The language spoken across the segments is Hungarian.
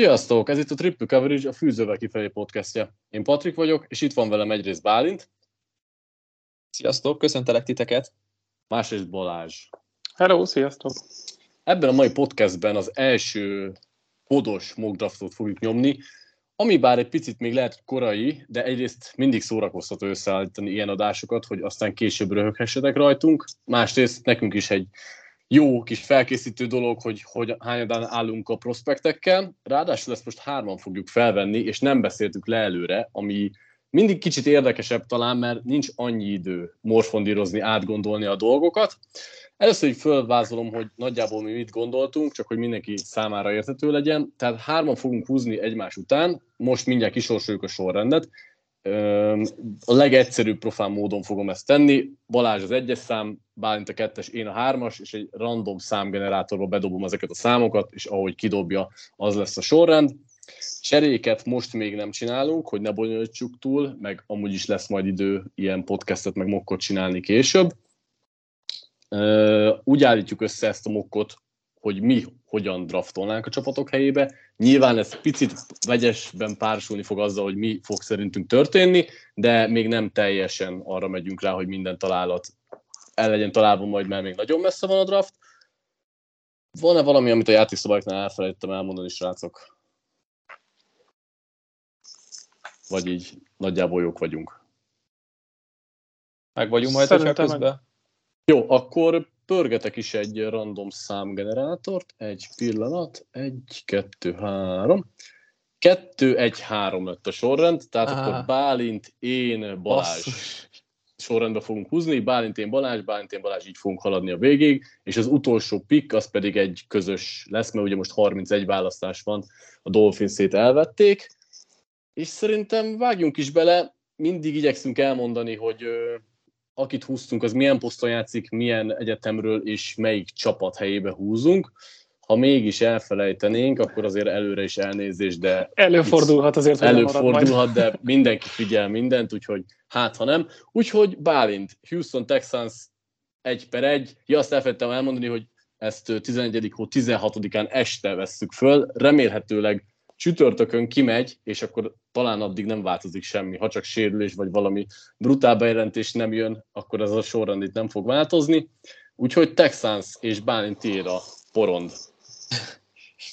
Sziasztok! Ez itt a Triple Coverage, a Fűzővel kifelé podcastja. Én Patrik vagyok, és itt van velem egyrészt Bálint. Sziasztok, köszöntelek titeket. Másrészt Balázs. Hello, sziasztok! Ebben a mai podcastben az első podos mock draftot fogjuk nyomni, ami bár egy picit még lehet korai, de egyrészt mindig szórakoztató összeállítani ilyen adásokat, hogy aztán később röhöghessetek rajtunk. Másrészt nekünk is egy jó kis felkészítő dolog, hogy, hogy hányadán állunk a prospektekkel. Ráadásul ezt most hárman fogjuk felvenni, és nem beszéltük le előre, ami mindig kicsit érdekesebb talán, mert nincs annyi idő morfondírozni, átgondolni a dolgokat. Először így fölvázolom, hogy nagyjából mi mit gondoltunk, csak hogy mindenki számára érthető legyen. Tehát hárman fogunk húzni egymás után, most mindjárt kisorsoljuk a sorrendet. A legegyszerűbb profán módon fogom ezt tenni. Balázs az egyes szám, Bálint a kettes, én a hármas, és egy random számgenerátorba bedobom ezeket a számokat, és ahogy kidobja, az lesz a sorrend. Cseréket most még nem csinálunk, hogy ne bonyolítsuk túl, meg amúgy is lesz majd idő ilyen podcastet, meg mokkot csinálni később. Úgy állítjuk össze ezt a mokkot, hogy mi hogyan draftolnánk a csapatok helyébe. Nyilván ez picit vegyesben párosulni fog azzal, hogy mi fog szerintünk történni, de még nem teljesen arra megyünk rá, hogy minden találat el legyen találva majd, mert még nagyon messze van a draft. Van-e valami, amit a játékszabályoknál elfelejtettem elmondani, srácok? Vagy így nagyjából jók vagyunk? Meg vagyunk majd a közben? Jó, akkor pörgetek is egy random számgenerátort. Egy pillanat. Egy, kettő, három. Kettő, egy, három lett a sorrend, tehát Aha. akkor Bálint, én, Balázs. Basszus. Sorrendbe fogunk húzni, Bálint, én, Balázs, Bálint, én, Balázs, így fogunk haladni a végig, és az utolsó pick az pedig egy közös lesz, mert ugye most 31 választás van, a Dolphinszét elvették, és szerintem vágjunk is bele, mindig igyekszünk elmondani, hogy akit húztunk, az milyen poszton játszik, milyen egyetemről és melyik csapat helyébe húzunk. Ha mégis elfelejtenénk, akkor azért előre is elnézés, de... Előfordulhat azért, hogy Előfordulhat, de mindenki figyel mindent, úgyhogy hát ha nem. Úgyhogy Bálint, Houston Texans 1 per 1. Ja, azt elfelejtettem elmondani, hogy ezt 11. hó 16-án este vesszük föl. Remélhetőleg csütörtökön kimegy, és akkor talán addig nem változik semmi. Ha csak sérülés vagy valami brutál bejelentés nem jön, akkor ez a sorrend itt nem fog változni. Úgyhogy Texans és Bálint a porond.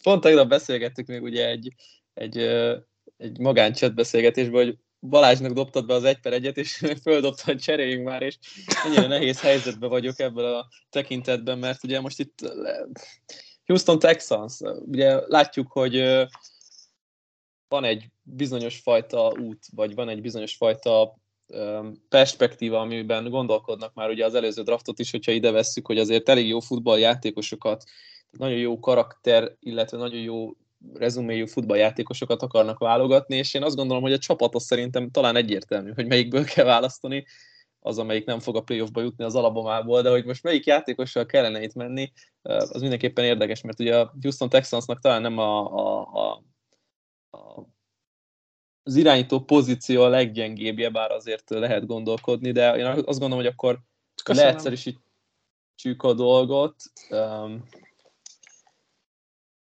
Pont tegnap beszélgettük még ugye egy, egy, egy magáncset beszélgetésben, hogy Balázsnak dobtad be az egy per egyet, és földobta, hogy cseréljünk már, és ennyire nehéz helyzetben vagyok ebből a tekintetben, mert ugye most itt Houston Texans, ugye látjuk, hogy van egy bizonyos fajta út, vagy van egy bizonyos fajta perspektíva, amiben gondolkodnak már ugye az előző draftot is, hogyha ide vesszük, hogy azért elég jó futballjátékosokat, nagyon jó karakter, illetve nagyon jó rezuméjú futballjátékosokat akarnak válogatni, és én azt gondolom, hogy a csapat szerintem talán egyértelmű, hogy melyikből kell választani, az, amelyik nem fog a playoffba jutni az alabomából, de hogy most melyik játékossal kellene itt menni, az mindenképpen érdekes, mert ugye a Houston Texansnak talán nem a, a, a az irányító pozíció a leggyengébbje, bár azért lehet gondolkodni, de én azt gondolom, hogy akkor Köszönöm. leegyszerűsítjük a dolgot. Um,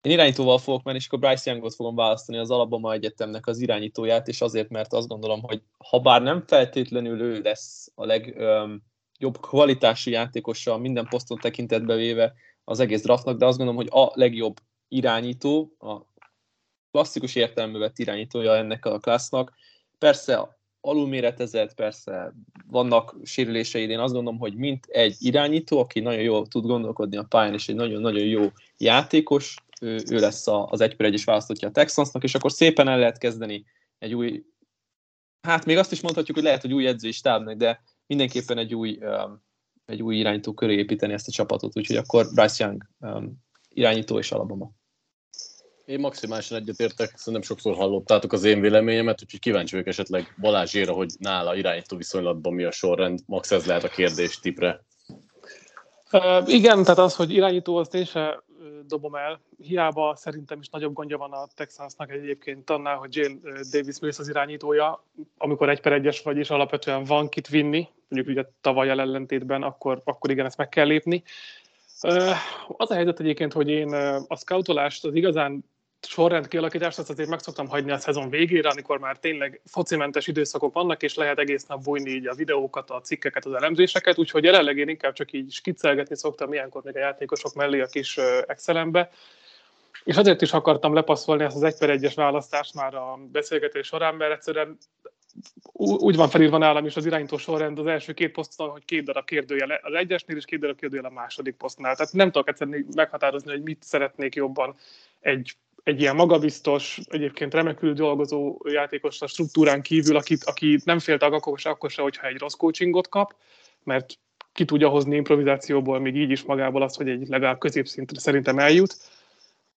én irányítóval fogok menni, és akkor Bryce Youngot fogom választani az Alabama Egyetemnek az irányítóját, és azért, mert azt gondolom, hogy ha bár nem feltétlenül ő lesz a legjobb um, kvalitású játékosa minden poszton tekintetbe véve az egész draftnak, de azt gondolom, hogy a legjobb irányító, a klasszikus értelembe vett irányítója ennek a klassznak. Persze alulméretezett, persze vannak sérüléseid, én azt gondolom, hogy mint egy irányító, aki nagyon jól tud gondolkodni a pályán, és egy nagyon-nagyon jó játékos, ő, ő lesz az egy per egy is választottja a Texansnak, és akkor szépen el lehet kezdeni egy új, hát még azt is mondhatjuk, hogy lehet, hogy új edzői stábnak, de mindenképpen egy új, um, egy új irányító köré építeni ezt a csapatot, úgyhogy akkor Bryce Young um, irányító és Alabama. Én maximálisan egyetértek, szerintem sokszor hallottátok az én véleményemet, úgyhogy kíváncsi vagyok esetleg Balázsére, hogy nála irányító viszonylatban mi a sorrend. Max, ez lehet a kérdés tipre. Igen, tehát az, hogy irányító, azt én sem dobom el. Hiába szerintem is nagyobb gondja van a Texansnak egyébként annál, hogy Jill Davis Mills az irányítója, amikor egy per egyes vagy, és alapvetően van kit vinni, mondjuk ugye tavaly ellentétben, akkor, akkor igen, ezt meg kell lépni. Az a helyzet egyébként, hogy én a scoutolást az igazán sorrend kialakítást azt azért meg szoktam hagyni a szezon végére, amikor már tényleg focimentes időszakok vannak, és lehet egész nap bújni így a videókat, a cikkeket, az elemzéseket, úgyhogy jelenleg én inkább csak így skiccelgetni szoktam ilyenkor még a játékosok mellé a kis Excelembe. És azért is akartam lepasszolni ezt az egy per egyes választást már a beszélgetés során, mert egyszerűen úgy van felírva nálam is az irányító sorrend az első két poszton, hogy két darab kérdőjel az egyesnél, és két darab kérdőjel a második posztnál. Tehát nem tudok egyszerűen meghatározni, hogy mit szeretnék jobban egy egy ilyen magabiztos, egyébként remekül dolgozó játékos a struktúrán kívül, akit, aki nem félt akkor se, akkor se, hogyha egy rossz coachingot kap, mert ki tudja hozni improvizációból még így is magából az, hogy egy legalább középszintre szerintem eljut,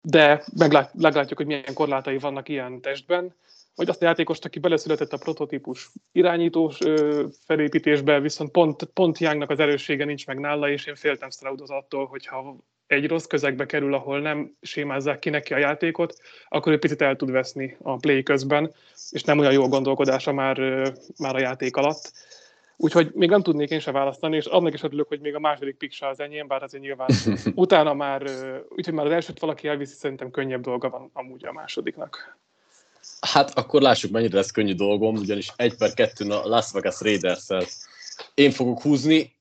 de meglát, meglátjuk, hogy milyen korlátai vannak ilyen testben, vagy azt a játékost, aki beleszületett a prototípus irányítós ö, felépítésbe, viszont pont, pont Youngnak az erőssége nincs meg nála, és én féltem Stroudot attól, hogyha egy rossz közegbe kerül, ahol nem sémázzák ki neki a játékot, akkor ő picit el tud veszni a play közben, és nem olyan jó gondolkodása már, már a játék alatt. Úgyhogy még nem tudnék én se választani, és annak is örülök, hogy még a második pick se az enyém, bár azért nyilván utána már, úgyhogy már az elsőt valaki elviszi, szerintem könnyebb dolga van amúgy a másodiknak. Hát akkor lássuk, mennyire lesz könnyű dolgom, ugyanis egy per kettőn a Las Vegas raiders én fogok húzni,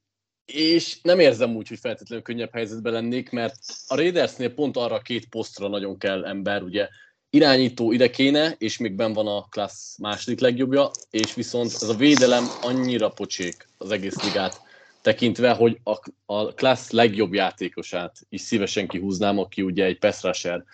és nem érzem úgy, hogy feltétlenül könnyebb helyzetben lennék, mert a Raidersnél pont arra két posztra nagyon kell ember, ugye irányító ide kéne, és még ben van a klassz második legjobbja, és viszont ez a védelem annyira pocsék az egész ligát tekintve, hogy a, a klassz legjobb játékosát is szívesen kihúznám, aki ugye egy pass rusher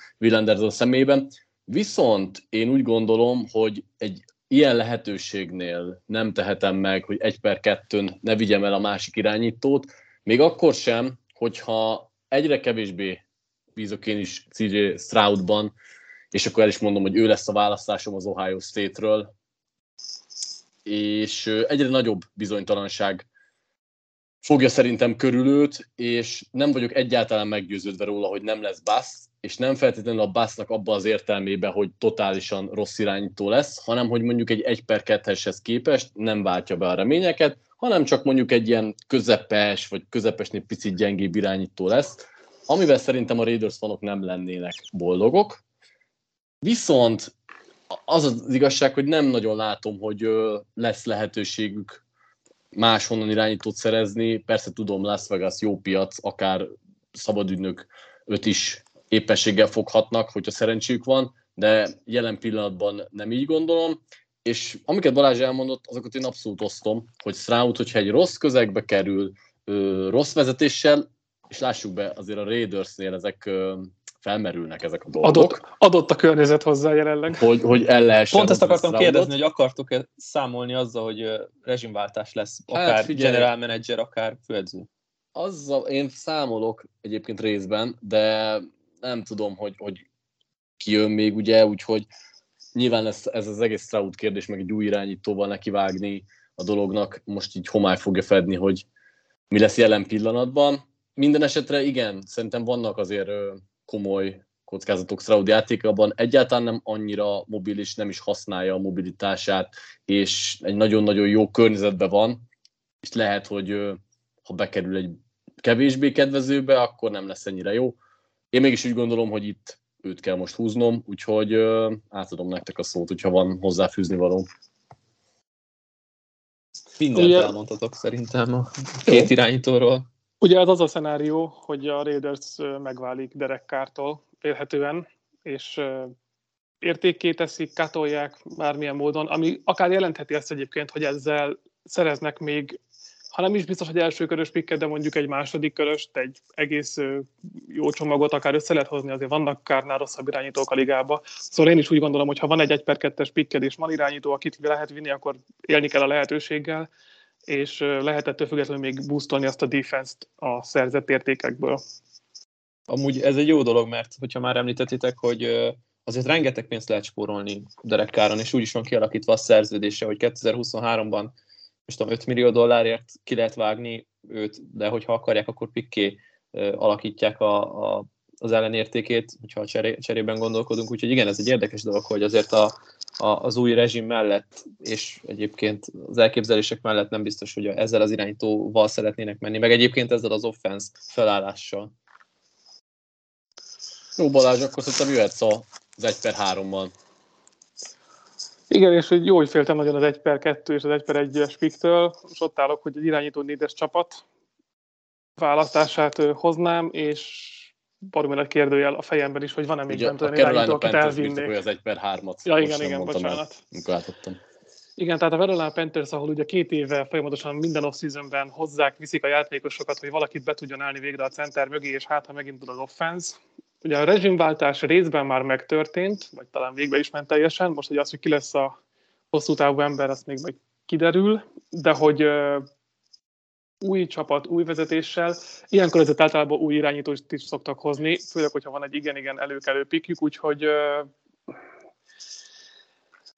a szemében. Viszont én úgy gondolom, hogy egy ilyen lehetőségnél nem tehetem meg, hogy egy per kettőn ne vigyem el a másik irányítót, még akkor sem, hogyha egyre kevésbé bízok én is CJ Stroudban, és akkor el is mondom, hogy ő lesz a választásom az Ohio State-ről, és egyre nagyobb bizonytalanság fogja szerintem körülőt, és nem vagyok egyáltalán meggyőződve róla, hogy nem lesz Bass, és nem feltétlenül a Bassnak abban az értelmében, hogy totálisan rossz irányító lesz, hanem hogy mondjuk egy 1 per 2-eshez képest nem váltja be a reményeket, hanem csak mondjuk egy ilyen közepes, vagy közepesnél picit gyengébb irányító lesz, amivel szerintem a Raiders fanok nem lennének boldogok. Viszont az az igazság, hogy nem nagyon látom, hogy lesz lehetőségük máshonnan irányítót szerezni. Persze tudom, Las Vegas jó piac, akár szabadügynök öt is éppenséggel foghatnak, hogyha szerencséjük van, de jelen pillanatban nem így gondolom. És amiket Balázs elmondott, azokat én abszolút osztom, hogy Stroud, hogyha egy rossz közegbe kerül, rossz vezetéssel, és lássuk be, azért a Raidersnél ezek felmerülnek ezek a dolgok. Adott, adott a környezet hozzá jelenleg. Hogy, hogy el lehessen Pont ezt akartam kérdezni, hogy akartok-e számolni azzal, hogy rezsimváltás lesz, hát akár hát, general manager, akár főedző? Azzal én számolok egyébként részben, de nem tudom, hogy, hogy ki jön még, ugye, úgyhogy nyilván ez, ez az egész Stroud kérdés, meg egy új irányítóval nekivágni a dolognak, most így homály fogja fedni, hogy mi lesz jelen pillanatban. Minden esetre igen, szerintem vannak azért komoly kockázatok Stroud játékában, egyáltalán nem annyira mobilis, nem is használja a mobilitását, és egy nagyon-nagyon jó környezetben van, és lehet, hogy ha bekerül egy kevésbé kedvezőbe, akkor nem lesz ennyire jó. Én mégis úgy gondolom, hogy itt őt kell most húznom, úgyhogy átadom nektek a szót, hogyha van hozzáfűzni való. Mindent Ugye, elmondhatok szerintem a két irányítóról. Ugye az az a szenárió, hogy a Raiders megválik Derek Kártól élhetően, és értékké teszik, katolják bármilyen módon, ami akár jelentheti ezt egyébként, hogy ezzel szereznek még ha nem is biztos, hogy első körös pikket, de mondjuk egy második köröst, egy egész jó csomagot akár össze lehet hozni, azért vannak kárnál rosszabb irányítók a ligába. Szóval én is úgy gondolom, hogy ha van egy 1 per 2-es pikked és van irányító, akit lehet vinni, akkor élni kell a lehetőséggel, és lehet ettől függetlenül még boostolni azt a defense-t a szerzett értékekből. Amúgy ez egy jó dolog, mert hogyha már említettétek, hogy azért rengeteg pénzt lehet spórolni Derek Káron, és úgy is van kialakítva a szerződése, hogy 2023-ban most tudom, 5 millió dollárért ki lehet vágni őt, de hogyha akarják, akkor pikké alakítják a, a, az ellenértékét, hogyha a cseré, cserében gondolkodunk. Úgyhogy igen, ez egy érdekes dolog, hogy azért a, a, az új rezsim mellett, és egyébként az elképzelések mellett nem biztos, hogy ezzel az irányítóval szeretnének menni, meg egyébként ezzel az offense felállással. Jó Balázs, akkor szerintem jöhetsz az 1 per 3-mal. Igen, és hogy jó, hogy féltem nagyon az 1 per 2 és az 1 per 1-es piktől, és ott állok, hogy egy irányító négyes csapat választását hoznám, és baromi nagy kérdőjel a fejemben is, hogy van-e még bent olyan irányító, akit elvinnék. az 1 per 3-at. Ja, igen, igen, bocsánat. El, igen, tehát a Carolina Panthers, ahol ugye két éve folyamatosan minden off-seasonben hozzák, viszik a játékosokat, hogy valakit be tudjon állni végre a center mögé, és hát ha megint tud az offense. Ugye a rezsimváltás részben már megtörtént, vagy talán végbe is ment teljesen, most hogy az, hogy ki lesz a hosszú távú ember, azt még meg kiderül, de hogy új csapat, új vezetéssel, ilyenkor ezért általában új irányítót is szoktak hozni, főleg, hogyha van egy igen-igen előkelő pikjük, úgyhogy uh,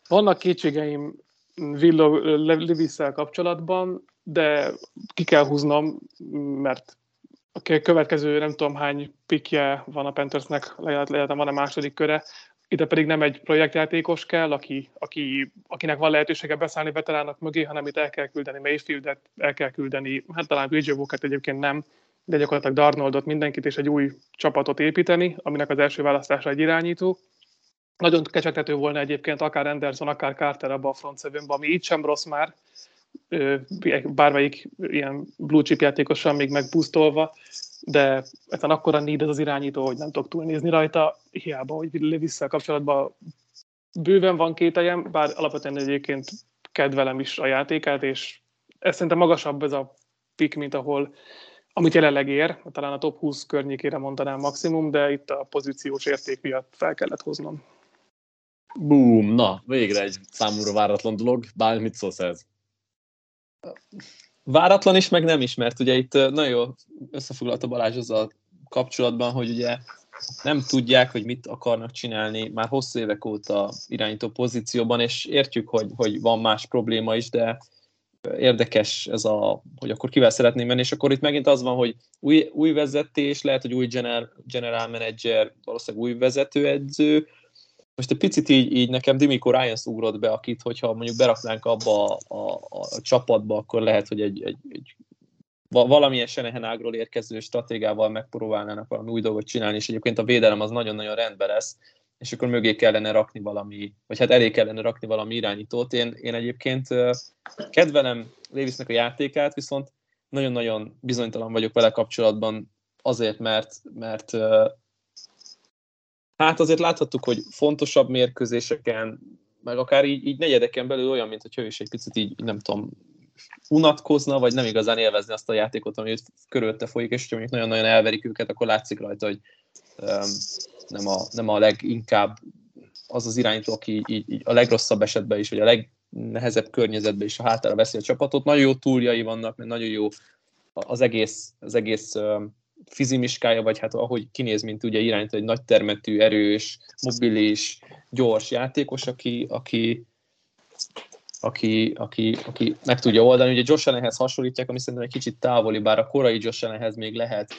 vannak kétségeim Willow levis kapcsolatban, de ki kell húznom, mert a következő nem tudom hány pikje van a Panthersnek, lehet, lehet van a második köre, ide pedig nem egy projektjátékos kell, aki, aki, akinek van lehetősége beszállni veterának mögé, hanem itt el kell küldeni Mayfieldet, el kell küldeni, hát talán PJ Walker egyébként nem, de gyakorlatilag Darnoldot, mindenkit és egy új csapatot építeni, aminek az első választása egy irányító. Nagyon kecsegtető volna egyébként akár Anderson, akár Carter abban a front ami így sem rossz már, bármelyik ilyen blue chip játékosan még megbusztolva, de egyszerűen akkora need ez az irányító, hogy nem tudok túlnézni rajta, hiába, hogy levis kapcsolatban bőven van kételjem, bár alapvetően egyébként kedvelem is a játékát, és ez szerintem magasabb ez a pick, mint ahol amit jelenleg ér, talán a top 20 környékére mondanám maximum, de itt a pozíciós érték miatt fel kellett hoznom. Boom, na, végre egy számomra váratlan dolog. Bálint, mit szólsz ez? Váratlan is, meg nem is, mert ugye itt nagyon jó összefoglalta Balázs azzal kapcsolatban, hogy ugye nem tudják, hogy mit akarnak csinálni már hosszú évek óta irányító pozícióban, és értjük, hogy, hogy van más probléma is, de érdekes ez a, hogy akkor kivel szeretném menni, és akkor itt megint az van, hogy új, új vezetés, lehet, hogy új general, general manager, valószínűleg új vezetőedző, most egy picit így, így nekem Dimiko Ryan ugrott be, akit, hogyha mondjuk beraknánk abba a, a, a csapatba, akkor lehet, hogy egy, egy, egy valamilyen Senehen ágról érkező stratégával megpróbálnának valami új dolgot csinálni, és egyébként a védelem az nagyon-nagyon rendben lesz, és akkor mögé kellene rakni valami, vagy hát elé kellene rakni valami irányítót. Én, én egyébként kedvelem Lévisznek a játékát, viszont nagyon-nagyon bizonytalan vagyok vele kapcsolatban azért, mert, mert hát azért láthattuk, hogy fontosabb mérkőzéseken, meg akár így, így negyedeken belül olyan, mint hogy ő is egy picit így, nem tudom, unatkozna, vagy nem igazán élvezni azt a játékot, ami körülötte folyik, és hogyha mondjuk nagyon-nagyon elverik őket, akkor látszik rajta, hogy um, nem, a, nem a leginkább az az irányító, aki így, így a legrosszabb esetben is, vagy a legnehezebb környezetben is a hátára veszi a csapatot. Nagyon jó túljai vannak, mert nagyon jó az egész, az egész um, fizimiskája, vagy hát ahogy kinéz, mint ugye irányt egy nagy termetű, erős, mobilis, gyors játékos, aki, aki, aki, aki, aki meg tudja oldani. Ugye Josh Allenhez hasonlítják, ami szerintem egy kicsit távoli, bár a korai Josh Allenhez még lehet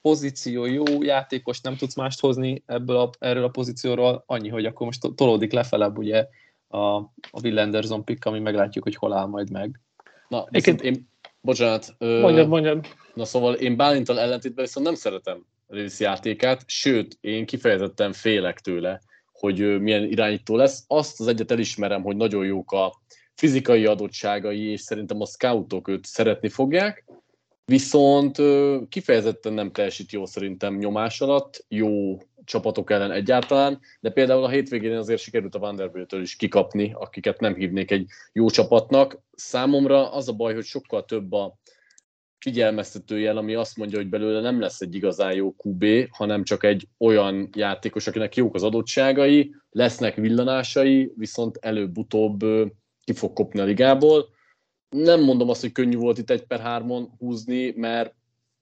pozíció, jó játékos, nem tudsz mást hozni ebből a, erről a pozícióról, annyi, hogy akkor most tolódik lefelebb ugye a, a Will Anderson pick, ami meglátjuk, hogy hol áll majd meg. Na, viszont én, bocsánat. Mondjad, mondjad. Na szóval én Bálintal ellentétben viszont nem szeretem Lewis játékát, sőt, én kifejezetten félek tőle, hogy milyen irányító lesz. Azt az egyet elismerem, hogy nagyon jók a fizikai adottságai, és szerintem a scoutok őt szeretni fogják, viszont kifejezetten nem teljesít jó szerintem nyomás alatt, jó csapatok ellen egyáltalán, de például a hétvégén azért sikerült a Vanderbilt-től is kikapni, akiket nem hívnék egy jó csapatnak. Számomra az a baj, hogy sokkal több a figyelmeztető jel, ami azt mondja, hogy belőle nem lesz egy igazán jó QB, hanem csak egy olyan játékos, akinek jók az adottságai, lesznek villanásai, viszont előbb-utóbb ki fog kopni a ligából. Nem mondom azt, hogy könnyű volt itt egy per hármon húzni, mert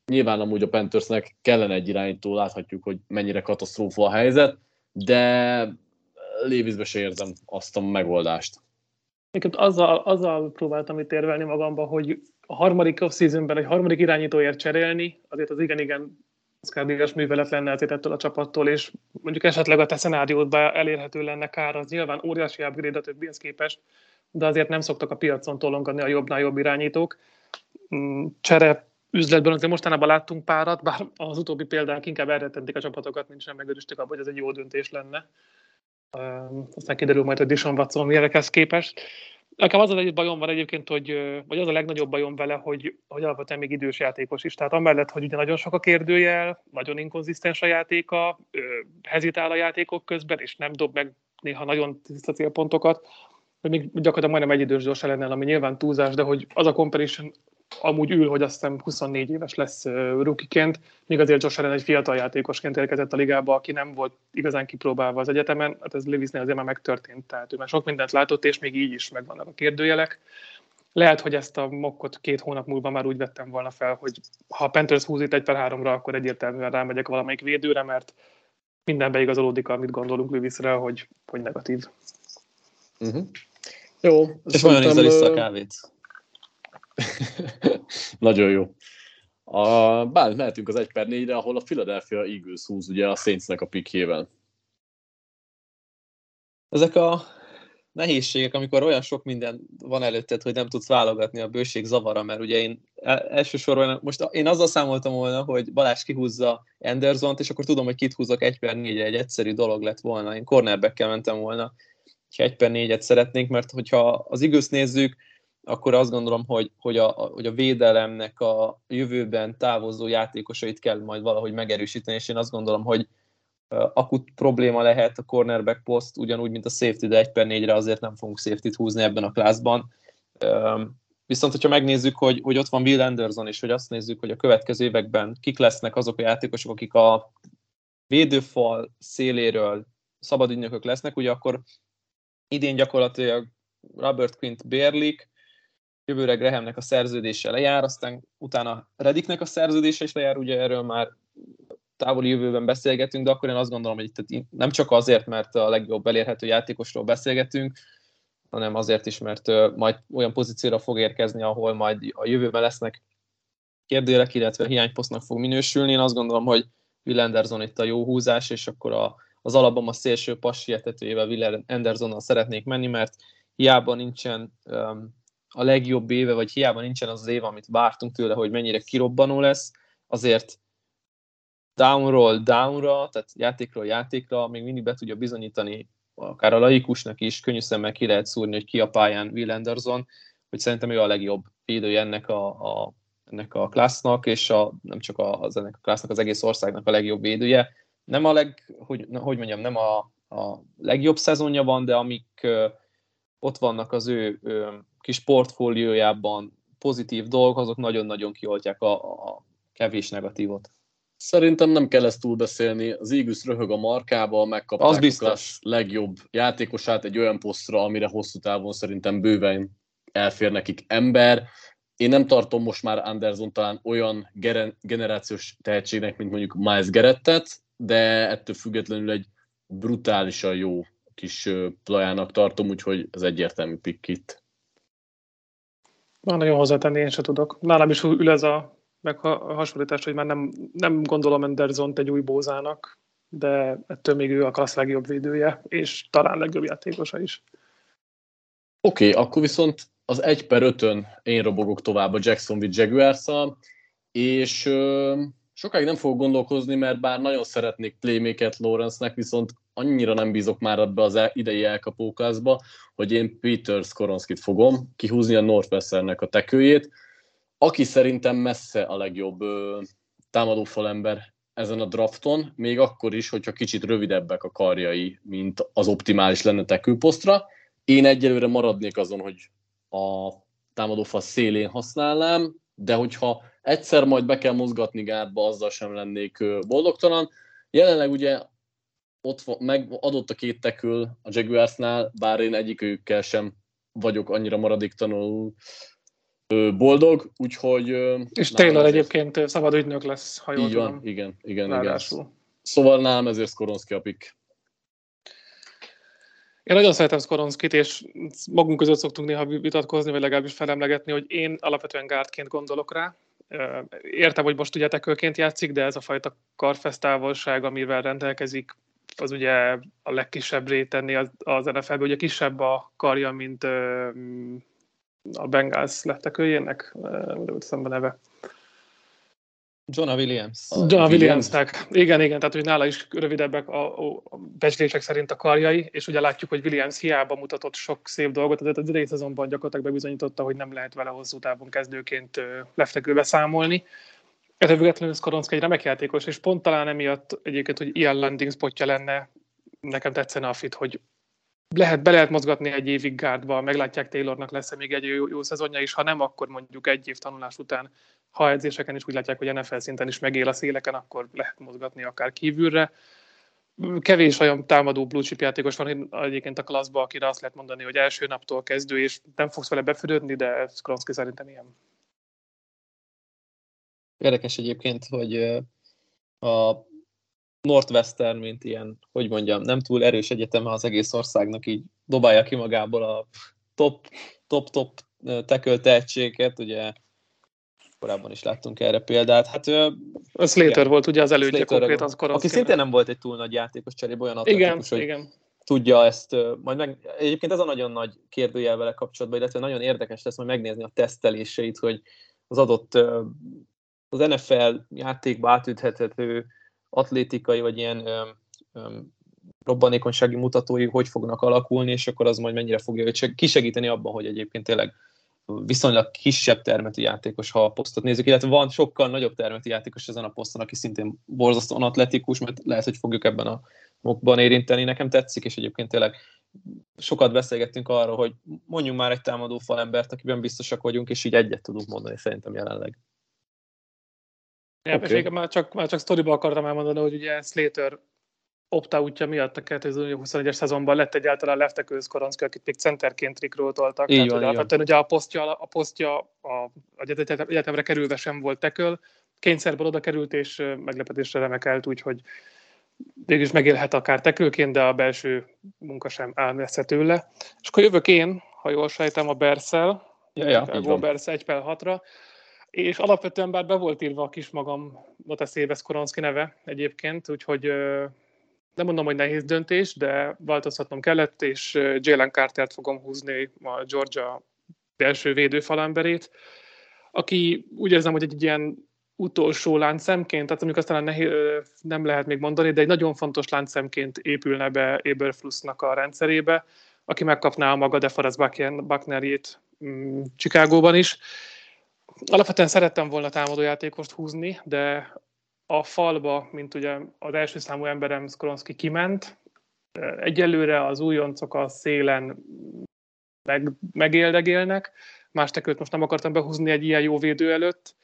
nyilván amúgy a Panthersnek kellene egy irányító, láthatjuk, hogy mennyire katasztrófa a helyzet, de Lévizbe se érzem azt a megoldást. Egyébként azzal, azzal próbáltam itt érvelni magamba, hogy a harmadik off-seasonben egy harmadik irányítóért cserélni, azért az igen-igen szkádéges művelet lenne ezért ettől a csapattól, és mondjuk esetleg a te szenáriódban elérhető lenne kár, az nyilván óriási upgrade a többihez képest, de azért nem szoktak a piacon tolongani a jobbnál jobb irányítók. Mm, csere üzletben azért mostanában láttunk párat, bár az utóbbi példák inkább elrettentik a csapatokat, mint sem megörültek abban, hogy ez egy jó döntés lenne. Aztán kiderül majd, hogy Dishon Watson milyenekhez képest. Nekem az az egy bajom van egyébként, hogy, vagy az a legnagyobb bajom vele, hogy, hogy alapvetően még idős játékos is. Tehát amellett, hogy ugye nagyon sok a kérdőjel, nagyon inkonzisztens a játéka, hezitál a játékok közben, és nem dob meg néha nagyon tiszta célpontokat, hogy még gyakorlatilag majdnem egy idős Josh Allen, ami nyilván túlzás, de hogy az a comparison amúgy ül, hogy azt hiszem 24 éves lesz rukiként, míg azért Josh Allen egy fiatal játékosként érkezett a ligába, aki nem volt igazán kipróbálva az egyetemen, hát ez Levisnél azért már megtörtént, tehát ő már sok mindent látott, és még így is megvannak a kérdőjelek. Lehet, hogy ezt a mokkot két hónap múlva már úgy vettem volna fel, hogy ha a Panthers húz itt egy per háromra, akkor egyértelműen rámegyek valamelyik védőre, mert minden beigazolódik, amit gondolunk Levisre, hogy, hogy negatív. Uh-huh. Jó. És olyan ízzel a kávét. Nagyon jó. A, bár mehetünk az 1 per 4-re, ahol a Philadelphia Eagles húz ugye a Saintsnek a pikjével. Ezek a nehézségek, amikor olyan sok minden van előtted, hogy nem tudsz válogatni a bőség zavara, mert ugye én elsősorban, most én azzal számoltam volna, hogy Balázs kihúzza Andersont, és akkor tudom, hogy kit húzok 1 per 4 egy egyszerű dolog lett volna. Én cornerback mentem volna, ha 1 per 4-et szeretnénk, mert hogyha az Eagles nézzük, akkor azt gondolom, hogy, hogy, a, hogy a védelemnek a jövőben távozó játékosait kell majd valahogy megerősíteni, és én azt gondolom, hogy akut probléma lehet a cornerback poszt, ugyanúgy, mint a safety, de 1 per 4-re azért nem fogunk safety-t húzni ebben a klászban. Viszont, hogyha megnézzük, hogy, hogy ott van Will Anderson, és hogy azt nézzük, hogy a következő években kik lesznek azok a játékosok, akik a védőfal széléről szabad ügynökök lesznek, ugye akkor idén gyakorlatilag Robert Quint bérlik, jövőre Grahamnek a szerződése lejár, aztán utána Rediknek a szerződése is lejár, ugye erről már távoli jövőben beszélgetünk, de akkor én azt gondolom, hogy itt nem csak azért, mert a legjobb elérhető játékosról beszélgetünk, hanem azért is, mert majd olyan pozícióra fog érkezni, ahol majd a jövőben lesznek kérdőjelek, illetve hiányposztnak fog minősülni. Én azt gondolom, hogy Will Anderson itt a jó húzás, és akkor a, az alapban a szélső passietetőjével Will Andersonnal szeretnék menni, mert hiába nincsen um, a legjobb éve, vagy hiába nincsen az az év, amit vártunk tőle, hogy mennyire kirobbanó lesz, azért downról downra, tehát játékról játékra még mindig be tudja bizonyítani, akár a laikusnak is könnyű szemmel ki lehet szúrni, hogy ki a pályán Will Anderson, hogy szerintem ő a legjobb védője ennek a, a, ennek a klásznak, és a, nem csak az ennek a klásznak, az egész országnak a legjobb védője. Nem a leg, hogy, hogy mondjam, nem a, a legjobb szezonja van, de amik ö, ott vannak az ő ö, kis portfóliójában pozitív dolgok, azok nagyon-nagyon kioltják a, a kevés negatívot. Szerintem nem kell ezt túlbeszélni. Az Eagles röhög a markába, megkapták az biztos. a legjobb játékosát egy olyan posztra, amire hosszú távon szerintem bőven elfér nekik ember. Én nem tartom most már Anderson talán olyan generációs tehetségnek, mint mondjuk Miles Gerettet, de ettől függetlenül egy brutálisan jó kis plajának tartom, úgyhogy ez egyértelmű pick itt. Már nagyon hozzátenni, én sem tudok. Nálam is ül ez a meghasonlítás, hogy már nem, nem gondolom Anderson egy új bózának, de ettől még ő a klassz legjobb védője, és talán legjobb játékosa is. Oké, okay, akkor viszont az 1 per 5-ön én robogok tovább a Jacksonville jaguars és ö, sokáig nem fogok gondolkozni, mert bár nagyon szeretnék playmaket Lawrence-nek, viszont annyira nem bízok már ebbe az idei elkapókázba, hogy én Peter Skoronskit fogom kihúzni a Northwesternek a tekőjét, aki szerintem messze a legjobb ö, támadófalember ezen a drafton, még akkor is, hogyha kicsit rövidebbek a karjai, mint az optimális lenne tekőposztra. Én egyelőre maradnék azon, hogy a támadófal szélén használnám, de hogyha egyszer majd be kell mozgatni gátba, azzal sem lennék boldogtalan. Jelenleg ugye ott van, meg adott a két tekül a Jaguarsnál, bár én egyikőjükkel sem vagyok annyira maradéktanul boldog, úgyhogy... És Taylor egyébként szabad ügynök lesz, ha jól Így van, tudom. igen, igen, Ráadásul. igen. Szóval nálam ezért Skoronski a pick. Én nagyon szeretem Skoronskit, és magunk között szoktunk néha vitatkozni, vagy legalábbis felemlegetni, hogy én alapvetően gárdként gondolok rá. Értem, hogy most ugye tekőként játszik, de ez a fajta karfesztávolság, amivel rendelkezik, az ugye a legkisebb rétenni az, az NFL-ben, ugye kisebb a karja, mint a Bengals lettekőjének, de úgy szemben neve. John Williams. John Williamsnek. Igen, igen, tehát hogy nála is rövidebbek a, a becslések szerint a karjai, és ugye látjuk, hogy Williams hiába mutatott sok szép dolgot, tehát az idei szezonban gyakorlatilag bebizonyította, hogy nem lehet vele hosszú távon kezdőként leftekőbe számolni. Ettől függetlenül Skoronszki egy remek játékos, és pont talán emiatt egyébként, hogy ilyen landing spotja lenne, nekem tetszene a fit, hogy lehet, be lehet mozgatni egy évig gárdba, meglátják Taylornak lesz-e még egy jó, jó szezonja is, ha nem, akkor mondjuk egy év tanulás után, ha edzéseken is úgy látják, hogy NFL szinten is megél a széleken, akkor lehet mozgatni akár kívülre. Kevés olyan támadó blue chip játékos van egyébként a klaszba, akire azt lehet mondani, hogy első naptól kezdő, és nem fogsz vele befürödni, de Skronski szerintem ilyen. Érdekes egyébként, hogy a Northwestern, mint ilyen, hogy mondjam, nem túl erős egyeteme az egész országnak így dobálja ki magából a top, top, top teköl tehetséget, ugye korábban is láttunk erre példát. Hát, a Slater igen, volt ugye az elődje konkrétan az Aki szintén nem volt egy túl nagy játékos cserébe, olyan atletikus, igen, hogy igen. tudja ezt, majd meg, egyébként ez a nagyon nagy kérdőjel vele kapcsolatban, illetve nagyon érdekes lesz majd megnézni a teszteléseit, hogy az adott az NFL játékba átüthető atlétikai, vagy ilyen öm, öm, robbanékonysági mutatói hogy fognak alakulni, és akkor az majd mennyire fogja őt kisegíteni abban, hogy egyébként tényleg viszonylag kisebb termetű játékos, ha a posztot nézzük, illetve van sokkal nagyobb termetű játékos ezen a poszton, aki szintén borzasztóan atletikus, mert lehet, hogy fogjuk ebben a mokban érinteni. Nekem tetszik, és egyébként tényleg sokat beszélgettünk arról, hogy mondjunk már egy támadó falembert, akiben biztosak vagyunk, és így egyet tudunk mondani szerintem jelenleg. Ja, okay. és már csak, már csak sztoriba akartam elmondani, hogy ugye Slater opt miatt a 2021-es szezonban lett egyáltalán Leftekő Koronszki, akit még centerként rikroltoltak. Így van, tehát, ugye, ugye a posztja, a posztja a, a egyetemre kerülve sem volt teköl, kényszerből oda került, és meglepetésre remekelt, úgyhogy végül is megélhet akár tekülként, de a belső munka sem messze tőle. És akkor jövök én, ha jól sejtem, a Berszel, ja, ja, a Bersz 1 per 6-ra és alapvetően bár be volt írva a kis magam Lotus Éves Koronszki neve egyébként, úgyhogy nem mondom, hogy nehéz döntés, de változtatnom kellett, és Jalen Cartert fogom húzni a Georgia belső védőfalemberét, aki úgy érzem, hogy egy ilyen utolsó láncszemként, tehát amikor aztán nehéz, nem lehet még mondani, de egy nagyon fontos láncszemként épülne be Eberflussnak a rendszerébe, aki megkapná a maga DeForest Bucknerjét mm, Chicagóban is, alapvetően szerettem volna támadójátékost húzni, de a falba, mint ugye az első számú emberem Skolonski kiment, egyelőre az újoncok a szélen meg, megéldegélnek, más tekőt most nem akartam behúzni egy ilyen jó védő előtt,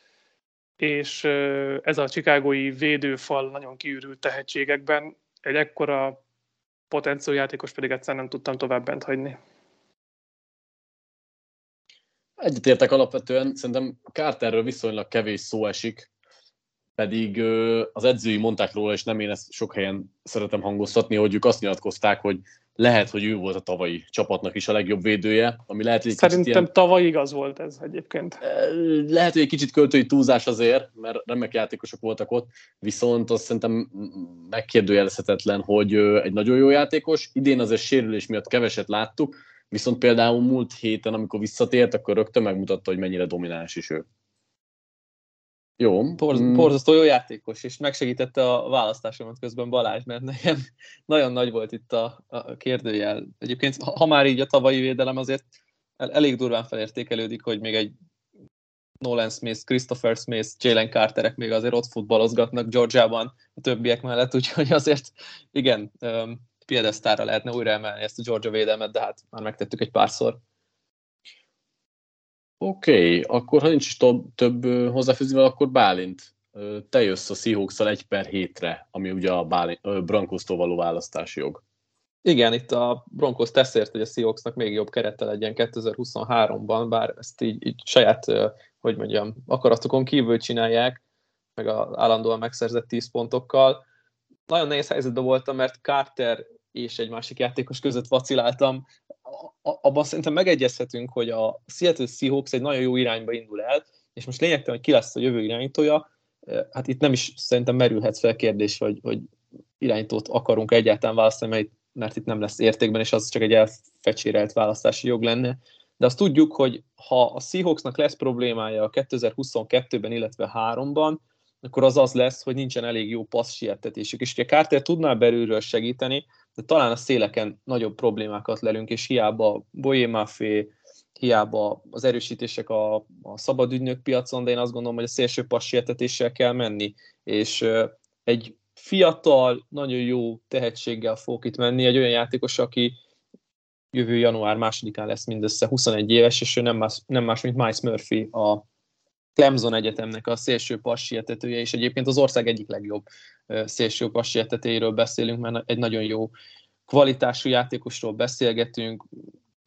és ez a csikágói védőfal nagyon kiürült tehetségekben, egy ekkora játékos pedig egyszer nem tudtam tovább bent hagyni. Egyetértek alapvetően, szerintem Carterről viszonylag kevés szó esik, pedig az edzői mondták róla, és nem én ezt sok helyen szeretem hangoztatni, hogy ők azt nyilatkozták, hogy lehet, hogy ő volt a tavalyi csapatnak is a legjobb védője, ami lehet, hogy Szerintem ilyen... tavaly igaz volt ez egyébként. Lehet, hogy egy kicsit költői túlzás azért, mert remek játékosok voltak ott, viszont azt szerintem megkérdőjelezhetetlen, hogy egy nagyon jó játékos. Idén azért sérülés miatt keveset láttuk, Viszont például múlt héten, amikor visszatért, akkor rögtön megmutatta, hogy mennyire domináns is ő. Jó. Porz, mm. Porzasztó jó játékos, és megsegítette a választásomat közben Balázs, mert nekem nagyon nagy volt itt a, a kérdőjel. Egyébként, ha, ha már így a tavalyi védelem, azért el, elég durván felértékelődik, hogy még egy Nolan Smith, Christopher Smith, Jalen Carterek még azért ott futballozgatnak Georgiában a többiek mellett, úgyhogy azért igen, piedesztára lehetne újra emelni ezt a Georgia védelmet, de hát már megtettük egy párszor. Oké, okay, akkor ha nincs is több, több hozzáfűzni, akkor Bálint, te jössz a seahawks egy per hétre, ami ugye a Broncos-tól való választási jog. Igen, itt a Broncos teszért, hogy a Seahawksnak még jobb kerete legyen 2023-ban, bár ezt így, így saját, hogy mondjam, akaratokon kívül csinálják, meg az állandóan megszerzett 10 pontokkal. Nagyon nehéz helyzetben voltam, mert Carter és egy másik játékos között vaciláltam. Abban szerintem megegyezhetünk, hogy a Seattle Seahawks egy nagyon jó irányba indul el, és most lényegtelen, hogy ki lesz a jövő irányítója, hát itt nem is szerintem merülhet fel kérdés, hogy, hogy irányítót akarunk egyáltalán választani, mert, mert itt nem lesz értékben, és az csak egy elfecsérelt választási jog lenne. De azt tudjuk, hogy ha a Seahawksnak lesz problémája a 2022-ben, illetve 3-ban, akkor az az lesz, hogy nincsen elég jó passz sietetésük. És ugye Carter tudná belülről segíteni, de talán a széleken nagyobb problémákat lelünk, és hiába Boyé Maffé, hiába az erősítések a, a szabad ügynök piacon, de én azt gondolom, hogy a szélső passietetéssel kell menni, és egy fiatal, nagyon jó tehetséggel fog itt menni, egy olyan játékos, aki jövő január másodikán lesz mindössze 21 éves, és ő nem más, nem más mint Miles Murphy, a Clemson Egyetemnek a szélső passietetője, és egyébként az ország egyik legjobb szélső passietetőjéről beszélünk, mert egy nagyon jó kvalitású játékosról beszélgetünk,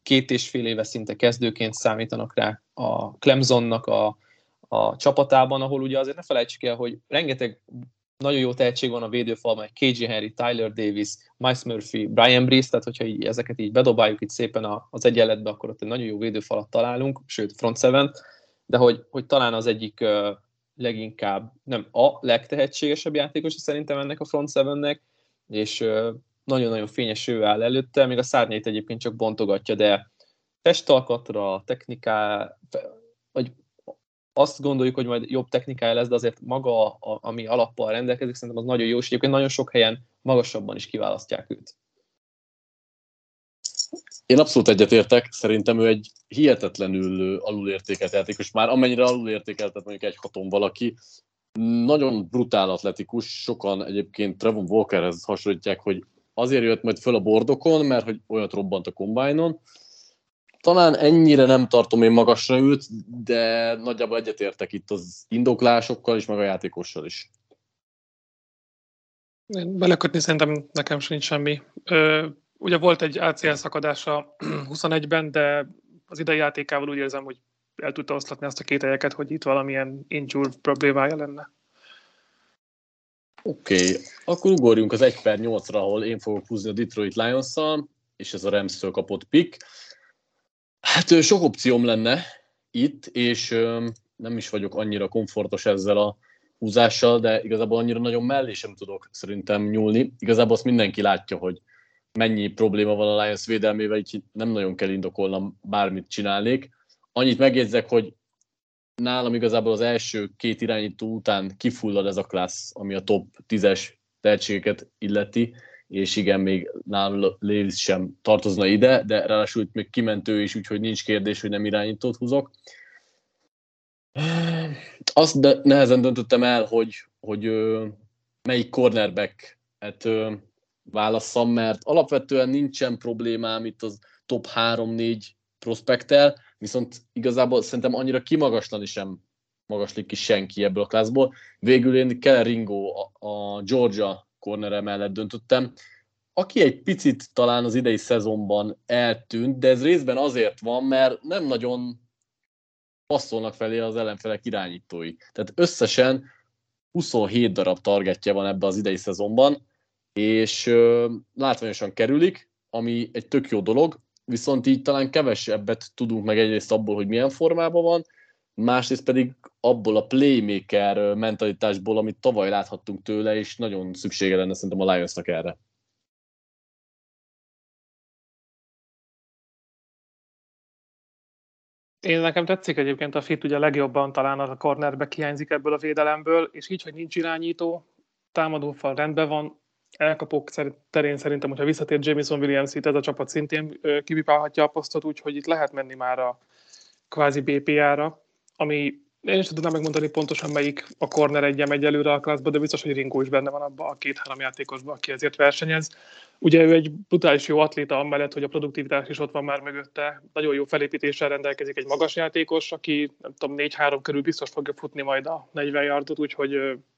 két és fél éve szinte kezdőként számítanak rá a Clemsonnak a, a csapatában, ahol ugye azért ne felejtsük el, hogy rengeteg nagyon jó tehetség van a védőfalban, KJ Henry, Tyler Davis, Miles Murphy, Brian Breeze, tehát hogyha így, ezeket így bedobáljuk itt szépen az egyenletbe, akkor ott egy nagyon jó védőfalat találunk, sőt front seven de hogy, hogy talán az egyik leginkább, nem a legtehetségesebb játékos szerintem ennek a front sevennek, és nagyon-nagyon fényes ő áll előtte, még a szárnyait egyébként csak bontogatja, de testalkatra, techniká, vagy azt gondoljuk, hogy majd jobb technikája lesz, de azért maga, a, ami alappal rendelkezik, szerintem az nagyon jó, és egyébként nagyon sok helyen magasabban is kiválasztják őt. Én abszolút egyetértek, szerintem ő egy hihetetlenül alulértékelt játékos, már amennyire alulértékeltet mondjuk egy haton valaki, nagyon brutál atletikus, sokan egyébként Trevon Walkerhez hasonlítják, hogy azért jött majd föl a bordokon, mert hogy olyat robbant a kombájnon. Talán ennyire nem tartom én magasra őt, de nagyjából egyetértek itt az indoklásokkal is, meg a játékossal is. Belekötni szerintem nekem sincs semmi. Ö, ugye volt egy ACL szakadása 21-ben, de az idei játékával úgy érzem, hogy el tudta oszlatni azt a két helyeket, hogy itt valamilyen injure problémája lenne. Oké, okay. akkor ugorjunk az 1 per 8-ra, ahol én fogok húzni a Detroit lions és ez a rams kapott pick. Hát sok opcióm lenne itt, és nem is vagyok annyira komfortos ezzel a húzással, de igazából annyira nagyon mellé sem tudok szerintem nyúlni. Igazából azt mindenki látja, hogy mennyi probléma van a Lions védelmével, így nem nagyon kell indokolnom, bármit csinálnék. Annyit megjegyzek, hogy nálam igazából az első két irányító után kifullad ez a klassz, ami a top 10-es tehetségeket illeti, és igen, még nálam Lévis sem tartozna ide, de ráadásul itt még kimentő is, úgyhogy nincs kérdés, hogy nem irányítót húzok. Azt de nehezen döntöttem el, hogy, hogy melyik cornerback válasszam, mert alapvetően nincsen problémám itt az top 3-4 prospektel, viszont igazából szerintem annyira kimagaslani sem magaslik ki senki ebből a klászból. Végül én Keller Ringo a Georgia cornere mellett döntöttem, aki egy picit talán az idei szezonban eltűnt, de ez részben azért van, mert nem nagyon passzolnak felé az ellenfelek irányítói. Tehát összesen 27 darab targetje van ebbe az idei szezonban, és ö, látványosan kerülik, ami egy tök jó dolog, viszont így talán kevesebbet tudunk meg egyrészt abból, hogy milyen formában van, másrészt pedig abból a playmaker mentalitásból, amit tavaly láthattunk tőle, és nagyon szüksége lenne szerintem a Lionsnak erre. Én nekem tetszik egyébként a fit, ugye legjobban talán a cornerbe hiányzik ebből a védelemből, és így, hogy nincs irányító, támadófal rendben van, elkapok terén szerintem, hogyha visszatér Jameson Williams ez a csapat szintén kivipálhatja a posztot, úgyhogy itt lehet menni már a kvázi BPA-ra, ami én is tudnám megmondani pontosan, melyik a corner egyem egyelőre a klaszba, de biztos, hogy Ringo is benne van abban a két-három játékosban, aki ezért versenyez. Ugye ő egy brutális jó atléta, amellett, hogy a produktivitás is ott van már mögötte. Nagyon jó felépítéssel rendelkezik egy magas játékos, aki nem tudom, 4-3 körül biztos fogja futni majd a 40 yardot, úgyhogy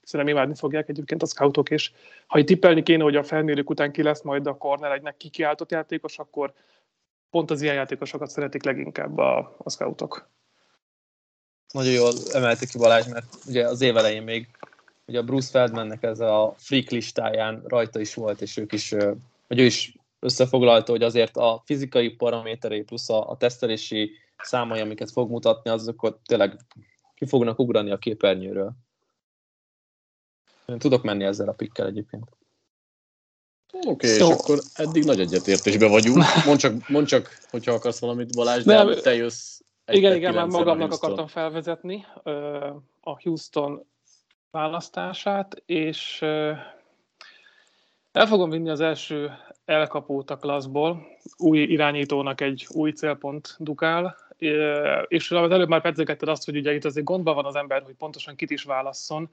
szerintem imádni fogják egyébként a scoutok, és ha itt tippelni kéne, hogy a felmérők után ki lesz majd a corner egynek kikiáltott játékos, akkor pont az ilyen játékosokat szeretik leginkább a, a scoutok nagyon jól emelte ki Balázs, mert ugye az év elején még ugye a Bruce Feldmannek ez a freak listáján rajta is volt, és ők is, hogy ő is összefoglalta, hogy azért a fizikai paraméterei plusz a, a tesztelési számai, amiket fog mutatni, azok tényleg ki fognak ugrani a képernyőről. Én tudok menni ezzel a pikkel egyébként. Oké, okay, so, és akkor eddig nagy egyetértésben vagyunk. Mondd csak, mondd csak hogyha akarsz valamit, Balázs, de nem, te jössz igen, igen, már magamnak akartam felvezetni. A Houston választását, és el fogom vinni az első elkapót a klaszból, új irányítónak egy új célpont dukál, és az előbb már pedzegetted azt, hogy ugye itt azért gondban van az ember, hogy pontosan kit is válasszon.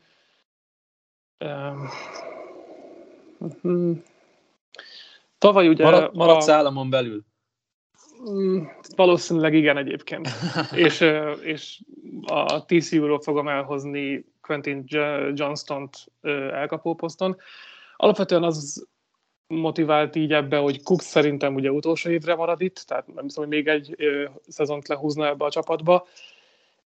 Tavaly ugye... Marad, maradsz a... államon belül? Mm, valószínűleg igen egyébként. és, és a TCU-ról fogom elhozni Quentin Johnston-t elkapóposzton. Alapvetően az motivált így ebbe, hogy Cook szerintem ugye utolsó évre marad itt, tehát nem hiszem, hogy még egy ö, szezont lehúzna ebbe a csapatba.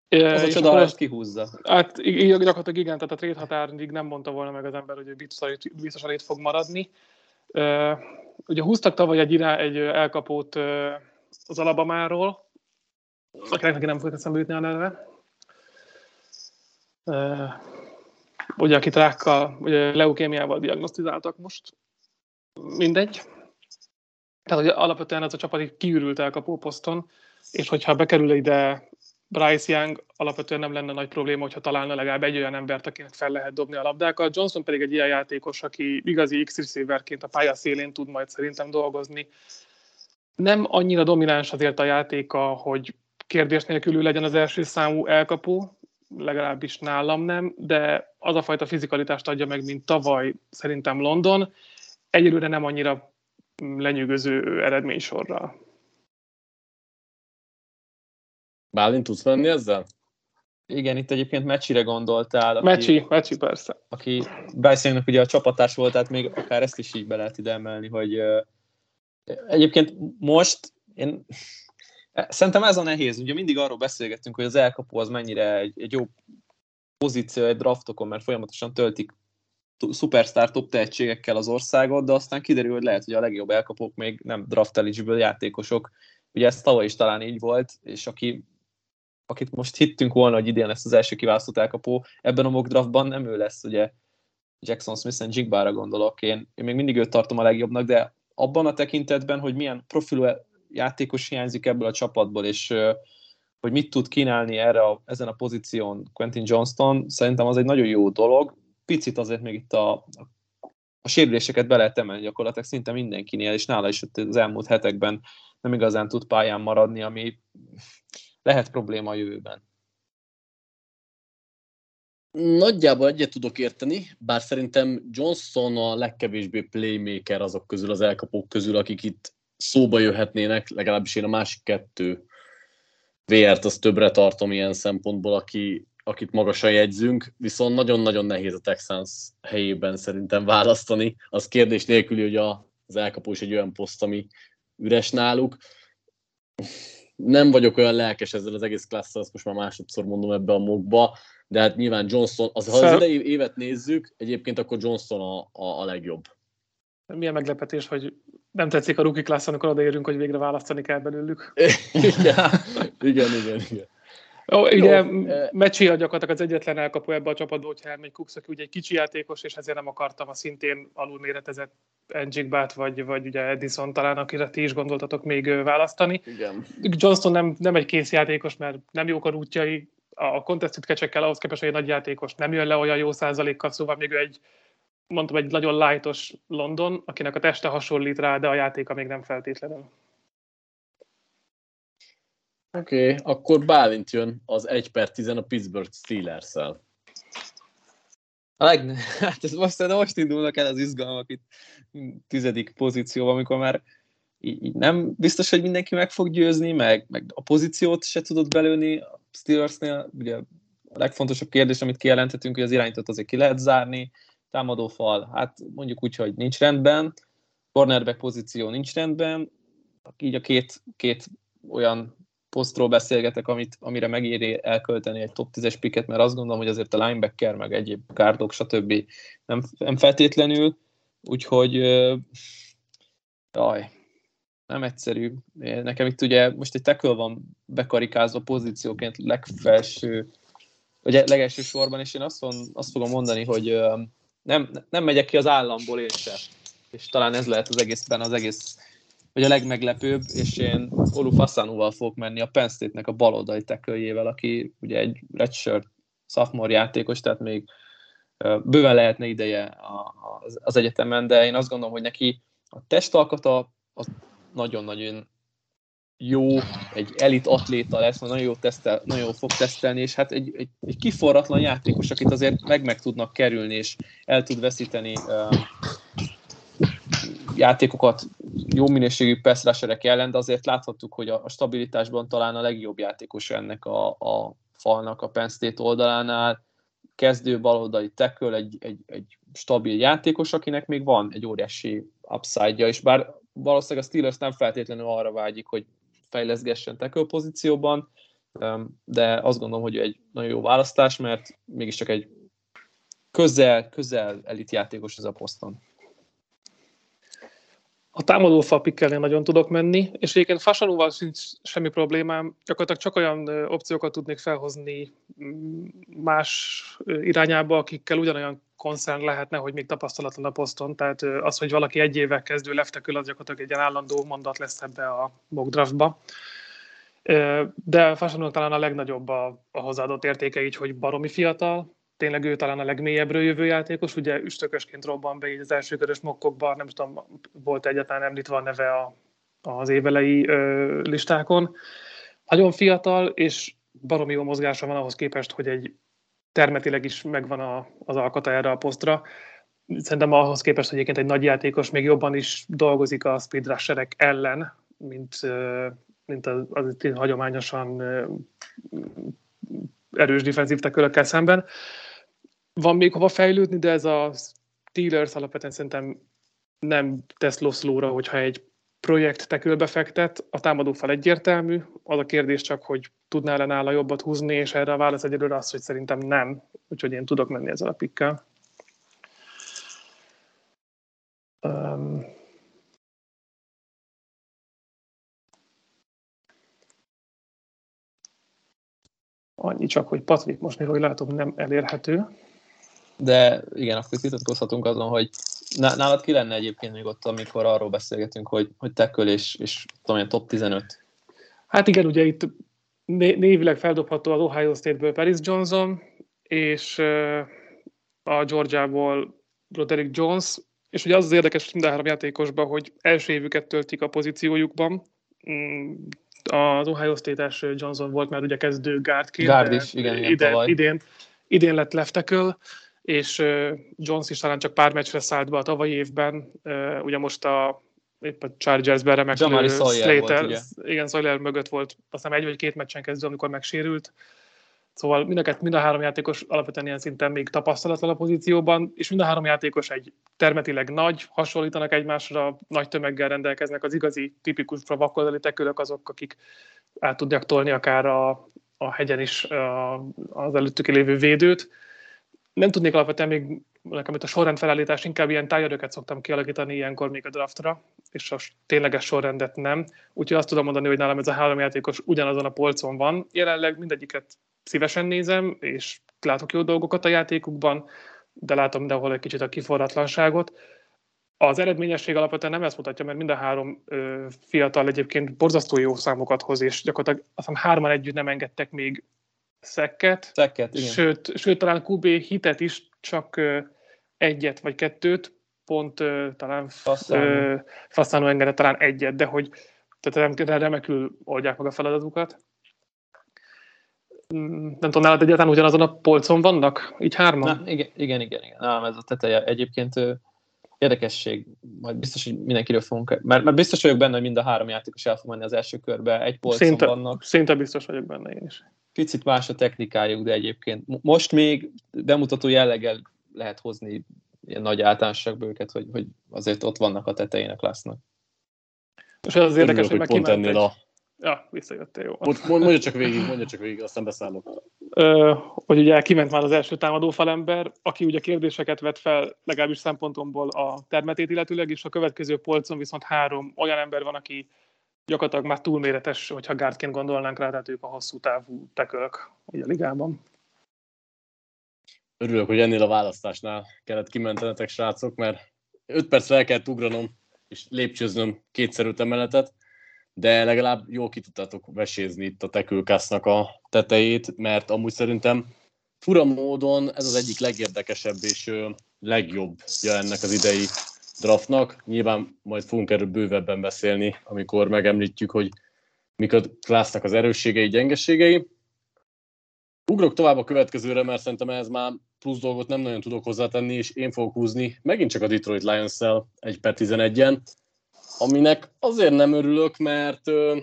Az a csoda, ezt kihúzza. Hát gyakorlatilag igen, tehát a trade határig nem mondta volna meg az ember, hogy biztosan, biztosan itt fog maradni. Ugye húztak tavaly egy, irá, egy elkapót az Alabamáról, akinek nem fog eszembe jutni a neve. Uh, ugye akit rákkal, ugye leukémiával diagnosztizáltak most, mindegy. Tehát, hogy alapvetően ez a csapat kiürült el kapóposzton, és hogyha bekerül ide Bryce Young, alapvetően nem lenne nagy probléma, hogyha találna legalább egy olyan embert, akinek fel lehet dobni a labdákat. Johnson pedig egy ilyen játékos, aki igazi x a pálya szélén tud majd szerintem dolgozni. Nem annyira domináns azért a játéka, hogy kérdés nélkül legyen az első számú elkapó, legalábbis nálam nem, de az a fajta fizikalitást adja meg, mint tavaly szerintem London, egyelőre nem annyira lenyűgöző eredménysorral. Bálint tudsz menni ezzel? Igen, itt egyébként Meccsire gondoltál. Aki, Mecsi, Mecsi persze. Aki Bryce ugye a csapatás volt, tehát még akár ezt is így be lehet ide emelni, hogy uh, egyébként most én szerintem ez a nehéz. Ugye mindig arról beszélgettünk, hogy az elkapó az mennyire egy, egy jó pozíció egy draftokon, mert folyamatosan töltik szupersztár top tehetségekkel az országot, de aztán kiderül, hogy lehet, hogy a legjobb elkapók még nem draft eligible játékosok. Ugye ez tavaly is talán így volt, és aki, akit most hittünk volna, hogy idén lesz az első kiválasztott elkapó, ebben a mock draftban nem ő lesz, ugye Jackson Smith and Jigbára gondolok. Én, én még mindig őt tartom a legjobbnak, de abban a tekintetben, hogy milyen profilú játékos hiányzik ebből a csapatból, és hogy mit tud kínálni erre a, ezen a pozíción Quentin Johnston, szerintem az egy nagyon jó dolog picit azért még itt a, a, a sérüléseket be lehet emelni gyakorlatilag szinte mindenkinél, és nála is az elmúlt hetekben nem igazán tud pályán maradni, ami lehet probléma a jövőben. Nagyjából egyet tudok érteni, bár szerintem Johnson a legkevésbé playmaker azok közül, az elkapók közül, akik itt szóba jöhetnének, legalábbis én a másik kettő VR-t azt többre tartom ilyen szempontból, aki, akit magasan jegyzünk, viszont nagyon-nagyon nehéz a Texans helyében szerintem választani. Az kérdés nélküli, hogy a, az elkapó is egy olyan poszt, ami üres náluk. Nem vagyok olyan lelkes ezzel az egész klasszal, azt most már másodszor mondom ebbe a mokba, de hát nyilván Johnson, az, ha az idei évet nézzük, egyébként akkor Johnson a, a, a legjobb. Milyen meglepetés, hogy nem tetszik a rookie klassz, amikor odaérünk, hogy végre választani kell belőlük. igen, igen, igen. igen. Ó, ugye Mecsi a gyakorlatilag az egyetlen elkapó ebbe a csapatba, hogyha elmegy Cooks, aki ugye egy kicsi játékos, és ezért nem akartam a szintén alulméretezett Enjigbát, vagy, vagy ugye Edison talán, akire ti is gondoltatok még választani. Igen. Johnston nem, nem egy kész játékos, mert nem jók a útjai, a contested kecsekkel ahhoz képest, hogy egy nagy játékos nem jön le olyan jó százalékkal, szóval még ő egy mondtam, egy nagyon lightos London, akinek a teste hasonlít rá, de a játéka még nem feltétlenül. Oké, okay, akkor Bálint jön az 1 per 10 a Pittsburgh Steelers-szel. A leg... Hát ez most, de most indulnak el az izgalmak itt tizedik pozícióban, amikor már így nem biztos, hogy mindenki meg fog győzni, meg, meg a pozíciót se tudod belőni a Steelersnél. Ugye a legfontosabb kérdés, amit kijelenthetünk, hogy az irányítót azért ki lehet zárni, támadó fal, hát mondjuk úgy, hogy nincs rendben, cornerback pozíció nincs rendben, így a két, két olyan posztról beszélgetek, amit, amire megéri elkölteni egy top 10-es piket, mert azt gondolom, hogy azért a linebacker, meg egyéb gárdok, stb. nem, nem feltétlenül, úgyhogy jaj, nem egyszerű. Nekem itt ugye most egy tackle van bekarikázva pozícióként legfelső, vagy legelső sorban, és én azt, von, azt fogom mondani, hogy nem, nem megyek ki az államból én sem. És talán ez lehet az egészben az egész vagy a legmeglepőbb, és én Olu Fassanúval fogok menni a Penn State-nek a baloldali teköljével, aki ugye egy redshirt sophomore játékos, tehát még bőven lehetne ideje az egyetemen, de én azt gondolom, hogy neki a testalkata az nagyon-nagyon jó, egy elit atléta lesz, nagyon jó, tesztel, nagyon fog tesztelni, és hát egy, egy, egy kiforratlan játékos, akit azért meg meg tudnak kerülni, és el tud veszíteni uh, játékokat jó minőségű passzráserek ellen, de azért láthattuk, hogy a, a stabilitásban talán a legjobb játékos ennek a, a falnak a Penn State oldalánál, kezdő baloldali tackle, egy, egy, egy stabil játékos, akinek még van egy óriási upside-ja, és bár valószínűleg a Steelers nem feltétlenül arra vágyik, hogy fejleszgessen tackle pozícióban, de azt gondolom, hogy egy nagyon jó választás, mert mégiscsak egy közel, közel elit játékos ez a poszton. A támadó falpikkel én nagyon tudok menni, és egyébként Fasanúval sincs semmi problémám, gyakorlatilag csak olyan opciókat tudnék felhozni mm, más irányába, akikkel ugyanolyan koncern lehetne, hogy még tapasztalatlan a poszton, tehát az, hogy valaki egy évvel kezdő leftekül, az gyakorlatilag egy ilyen állandó mondat lesz ebbe a mock draftba. De Fasanúnak talán a legnagyobb a, a hozzáadott értéke így, hogy baromi fiatal, tényleg ő talán a legmélyebbről jövő játékos, ugye üstökösként robban be így az első körös mokkokban, nem tudom, volt egyáltalán említve a neve a, az évelei ö, listákon. Nagyon fiatal, és baromi jó mozgása van ahhoz képest, hogy egy termetileg is megvan a, az alkata erre a posztra. Szerintem ahhoz képest, hogy egyébként egy nagy játékos még jobban is dolgozik a speed rusherek ellen, mint, mint az, az hagyományosan erős defensív tekölökkel szemben. Van még hova fejlődni, de ez a Steelers alapvetően szerintem nem tesz loszlóra, hogyha egy projekt tekülbe fektet, a támadó fel egyértelmű, az a kérdés csak, hogy tudná le nála jobbat húzni, és erre a válasz egyelőre az, hogy szerintem nem, úgyhogy én tudok menni ezzel a pikkel. Annyi csak, hogy Patrik most még, hogy látom, nem elérhető de igen, akkor vitatkozhatunk azon, hogy nálad ki lenne egyébként még ott, amikor arról beszélgetünk, hogy, hogy tekköl és, és tudom, top 15? Hát igen, ugye itt névileg feldobható az Ohio State-ből Paris Johnson, és a Georgia-ból Roderick Jones, és ugye az az érdekes mind a három játékosban, hogy első évüket töltik a pozíciójukban. Az Ohio State-es Johnson volt már ugye kezdő guardként. Guard is, igen, igen ide, idén, idén lett left tackle, és Jones is talán csak pár meccsre szállt be a tavalyi évben, ugye most a épp a Chargers-ben remeklő Slater, volt, igen, Sawyer mögött volt, aztán egy vagy két meccsen kezdő, amikor megsérült. Szóval mind a, mind a három játékos alapvetően ilyen szinten még tapasztalatlan a pozícióban, és mind a három játékos egy termetileg nagy, hasonlítanak egymásra, nagy tömeggel rendelkeznek, az igazi, tipikus vakoldali tekülök azok, akik át tudják tolni akár a, a hegyen is a, az előttük lévő védőt, nem tudnék alapvetően még nekem itt a sorrend felállítás, inkább ilyen tájadőket szoktam kialakítani ilyenkor még a draftra, és a tényleges sorrendet nem. Úgyhogy azt tudom mondani, hogy nálam ez a három játékos ugyanazon a polcon van. Jelenleg mindegyiket szívesen nézem, és látok jó dolgokat a játékukban, de látom mindenhol egy kicsit a kiforratlanságot. Az eredményesség alapvetően nem ezt mutatja, mert mind a három ö, fiatal egyébként borzasztó jó számokat hoz, és gyakorlatilag azt hiszem hárman együtt nem engedtek még szekket. Szekket, igen. Sőt, sőt, talán QB hitet is csak egyet vagy kettőt, pont talán Faszánó engedett talán egyet, de hogy tehát remekül oldják meg a feladatukat. Nem tudom, nálad egyáltalán ugyanazon a polcon vannak? Így hárman? Na, igen, igen, igen. igen. Nálam ez a teteje. Egyébként érdekesség, majd biztos, hogy mindenkiről fogunk, mert, mert biztos vagyok benne, hogy mind a három játékos el fog menni az első körbe, egy polcon szinte, vannak. Szinte biztos vagyok benne én is picit más a technikájuk, de egyébként most még bemutató jelleggel lehet hozni ilyen nagy általánosságból őket, hogy, hogy azért ott vannak a tetejének lesznek. És az érdekes, hogy meg pont ennél a... Ja, visszajöttél, jó. Mondja csak végig, mondja csak végig, aztán beszállok. Ö, hogy ugye kiment már az első támadó falember, aki ugye kérdéseket vett fel, legalábbis szempontomból a termetét illetőleg, és a következő polcon viszont három olyan ember van, aki gyakorlatilag már túlméretes, hogyha gárdként gondolnánk rá, tehát ők a hosszú távú tekölök így a ligában. Örülök, hogy ennél a választásnál kellett kimentenetek, srácok, mert 5 percre el kellett ugranom, és lépcsőznöm kétszer öt emeletet, de legalább jól ki tudtátok vesézni itt a tekülkásznak a tetejét, mert amúgy szerintem fura módon ez az egyik legérdekesebb és legjobbja ennek az idei draftnak. Nyilván majd fogunk erről bővebben beszélni, amikor megemlítjük, hogy mik a klásznak az erősségei, gyengeségei. Ugrok tovább a következőre, mert szerintem ez már plusz dolgot nem nagyon tudok hozzátenni, és én fogok húzni megint csak a Detroit Lions-szel egy per 11-en, aminek azért nem örülök, mert ö,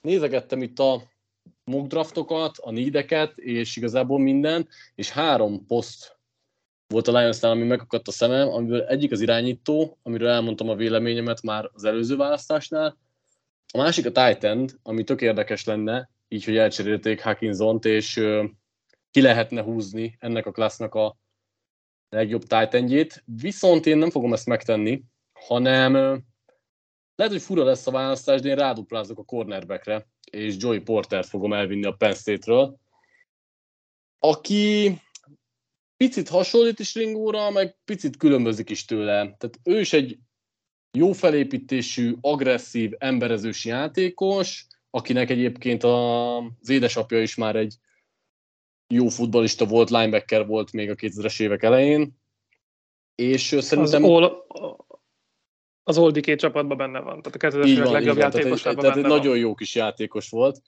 nézegettem itt a mock draftokat, a nídeket, és igazából minden, és három poszt volt a lions ami megakadt a szemem, amiből egyik az irányító, amiről elmondtam a véleményemet már az előző választásnál, a másik a Titan, ami tök érdekes lenne, így, hogy elcserélték Hawkinsont, és ö, ki lehetne húzni ennek a klassznak a legjobb Titanjét. Viszont én nem fogom ezt megtenni, hanem lehet, hogy fura lesz a választás, de én ráduplázok a cornerbackre, és Joey Porter fogom elvinni a Penn State-ről, aki picit hasonlít is Ringóra, meg picit különbözik is tőle. Tehát ő is egy jó felépítésű, agresszív, emberezős játékos, akinek egyébként az édesapja is már egy jó futbalista volt, linebacker volt még a 2000-es évek elején. És szerintem... Az, az Oldiké csapatban benne van, tehát a 2000-es évek legjobb játékosában tehát, tehát nagyon jó kis játékos volt,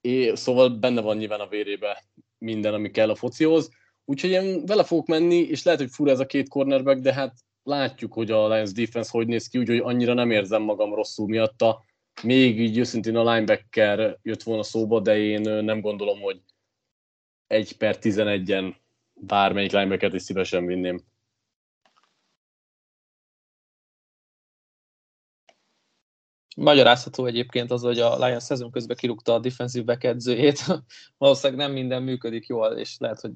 és szóval benne van nyilván a vérébe minden, ami kell a focihoz. Úgyhogy én vele fogok menni, és lehet, hogy fura ez a két cornerback, de hát látjuk, hogy a Lions defense hogy néz ki, úgyhogy annyira nem érzem magam rosszul miatta. Még így őszintén a linebacker jött volna szóba, de én nem gondolom, hogy egy per 11-en bármelyik linebackert is szívesen vinném. Magyarázható egyébként az, hogy a Lions szezon közben kirúgta a defensive back edzőjét. Valószínűleg nem minden működik jól, és lehet, hogy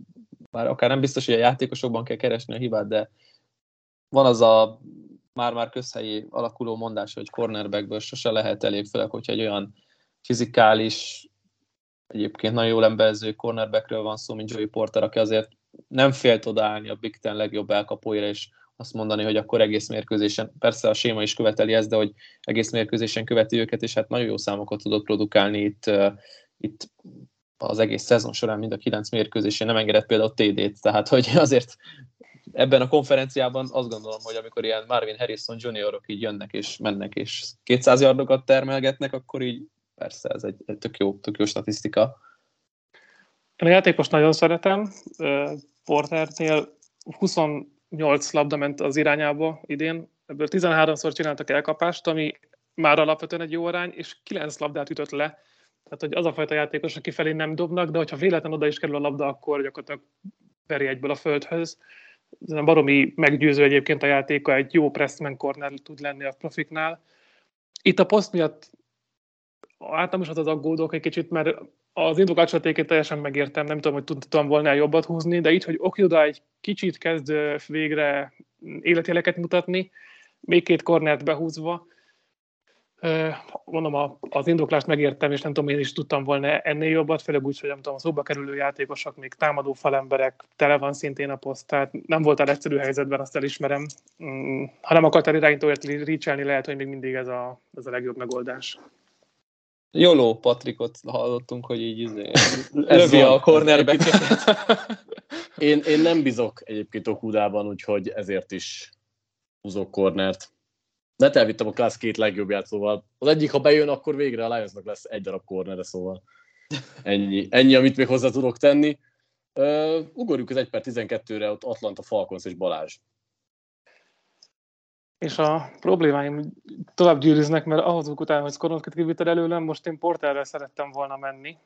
már akár nem biztos, hogy a játékosokban kell keresni a hibát, de van az a már-már közhelyi alakuló mondás, hogy cornerbackből sose lehet elég, főleg, hogyha egy olyan fizikális, egyébként nagyon jól emberző cornerbackről van szó, mint Joey Porter, aki azért nem fél odaállni a Big Ten legjobb elkapóira, és azt mondani, hogy akkor egész mérkőzésen, persze a séma is követeli ezt, de hogy egész mérkőzésen követi őket, és hát nagyon jó számokat tudott produkálni itt, itt az egész szezon során mind a kilenc mérkőzésén nem engedett például TD-t, tehát hogy azért ebben a konferenciában azt gondolom, hogy amikor ilyen Marvin Harrison juniorok így jönnek és mennek és 200 yardokat termelgetnek, akkor így persze ez egy, egy tök, jó, tök jó statisztika. Én a játékos nagyon szeretem. Porternél 28 labda ment az irányába idén, ebből 13-szor csináltak elkapást, ami már alapvetően egy jó arány, és 9 labdát ütött le. Tehát, hogy az a fajta játékos, aki felé nem dobnak, de hogyha véletlen oda is kerül a labda, akkor gyakorlatilag veri egyből a földhöz baromi meggyőző egyébként a játéka, egy jó pressman corner tud lenni a profiknál. Itt a poszt miatt is az az aggódok egy kicsit, mert az indoklásatékét teljesen megértem, nem tudom, hogy tudtam volna jobbat húzni, de így, hogy Okioda egy kicsit kezd végre életjeleket mutatni, még két kornert behúzva, mondom, az indoklást megértem, és nem tudom, én is tudtam volna ennél jobbat, főleg úgy, hogy nem tudom, a szóba kerülő játékosok, még támadó falemberek, tele van szintén a poszt, tehát nem voltál egyszerű helyzetben, azt elismerem. Mm, ha nem akartál irányítóért ricselni, lehet, hogy még mindig ez a, ez a legjobb megoldás. Jóló Patrikot hallottunk, hogy így izé, lövi a cornerbe. én, én nem bizok egyébként Okudában, úgyhogy ezért is húzok cornert net elvittem a Class két legjobbját, szóval az egyik, ha bejön, akkor végre a Lionsnak lesz egy darab corner szóval ennyi, ennyi, amit még hozzá tudok tenni. Uh, ugorjuk az 1 per 12-re, ott Atlanta Falcons és Balázs. És a problémáim tovább gyűrűznek, mert ahhoz után, hogy Skoronskit kivitted előlem, most én Porterre szerettem volna menni.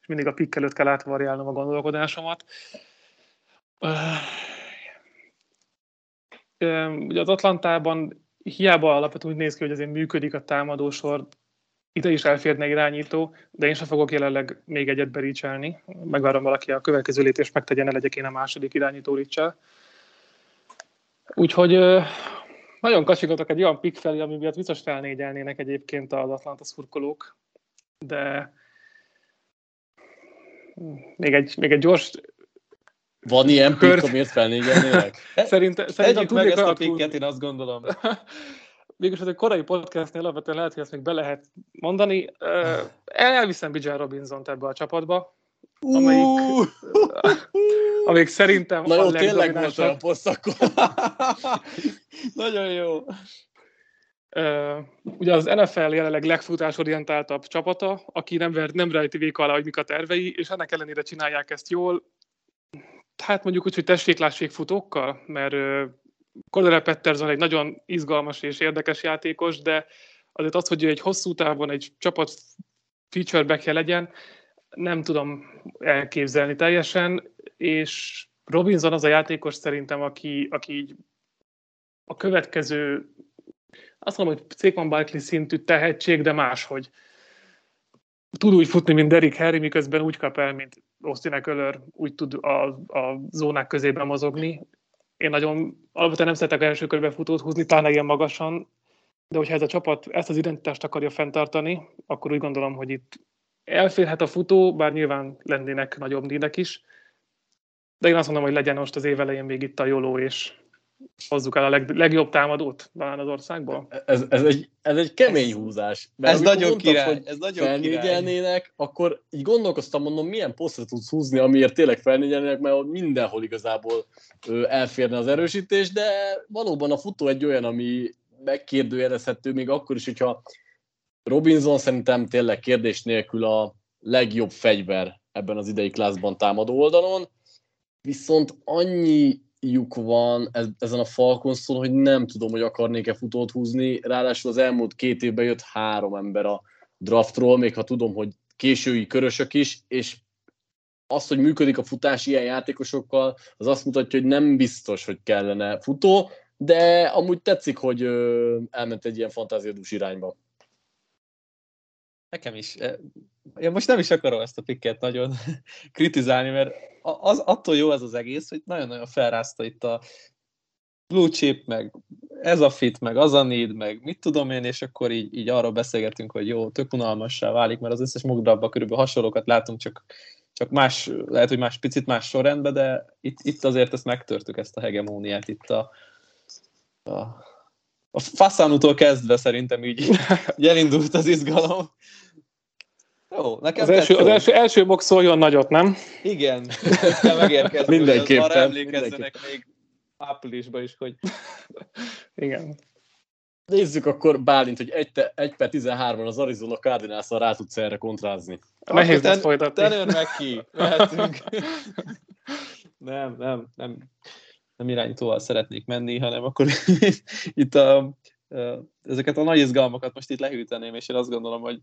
És mindig a pikk előtt kell átvarjálnom a gondolkodásomat. Ugye az Atlantában hiába alapvetően úgy néz ki, hogy azért működik a támadósor, ide is elférne irányító, de én sem fogok jelenleg még egyet bericselni. Megvárom valaki a következő lépést megtegye, ne legyek én a második irányító ricsel. Úgyhogy nagyon kacsigatok egy olyan pick felé, ami miatt biztos felnégyelnének egyébként az Atlanta szurkolók, de még egy, még egy gyors van ilyen Kört... pikk, amiért felnégyelnének? Szerinte, szerintem tudnék meg ezt a pikket, én azt gondolom. Mégis az egy korai podcastnél alapvetően lehet, hogy ezt még be lehet mondani. Elviszem Bijan robinson ebbe a csapatba, amelyik, amelyik szerintem Na jó, tényleg volt olyan poszt akkor. Nagyon jó. Uh, ugye az NFL jelenleg legfutásorientáltabb csapata, aki nem, ver, nem rejti véka alá, hogy mik a tervei, és ennek ellenére csinálják ezt jól. Hát mondjuk úgy, hogy tessék futókkal, mert uh, Cordero Petterson egy nagyon izgalmas és érdekes játékos, de azért az, hogy egy hosszú távon egy csapat featureback legyen, nem tudom elképzelni teljesen, és Robinson az a játékos szerintem, aki, aki így a következő, azt mondom, hogy Saquon Barkley szintű tehetség, de máshogy. Tud úgy futni, mint Derek Harry, miközben úgy kap el, mint Austin Eckler, úgy tud a, a zónák közében mozogni. Én nagyon alapvetően nem szeretek első körben futót húzni, pláne ilyen magasan, de hogyha ez a csapat ezt az identitást akarja fenntartani, akkor úgy gondolom, hogy itt elférhet a futó, bár nyilván lennének nagyobb dínek is, de én azt mondom, hogy legyen most az év elején még itt a Joló, és hozzuk el a leg, legjobb támadót talán az országból. Ez, ez, egy, ez egy kemény húzás. Mert ez nagyon mondtad, király. Hogy ez nagyon király. akkor így gondolkoztam, mondom, milyen posztra tudsz húzni, amiért tényleg felnégyelnének, mert mindenhol igazából elférne az erősítés, de valóban a futó egy olyan, ami megkérdőjelezhető még akkor is, hogyha Robinson szerintem tényleg kérdés nélkül a legjobb fegyver ebben az idei klászban támadó oldalon, viszont annyi lyuk van ezen a Falconson, hogy nem tudom, hogy akarnék-e futót húzni. Ráadásul az elmúlt két évben jött három ember a draftról, még ha tudom, hogy késői körösök is, és az, hogy működik a futás ilyen játékosokkal, az azt mutatja, hogy nem biztos, hogy kellene futó, de amúgy tetszik, hogy elment egy ilyen fantáziadús irányba. Nekem is. Én most nem is akarom ezt a pikket nagyon kritizálni, mert az, attól jó ez az egész, hogy nagyon-nagyon felrázta itt a blue chip, meg ez a fit, meg az a need, meg mit tudom én, és akkor így, így arról beszélgetünk, hogy jó, tök unalmassá válik, mert az összes mockdraftban körülbelül hasonlókat látunk, csak, csak más, lehet, hogy más picit más sorrendben, de itt, itt azért ezt megtörtük, ezt a hegemóniát itt a, a, a faszánutól kezdve szerintem így, így elindult az izgalom. Jó, nekem az, első, az első, első box szóljon nagyot, nem? Igen, kell megérkezni, mindenképpen, arra emlékezzenek még áprilisban is, hogy... Igen. Nézzük akkor Bálint, hogy 1, 1 per 13-on az Arizona cardinals rá tudsz erre kontrázni. Nehéz lesz folytatni. Tenőr meg ki, mehetünk. nem, nem, nem, nem irányítóval szeretnék menni, hanem akkor itt a, ezeket a nagy izgalmakat most itt lehűteném, és én azt gondolom, hogy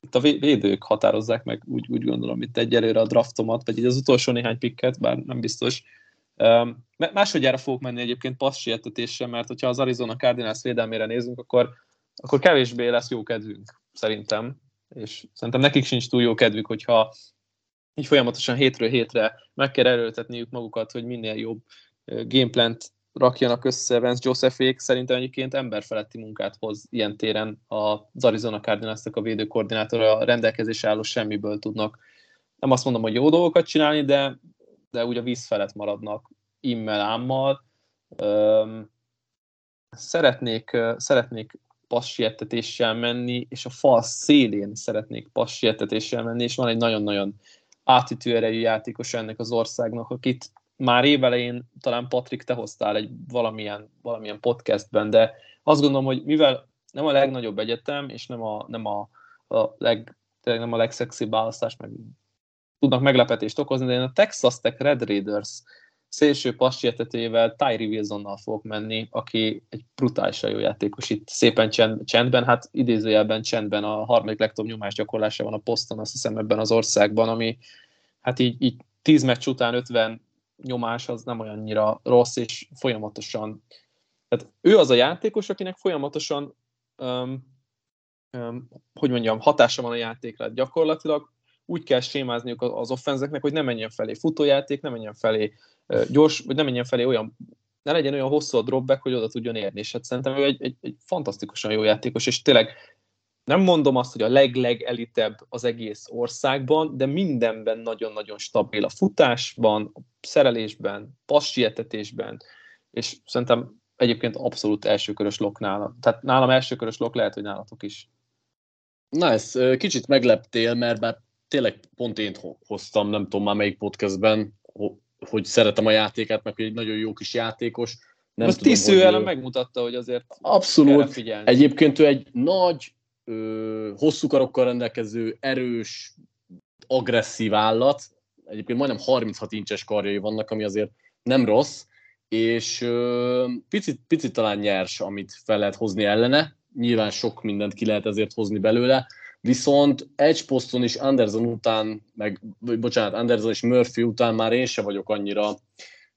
itt a védők határozzák meg, úgy, úgy gondolom, itt egyelőre a draftomat, vagy így az utolsó néhány pikket, bár nem biztos. Um, másodjára fogok menni egyébként passzsietetésre, mert hogyha az Arizona Cardinals védelmére nézünk, akkor, akkor kevésbé lesz jó kedvünk, szerintem. És szerintem nekik sincs túl jó kedvük, hogyha így folyamatosan hétről hétre meg kell erőltetniük magukat, hogy minél jobb gameplant rakjanak össze Vance Josephék, szerintem egyébként emberfeletti munkát hoz ilyen téren az Arizona cardinals a védőkoordinátora, a rendelkezés álló semmiből tudnak nem azt mondom, hogy jó dolgokat csinálni, de, de úgy a víz felett maradnak immel ámmal. szeretnék, szeretnék passietetéssel menni, és a fal szélén szeretnék passietetéssel menni, és van egy nagyon-nagyon átütő erejű játékos ennek az országnak, akit már évelején talán Patrik, te hoztál egy valamilyen, valamilyen podcastben, de azt gondolom, hogy mivel nem a legnagyobb egyetem, és nem a, nem a, a leg, nem a legszexibb választás, meg tudnak meglepetést okozni, de én a Texas Tech Red Raiders szélső passietetével Tyree Wilsonnal fogok menni, aki egy brutálisan jó játékos itt szépen csend, csendben, hát idézőjelben csendben a harmadik legtöbb nyomásgyakorlása van a poszton, azt hiszem ebben az országban, ami hát így, így 10 meccs után 50 nyomás az nem olyannyira rossz, és folyamatosan, tehát ő az a játékos, akinek folyamatosan um, um, hogy mondjam, hatása van a játékra. Gyakorlatilag úgy kell sémázniuk az offenzeknek, hogy ne menjen felé futójáték, ne menjen felé uh, gyors, vagy ne menjen felé olyan, ne legyen olyan hosszú a dropback, hogy oda tudjon érni. És hát szerintem ő egy, egy, egy fantasztikusan jó játékos, és tényleg nem mondom azt, hogy a leg-legelitebb az egész országban, de mindenben nagyon-nagyon stabil a futásban, a szerelésben, passietetésben, és szerintem egyébként abszolút elsőkörös lok nálam. Tehát nálam elsőkörös lok lehet, hogy nálatok is. Na, ez kicsit megleptél, mert bár tényleg pont én hoztam, nem tudom már melyik podcastben, hogy szeretem a játékát, meg hogy egy nagyon jó kis játékos. Nem Most Tisző ellen megmutatta, hogy azért Abszolút. Egyébként ő egy nagy, ö, hosszú karokkal rendelkező, erős, agresszív állat. Egyébként majdnem 36 incses karjai vannak, ami azért nem rossz, és ö, picit, picit talán nyers, amit fel lehet hozni ellene. Nyilván sok mindent ki lehet ezért hozni belőle, viszont egy poszton is Anderson után, meg bocsánat, Anderson és Murphy után már én se vagyok annyira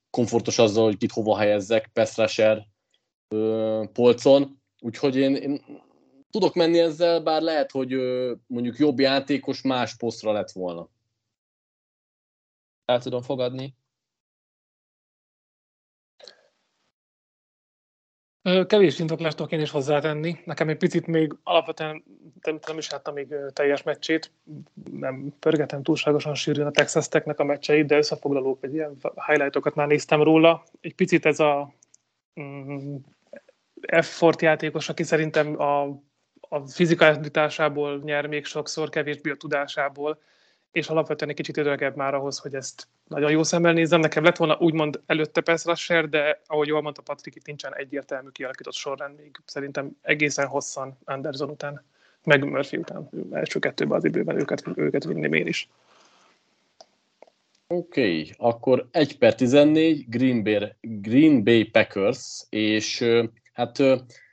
komfortos azzal, hogy kit hova helyezzek Pestrasher polcon, úgyhogy én, én tudok menni ezzel, bár lehet, hogy mondjuk jobb játékos más posztra lett volna. El tudom fogadni. Kevés indoklást tudok én is hozzátenni. Nekem egy picit még alapvetően nem, nem is láttam még teljes meccsét. Nem pörgetem túlságosan sűrűn a Texas Technek a meccseit, de összefoglalók, vagy ilyen highlightokat már néztem róla. Egy picit ez a mm, F-fort játékos, aki szerintem a, a fizikalitásából nyer még sokszor, kevésbé a tudásából, és alapvetően egy kicsit öregebb már ahhoz, hogy ezt nagyon jó szemmel nézem. Nekem lett volna úgymond előtte pass rusher, de ahogy jól mondta Patrik, itt nincsen egyértelmű kialakított sorrend még szerintem egészen hosszan Anderson után, meg Murphy után. Első kettőben az időben őket, őket vinném én is. Oké, okay, akkor 1 per 14, Green Bay, Green Bay Packers, és hát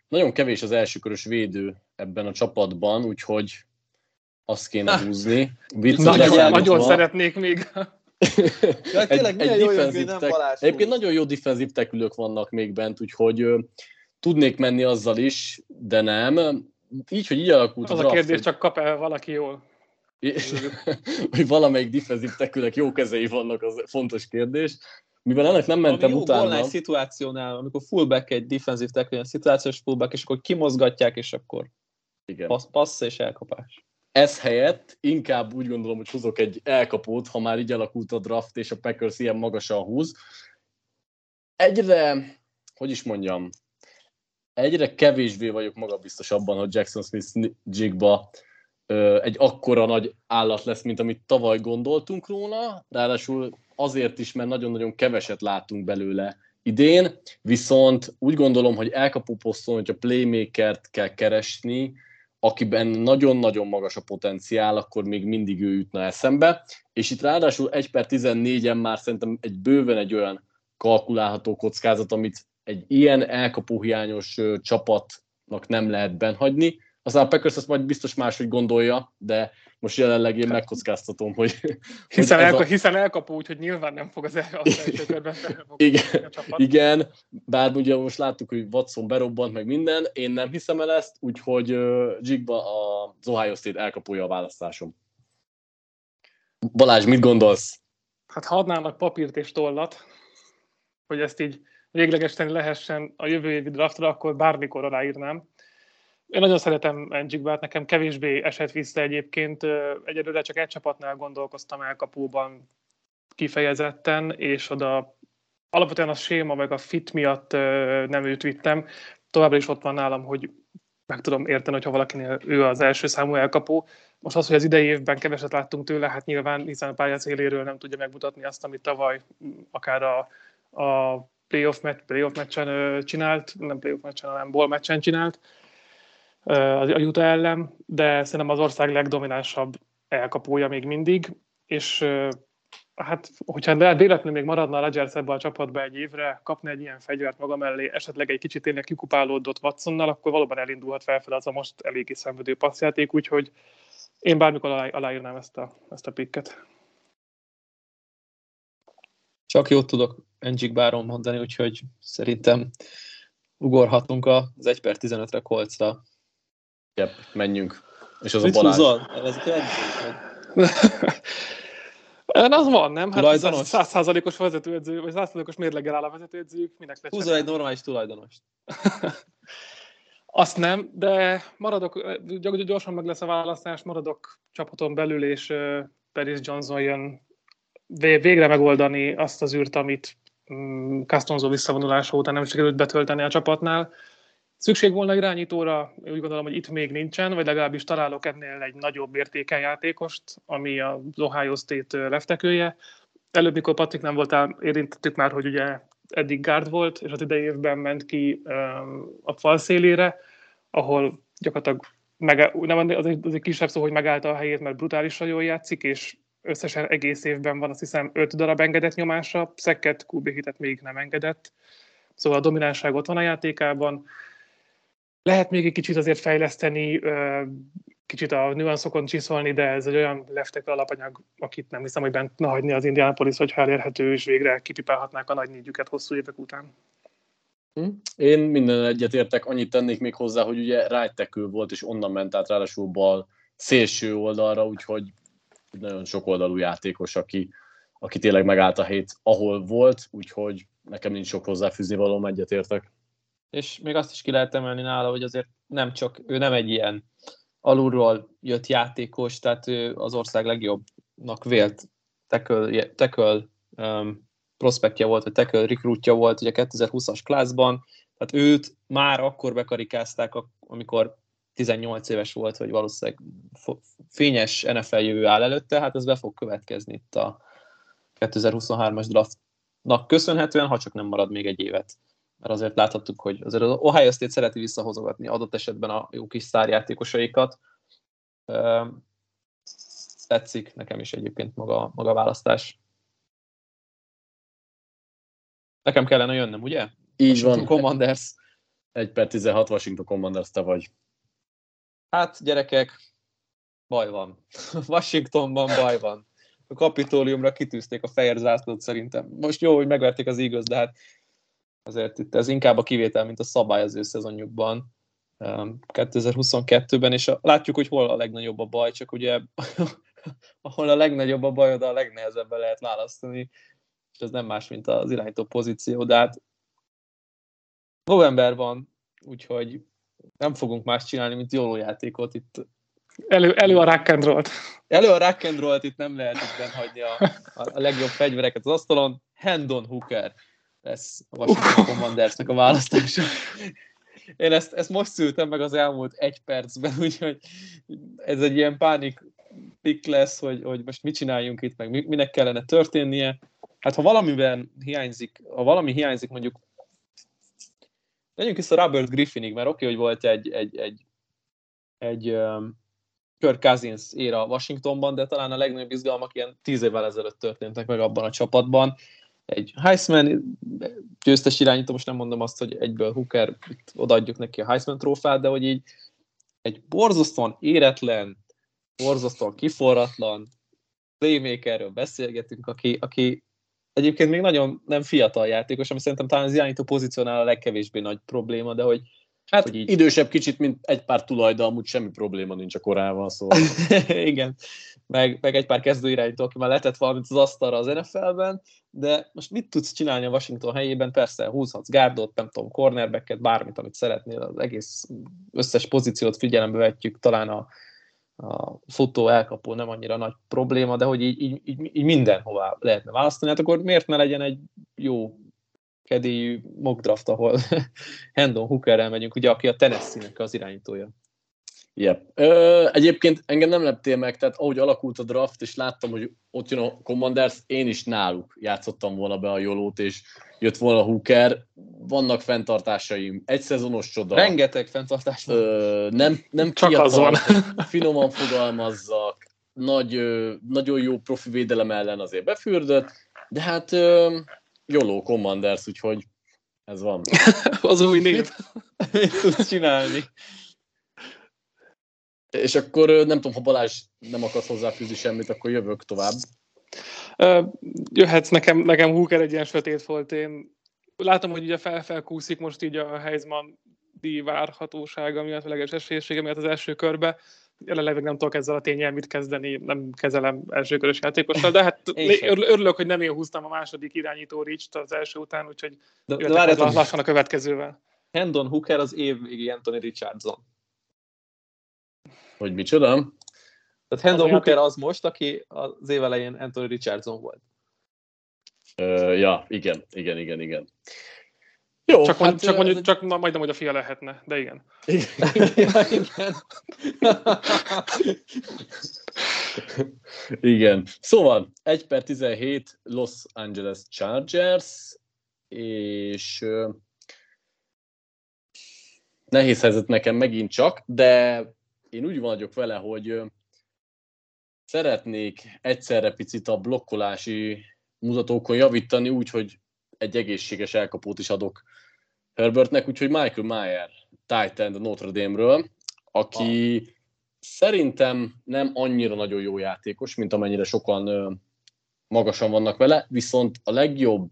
nagyon kevés az elsőkörös védő ebben a csapatban, úgyhogy azt kéne húzni. nagyon, nagyon szeretnék még. Ja, tényleg egy, egy jó nem Balázs Egyébként nagyon jó defenzív tekülők vannak még bent, úgyhogy ö, tudnék menni azzal is, de nem. Így, hogy így alakult Az a, a kérdés, hogy... csak kap-e valaki jól? hogy valamelyik defenzív tekülek jó kezei vannak, az fontos kérdés. Mivel ennek nem mentem Ami utána... Egy szituációnál, amikor fullback egy defenzív tackle, szituációs fullback, és akkor kimozgatják, és akkor Igen. Passz, passz és elkapás ez helyett inkább úgy gondolom, hogy hozok egy elkapót, ha már így alakult a draft, és a Packers ilyen magasan húz. Egyre, hogy is mondjam, egyre kevésbé vagyok magabiztos abban, hogy Jackson Smith jigba egy akkora nagy állat lesz, mint amit tavaly gondoltunk róla, ráadásul azért is, mert nagyon-nagyon keveset látunk belőle idén, viszont úgy gondolom, hogy elkapó poszton, hogyha playmakert kell keresni, akiben nagyon-nagyon magas a potenciál, akkor még mindig ő jutna eszembe. És itt ráadásul 1 per 14-en már szerintem egy bőven egy olyan kalkulálható kockázat, amit egy ilyen elkapóhiányos csapatnak nem lehet benhagyni. Aztán a Packers azt majd biztos máshogy gondolja, de most jelenleg én megkockáztatom, hogy... Hiszen, hogy elka, a... hiszen elkapó, úgyhogy nyilván nem fog az, első körben igen. Igen, bár ugye most láttuk, hogy Watson berobbant meg minden, én nem hiszem el ezt, úgyhogy uh, Jigba az Ohio State elkapója a választásom. Balázs, mit gondolsz? Hát ha adnának papírt és tollat, hogy ezt így véglegesen lehessen a jövő évi draftra, akkor bármikor aláírnám. Én nagyon szeretem Enjigbát, nekem kevésbé esett vissza egyébként. Egyelőre csak egy csapatnál gondolkoztam elkapóban kifejezetten, és oda alapvetően a séma meg a fit miatt nem őt vittem. Továbbra is ott van nálam, hogy meg tudom érteni, hogyha valakinél ő az első számú elkapó. Most az, hogy az idei évben keveset láttunk tőle, hát nyilván hiszen a pályaszéléről nem tudja megmutatni azt, amit tavaly akár a, a playoff, match, playoff meccsen csinált, nem playoff meccsen, hanem ball meccsen csinált a Utah ellen, de szerintem az ország legdominánsabb elkapója még mindig, és hát, hogyha véletlenül még maradna a Rodgers ebbe a csapatba egy évre, kapna egy ilyen fegyvert maga mellé, esetleg egy kicsit tényleg kikupálódott Watsonnal, akkor valóban elindulhat felfel az a most eléggé szenvedő passzjáték, úgyhogy én bármikor alá, aláírnám ezt a, ezt a pikket. Csak jót tudok Enjik Báron mondani, úgyhogy szerintem ugorhatunk az 1 per 15-re kolcra. Yep, menjünk. És az Mit a Balázs. Húzol? az van, nem? Hát százszázalékos vezetőedző, vagy százszázalékos mérleggel áll a vezetőedzőjük, minek Húzol egy normális tulajdonost. Azt nem, de maradok, gyorsan meg lesz a választás, maradok csapaton belül, és Paris Johnson jön végre megoldani azt az űrt, amit Castonzo visszavonulása után nem sikerült betölteni a csapatnál Szükség volna irányítóra, úgy gondolom, hogy itt még nincsen, vagy legalábbis találok ennél egy nagyobb értékeljátékost, ami a Ohio State leftekője. Előbb, mikor Patrik nem voltál, érintettük már, hogy ugye eddig guard volt, és az idei évben ment ki a fal szélére, ahol gyakorlatilag meg, nem, az, egy, az egy kisebb szó, hogy megállta a helyét, mert brutálisan jól játszik, és összesen egész évben van azt hiszem öt darab engedett nyomása, szekket, hitet még nem engedett, szóval a dominánság ott van a játékában. Lehet még egy kicsit azért fejleszteni, kicsit a nüanszokon csiszolni, de ez egy olyan leftek alapanyag, akit nem hiszem, hogy bent hagyni az Indianapolis, hogyha elérhető, és végre kipipálhatnák a nagy négyüket hosszú évek után. Hm? Én minden egyet értek, annyit tennék még hozzá, hogy ugye right volt, és onnan ment át ráadásul bal szélső oldalra, úgyhogy nagyon sok oldalú játékos, aki, aki tényleg megállt a hét, ahol volt, úgyhogy nekem nincs sok hozzáfűzni való, egyet értek. És még azt is ki lehet emelni nála, hogy azért nem csak, ő nem egy ilyen alulról jött játékos, tehát ő az ország legjobbnak vélt tackle, um, prospektje volt, vagy tackle recruitja volt ugye 2020-as klászban, tehát őt már akkor bekarikázták, amikor 18 éves volt, hogy valószínűleg fényes NFL jövő áll előtte, hát ez be fog következni itt a 2023-as draftnak köszönhetően, ha csak nem marad még egy évet. Mert azért láthattuk, hogy azért az Ohio State szereti visszahozogatni adott esetben a jó kis szárjátékosaikat. Tetszik nekem is egyébként maga, maga a választás. Nekem kellene jönnöm, ugye? Így van. Commanders. 1 per 16 Washington Commanders te vagy. Hát, gyerekek, baj van. Washingtonban baj van. A kapitóliumra kitűzték a fehér zászlót szerintem. Most jó, hogy megverték az igaz, de hát azért itt ez inkább a kivétel, mint a szabály az ő szezonjukban. 2022-ben, és a, látjuk, hogy hol a legnagyobb a baj, csak ugye ahol a legnagyobb a baj, oda a legnehezebben lehet választani, és ez nem más, mint az irányító pozíció, de hát november van, úgyhogy nem fogunk más csinálni, mint jóló játékot itt. Elő, elő a rock and roll Elő a rock and roll itt nem lehet itt hagyni a, a, a legjobb fegyvereket az asztalon. Hendon Hooker lesz a Washington Commandersnek a választása. Én ezt, ezt most szültem meg az elmúlt egy percben, úgyhogy ez egy ilyen pánik pick lesz, hogy, hogy most mit csináljunk itt, meg minek kellene történnie. Hát ha valamiben hiányzik, ha valami hiányzik mondjuk Menjünk vissza Robert Griffinig, mert oké, okay, hogy volt egy, egy, egy, egy um, Kirk Cousins éra Washingtonban, de talán a legnagyobb izgalmak ilyen tíz évvel ezelőtt történtek meg abban a csapatban. Egy Heisman győztes irányító, most nem mondom azt, hogy egyből Hooker, itt odaadjuk neki a Heisman trófát, de hogy így egy borzasztóan éretlen, borzasztóan kiforratlan playmakerről beszélgetünk, aki, aki egyébként még nagyon nem fiatal játékos, ami szerintem talán az irányító pozíciónál a legkevésbé nagy probléma, de hogy Hát hogy így... idősebb kicsit, mint egy pár tulaj, de amúgy semmi probléma nincs a korával, szóval. Igen, meg, meg egy pár kezdőirányító, aki már letett valamit az asztalra az NFL-ben, de most mit tudsz csinálni a Washington helyében? Persze húzhatsz gárdot, nem tudom, cornerbacket, bármit, amit szeretnél, az egész összes pozíciót figyelembe vetjük, talán a, a futó elkapó nem annyira nagy probléma, de hogy így, így, így, így mindenhová lehetne választani, hát akkor miért ne legyen egy jó kedélyű mock draft, ahol Hendon Hookerrel megyünk, ugye, aki a Tennessee-nek az irányítója. Yep. Ö, egyébként engem nem leptél meg, tehát ahogy alakult a draft, és láttam, hogy ott jön a Commanders, én is náluk játszottam volna be a Jolót, és jött volna Hooker. Vannak fenntartásaim. Egy szezonos csoda. Rengeteg fenntartás van. Ö, nem, nem Csak fiatal, az van. finoman fogalmazzak, nagy, nagyon jó profi védelem ellen azért befürdött, de hát ö, Joló Commanders, úgyhogy ez van. az új név. Mit tudsz csinálni? És akkor nem tudom, ha Balázs nem akarsz hozzáfűzni semmit, akkor jövök tovább. Uh, jöhetsz, nekem, nekem Hooker egy ilyen sötét volt. Én látom, hogy ugye felfelkúszik most így a Heisman díj várhatósága miatt, a leges esélyessége miatt az első körbe. Jelenleg nem tudok ezzel a tényel mit kezdeni, nem kezelem elsőkörös játékossal, de hát örülök, hogy nem én húztam a második irányító reach az első után, úgyhogy de, de várjátok, lassan a következővel. Hendon Hooker az év végi Anthony Richardson. Hogy micsoda? Tehát Hendon Hooker az most, aki az év elején Anthony Richardson volt. Uh, ja, igen, igen, igen, igen. Jó, csak, hát csak, mondjuk, csak majdnem, hogy a fia lehetne, de igen. Igen. igen. igen. Szóval 1 per 17 Los Angeles Chargers, és nehéz helyzet nekem megint csak, de én úgy vagyok vele, hogy szeretnék egyszerre picit a blokkolási mutatókon javítani úgy, hogy egy egészséges elkapót is adok Herbertnek, úgyhogy Michael Mayer, Titan a Notre Dame-ről, aki ah. szerintem nem annyira nagyon jó játékos, mint amennyire sokan ö, magasan vannak vele, viszont a legjobb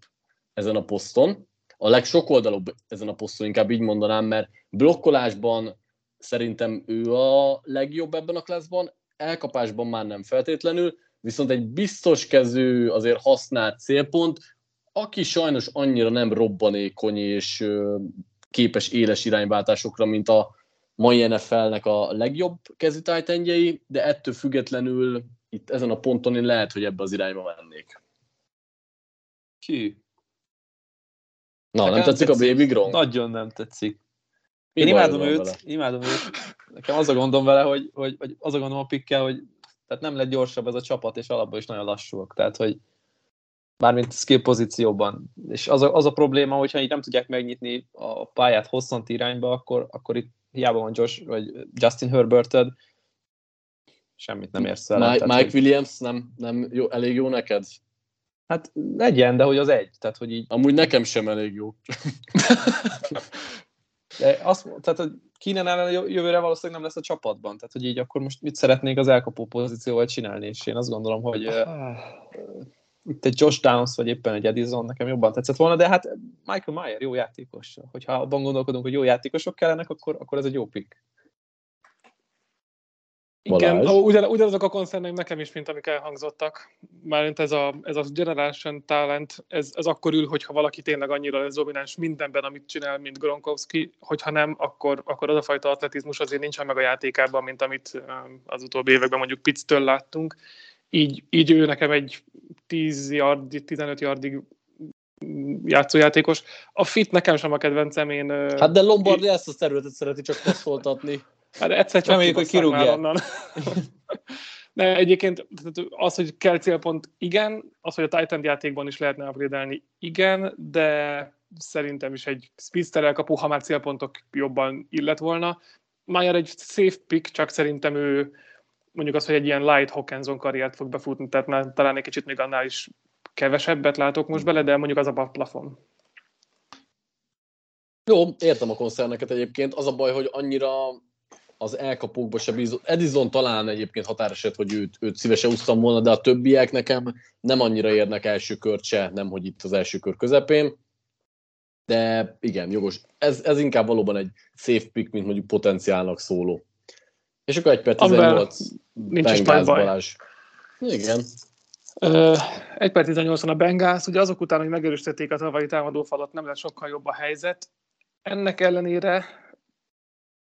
ezen a poszton, a legsokoldalúbb ezen a poszton, inkább így mondanám, mert blokkolásban szerintem ő a legjobb ebben a klaszban, elkapásban már nem feltétlenül, viszont egy biztos kezű, azért használt célpont, aki sajnos annyira nem robbanékony és képes éles irányváltásokra, mint a mai NFL-nek a legjobb kezű tájtendjei, de ettől függetlenül itt ezen a ponton én lehet, hogy ebbe az irányba mennék. Ki? Na, Nekem nem tetszik, tetszik a Baby Gronk? Nagyon nem tetszik. Mi én imádom őt, vele? imádom őt. Nekem az a gondom vele, hogy, hogy, hogy az a gondom a pikkel, hogy tehát nem lett gyorsabb ez a csapat, és alapból is nagyon lassúak. Tehát, hogy mármint skill pozícióban. És az a, az a probléma, hogyha így nem tudják megnyitni a pályát hosszant irányba, akkor, akkor itt hiába van Josh, vagy Justin herbert semmit nem érsz el. Mike, tehát, Mike hogy... Williams nem, nem jó, elég jó neked? Hát legyen, de hogy az egy. Tehát, hogy így... Amúgy nekem sem elég jó. de azt, tehát, hogy Kínen ellen jövőre valószínűleg nem lesz a csapatban. Tehát, hogy így akkor most mit szeretnék az elkapó pozícióval csinálni, és én azt gondolom, hogy ah itt egy Josh Downs, vagy éppen egy Edison nekem jobban tetszett volna, de hát Michael Mayer jó játékos. Hogyha abban gondolkodunk, hogy jó játékosok kellenek, akkor, akkor ez egy jó pick. Igen, ugyan, ugyanazok a koncernek nekem is, mint amik elhangzottak. Mármint ez a, ez a generation talent, ez, ez akkor ül, hogyha valaki tényleg annyira lesz domináns mindenben, amit csinál, mint Gronkowski, hogyha nem, akkor, akkor az a fajta atletizmus azért nincsen meg a játékában, mint amit az utóbbi években mondjuk Pitts-től láttunk így, így ő nekem egy 10 yard, 15 yardig játszójátékos. A fit nekem sem a kedvencem, én... Hát de Lombardi ezt a területet szereti csak passzoltatni. Hát egyszer csak Reméljük, hogy kirúgja. Onnan. De egyébként az, hogy kell célpont, igen, az, hogy a Titan játékban is lehetne upgrade igen, de szerintem is egy speedster elkapu, ha már célpontok jobban illet volna. Mayer egy safe pick, csak szerintem ő mondjuk az, hogy egy ilyen light Hawkinson karriert fog befutni, tehát már talán egy kicsit még annál is kevesebbet látok most bele, de mondjuk az a plafon. Jó, értem a koncerneket egyébként. Az a baj, hogy annyira az elkapókba se bízom. Edison talán egyébként határeset, hogy őt, őt szívesen úsztam volna, de a többiek nekem nem annyira érnek első kört se, nem hogy itt az első kör közepén. De igen, jogos. Ez, ez inkább valóban egy safe pick, mint mondjuk potenciálnak szóló. És akkor 1 per 18 nincs baj. Balázs. Igen. Uh, 1 per 18 a Bengász, ugye azok után, hogy megerősítették a tavalyi támadófalat, nem lesz sokkal jobb a helyzet. Ennek ellenére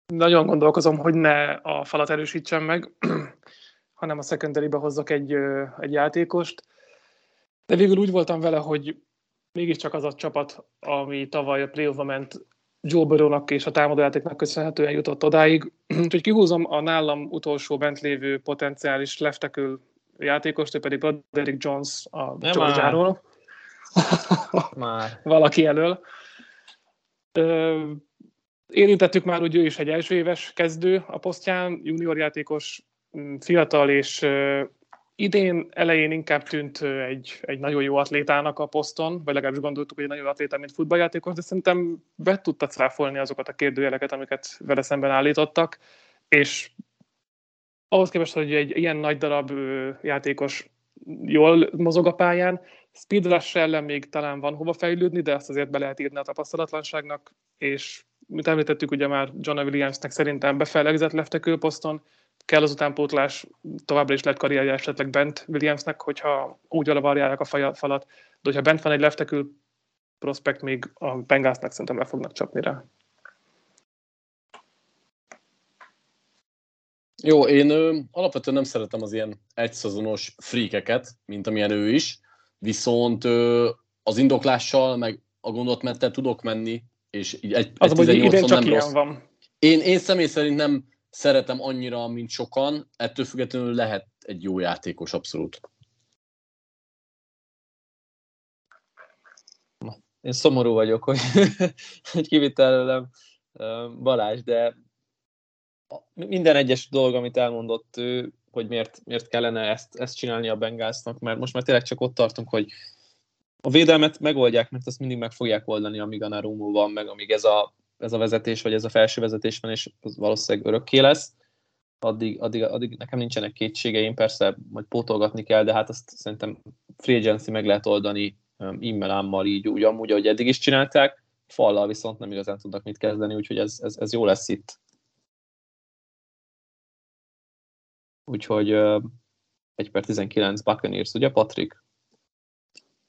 nagyon gondolkozom, hogy ne a falat erősítsem meg, hanem a secondary hozzak egy, egy játékost. De végül úgy voltam vele, hogy mégiscsak az a csapat, ami tavaly a play ment, Joe Burrow-nak és a támadójátéknak köszönhetően jutott odáig. Úgyhogy kihúzom a nálam utolsó bent lévő potenciális leftekül játékost, ő pedig Broderick Jones a Georgia-ról. Már. Valaki elől. Ö, érintettük már, hogy ő is egy első éves kezdő a posztján, junior játékos, fiatal és idén elején inkább tűnt egy, egy nagyon jó atlétának a poszton, vagy legalábbis gondoltuk, hogy egy nagyon jó atléta, mint futballjátékos, de szerintem be tudta cáfolni azokat a kérdőjeleket, amiket vele szemben állítottak, és ahhoz képest, hogy egy ilyen nagy darab játékos jól mozog a pályán, speed rush ellen még talán van hova fejlődni, de ezt azért be lehet írni a tapasztalatlanságnak, és mint említettük, ugye már John Williamsnek szerintem befelegzett leftekő poszton, kell az utánpótlás, továbbra is lehet karrierje esetleg bent Williamsnek, hogyha úgy alavarják a falat, de hogyha bent van egy leftekül prospekt, még a Bengalsnak szerintem le fognak csapni rá. Jó, én ö, alapvetően nem szeretem az ilyen egyszezonos fríkeket, mint amilyen ő is, viszont ö, az indoklással, meg a gondolatmentel tudok menni és így egy, Az, egy hogy idén 18 csak nem ilyen rossz. van. Én, én személy szerint nem szeretem annyira, mint sokan, ettől függetlenül lehet egy jó játékos, abszolút. Én szomorú vagyok, hogy, hogy ö, Balázs, de minden egyes dolog, amit elmondott ő, hogy miért, miért kellene ezt, ezt csinálni a Bengalsnak, mert most már tényleg csak ott tartunk, hogy a védelmet megoldják, mert azt mindig meg fogják oldani, amíg a Narumo van, meg amíg ez a, ez a vezetés, vagy ez a felső vezetés van, és az valószínűleg örökké lesz. Addig, addig, addig nekem nincsenek kétségeim, persze majd pótolgatni kell, de hát azt szerintem free agency meg lehet oldani immelámmal így, úgy amúgy, ahogy eddig is csinálták, fallal viszont nem igazán tudnak mit kezdeni, úgyhogy ez, ez, ez jó lesz itt. Úgyhogy uh, 1 per 19 Buccaneers, ugye Patrik?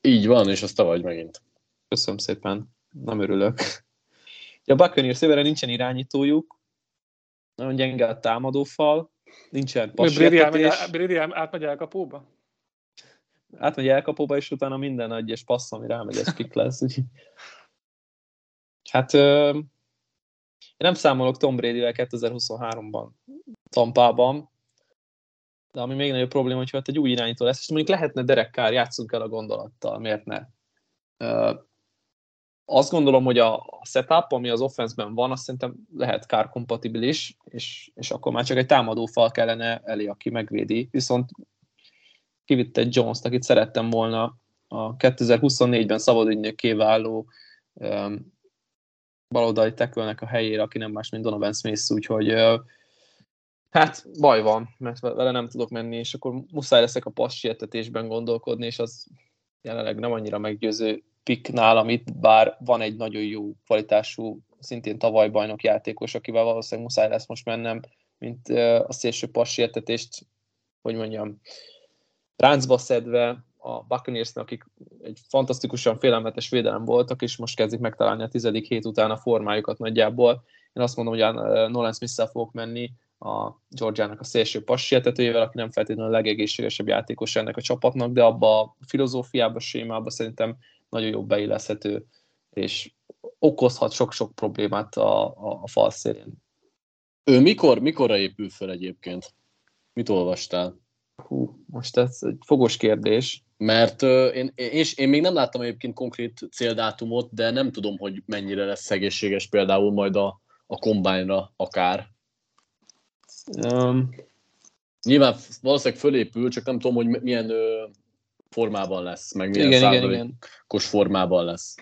Így van, és azt te vagy megint. Köszönöm szépen, nem örülök. A Buccaneers jövőre nincsen irányítójuk, nagyon gyenge a támadófal, nincsen passértetés, Brady átmegy elkapóba? átmegy elkapóba, és utána minden egyes passz, ami rámegy, ez pick lesz. Hát ö, én nem számolok Tom Brady-vel 2023-ban Tampában, de ami még nagyobb probléma, hogy ott egy új irányító lesz, és mondjuk lehetne Derek Carr, játszunk el a gondolattal, miért ne? Azt gondolom, hogy a setup, ami az offenszben van, azt szerintem lehet Carr kompatibilis, és, és akkor már csak egy támadófal kellene elé, aki megvédi. Viszont kivitt egy Jones-t, akit szerettem volna a 2024-ben szabadügynökké váló um, baloldali tekölnek a helyére, aki nem más, mint Donovan Smith, úgyhogy uh, hát baj van, mert vele nem tudok menni, és akkor muszáj leszek a passz sietetésben gondolkodni, és az jelenleg nem annyira meggyőző pick nálam itt, bár van egy nagyon jó kvalitású, szintén tavaly bajnok játékos, akivel valószínűleg muszáj lesz most mennem, mint a szélső passz sietetést, hogy mondjam, ráncba szedve a Buccaneersnek, akik egy fantasztikusan félelmetes védelem voltak, és most kezdik megtalálni a tizedik hét után a formájukat nagyjából. Én azt mondom, hogy a Nolan smith fogok menni, a Georgiának a szélső passietetőjével, aki nem feltétlenül a legegészségesebb játékos ennek a csapatnak, de abba a filozófiába, sémába szerintem nagyon jó beilleszhető, és okozhat sok-sok problémát a, a, a fal szélén. Ő mikor, mikorra épül fel egyébként? Mit olvastál? Hú, most ez egy fogos kérdés. Mert uh, én, és én még nem láttam egyébként konkrét céldátumot, de nem tudom, hogy mennyire lesz egészséges például majd a, a kombányra akár. Um, Nyilván valószínűleg fölépül, csak nem tudom, hogy milyen uh, formában lesz, meg milyen igen, igen, igen. formában lesz.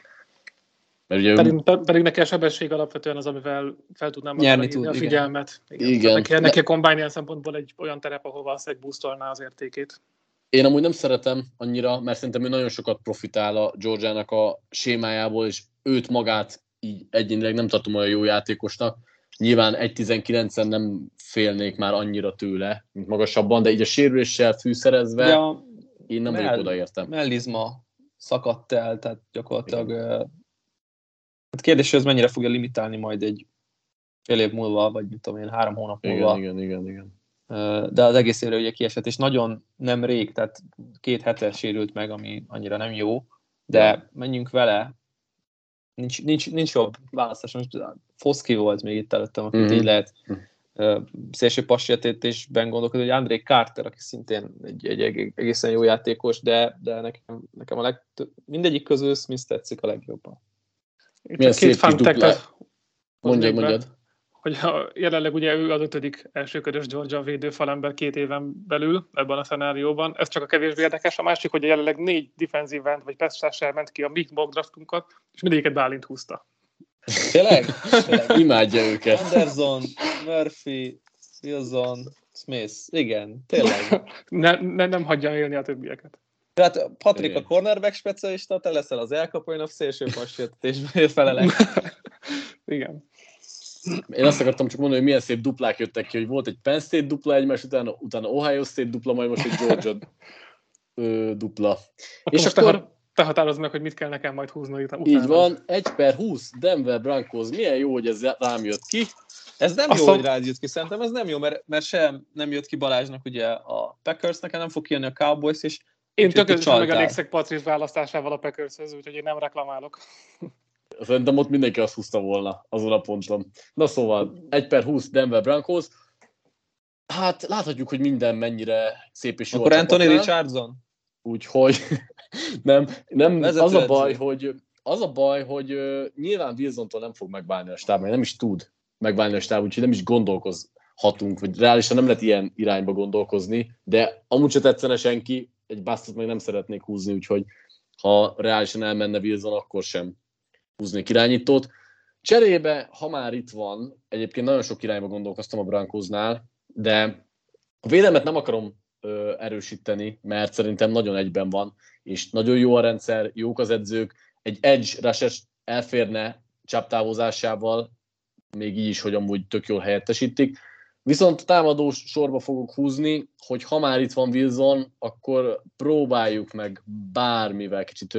Mert ugye Pedig, pe- pedig neki a sebesség alapvetően az, amivel fel tudnám Nyerni tud, a igen. figyelmet. Igen. Igen. Tehát Neki, neki a combine ilyen szempontból egy olyan terep, ahol valószínűleg boostolná az értékét. Én amúgy nem szeretem annyira, mert szerintem ő nagyon sokat profitál a Georgiának a sémájából, és őt magát így egyénileg nem tartom olyan jó játékosnak. Nyilván 1.19-en nem félnék már annyira tőle, mint magasabban, de így a sérüléssel fűszerezve De a én nem mell- vagyok odaértem. mellizma szakadt el, tehát gyakorlatilag hát kérdés, hogy ez mennyire fogja limitálni majd egy fél év múlva, vagy mit tudom én, három hónap múlva. Igen, igen, igen, igen. De az egész évre ugye kiesett, és nagyon nem rég, tehát két hete sérült meg, ami annyira nem jó, de menjünk vele, nincs, nincs, nincs jobb választás. Most Foszki volt még itt előttem, akit Mhm. így lehet uh, szélső passértésben gondolkodni, hogy André Carter, aki szintén egy, egy eg- egészen jó játékos, de, de nekem, nekem a legtöbb, mindegyik közül Smith tetszik a legjobban. Milyen szép kis fun dupla- Mondjad. Hogy a, jelenleg ugye ő az ötödik elsőkörös Georgia védőfalember két éven belül ebben a szenárióban. Ez csak a kevésbé érdekes. A másik, hogy jelenleg négy defensive end vagy pass ment ki a mi mock draftunkat, és mindegyiket Bálint húzta. Tényleg? Tényleg. Imádja őket. Anderson, Murphy, Wilson, Smith. Igen, tényleg. Ne, ne, nem hagyja élni a többieket. Tehát Patrik Igen. a cornerback specialista, te leszel az elkapó, én a szélső passértésben felelek. Igen. Én azt akartam csak mondani, hogy milyen szép duplák jöttek ki, hogy volt egy Penn State dupla egymás után, utána Ohio State dupla, majd most egy Georgia ö, dupla. Akkor És most akkor te, határozd meg, hogy mit kell nekem majd húzni utána. így van, 1 per 20 Denver Broncos. Milyen jó, hogy ez rám jött ki. Ez nem Azt jó, hogy rád jött ki, szerintem ez nem jó, mert, mert sem nem jött ki Balázsnak ugye a Packers, nekem nem fog kijönni a Cowboys, és Én tökéletesen megelégszek Patrice választásával a Packershez, úgyhogy én nem reklamálok. Szerintem ott mindenki azt húzta volna azon a ponton. Na szóval, 1 per 20 Denver Broncos. Hát láthatjuk, hogy minden mennyire szép és jó Akkor Anthony Richardson? Úgyhogy nem, nem az a baj, hogy az a baj, hogy uh, nyilván Wilsontól nem fog megválni a stáb, nem is tud megválni a stáb, úgyhogy nem is gondolkozhatunk, vagy reálisan nem lehet ilyen irányba gondolkozni, de amúgy se tetszene senki, egy basztot meg nem szeretnék húzni, úgyhogy ha reálisan elmenne Wilson, akkor sem húznék irányítót. Cserébe, ha már itt van, egyébként nagyon sok irányba gondolkoztam a Brankosnál, de a védelmet nem akarom erősíteni, mert szerintem nagyon egyben van, és nagyon jó a rendszer, jók az edzők, egy edge rusher elférne csaptávozásával, még így is, hogy amúgy tök jól helyettesítik. Viszont támadó sorba fogok húzni, hogy ha már itt van Wilson, akkor próbáljuk meg bármivel kicsit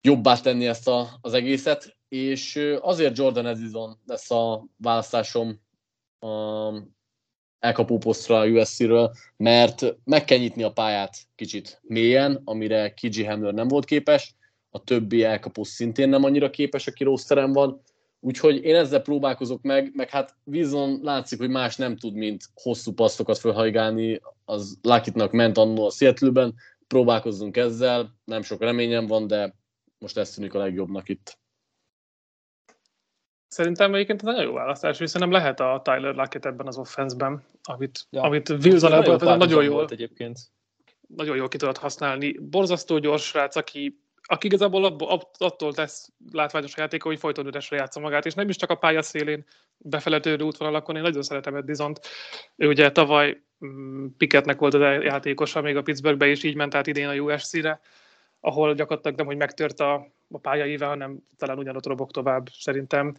jobbá tenni ezt a, az egészet, és azért Jordan Edison lesz a választásom a elkapó posztra a USC-ről, mert meg kell nyitni a pályát kicsit mélyen, amire Kiji Hamler nem volt képes, a többi elkapó szintén nem annyira képes, aki rosterem van, úgyhogy én ezzel próbálkozok meg, meg hát Wilson látszik, hogy más nem tud, mint hosszú passzokat felhajgálni, az Lakitnak ment annó a Seattle-ben, próbálkozzunk ezzel, nem sok reményem van, de most ez tűnik a legjobbnak itt. Szerintem egyébként nagyon jó választás, hiszen nem lehet a Tyler Lockett ebben az offenszben, amit, ja. amit Wilson ebből nagyon, nagyon jól, egyébként. nagyon jól ki tudott használni. Borzasztó gyors srác, aki, aki igazából attól tesz látványos a játéka, hogy folyton üresre játsza magát, és nem is csak a pályaszélén befeletődő útvonalakon, én nagyon szeretem Edisont. Ő ugye tavaly mm, Piketnek volt az játékosa még a Pittsburghbe, és így ment át idén a USC-re ahol gyakorlatilag nem, hogy megtört a, a pályaíve, hanem talán ugyanott robog tovább szerintem.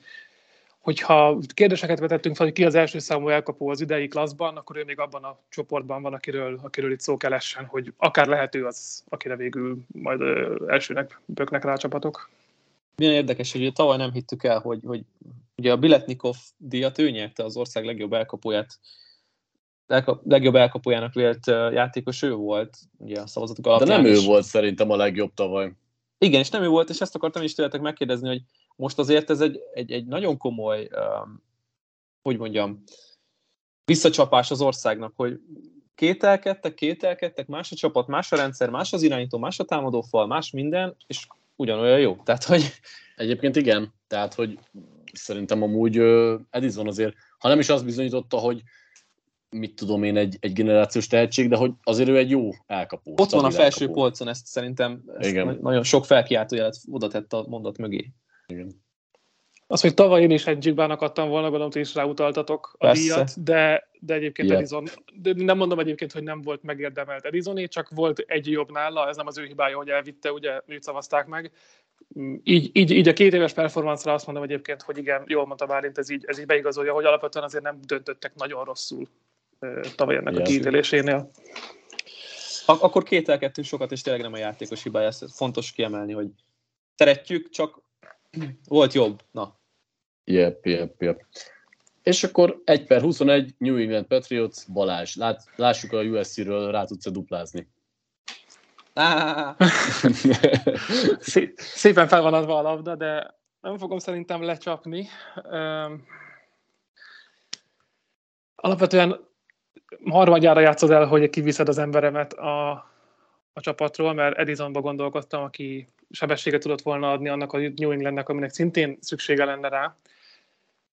Hogyha kérdéseket vetettünk fel, hogy ki az első számú elkapó az idei klasszban, akkor ő még abban a csoportban van, akiről, akiről itt szó kell essen, hogy akár lehető az, akire végül majd elsőnek böknek rá csapatok. Milyen érdekes, hogy tavaly nem hittük el, hogy, hogy ugye a Biletnikov díjat ő nyerte az ország legjobb elkapóját legjobb elkapójának vélt játékos ő volt, ugye a szavazatok alapján. De nem ő volt szerintem a legjobb tavaly. Igen, és nem ő volt, és ezt akartam is tőletek megkérdezni, hogy most azért ez egy, egy, egy nagyon komoly, um, hogy mondjam, visszacsapás az országnak, hogy kételkedtek, kételkedtek, más a csapat, más a rendszer, más az irányító, más a támadófal, más minden, és ugyanolyan jó. Tehát, hogy... Egyébként igen, tehát, hogy szerintem amúgy Edison azért, ha nem is azt bizonyította, hogy mit tudom én, egy, egy generációs tehetség, de hogy azért ő egy jó elkapó. Ott van a felső elkapó. polcon, ezt szerintem ezt Igen. nagyon sok felkiáltójelet oda tett a mondat mögé. Igen. Az, hogy tavaly én is egy Jigbának adtam volna, gondolom, hogy is ráutaltatok a Persze. díjat, de, de egyébként yep. Edison, de nem mondom egyébként, hogy nem volt megérdemelt Edisoné, csak volt egy jobb nála, ez nem az ő hibája, hogy elvitte, ugye őt szavazták meg. Így, így, így a két éves performance azt mondom egyébként, hogy igen, jól mondta Bálint, ez így, ez így beigazolja, hogy alapvetően azért nem döntöttek nagyon rosszul tavaly ennek a kiítélésénél. Ak- akkor kételkedtünk sokat, és tényleg nem a játékos hibája, ez fontos kiemelni, hogy szeretjük, csak volt jobb. Na. Yep, yep, yep. És akkor 1 per 21, New England Patriots, Balázs. Lát, lássuk a USC-ről, rá tudsz duplázni. Szépen fel van adva a labda, de nem fogom szerintem lecsapni. Alapvetően harmadjára játszod el, hogy kiviszed az emberemet a, a csapatról, mert Edisonba gondolkoztam, aki sebességet tudott volna adni annak a New Englandnek, aminek szintén szüksége lenne rá.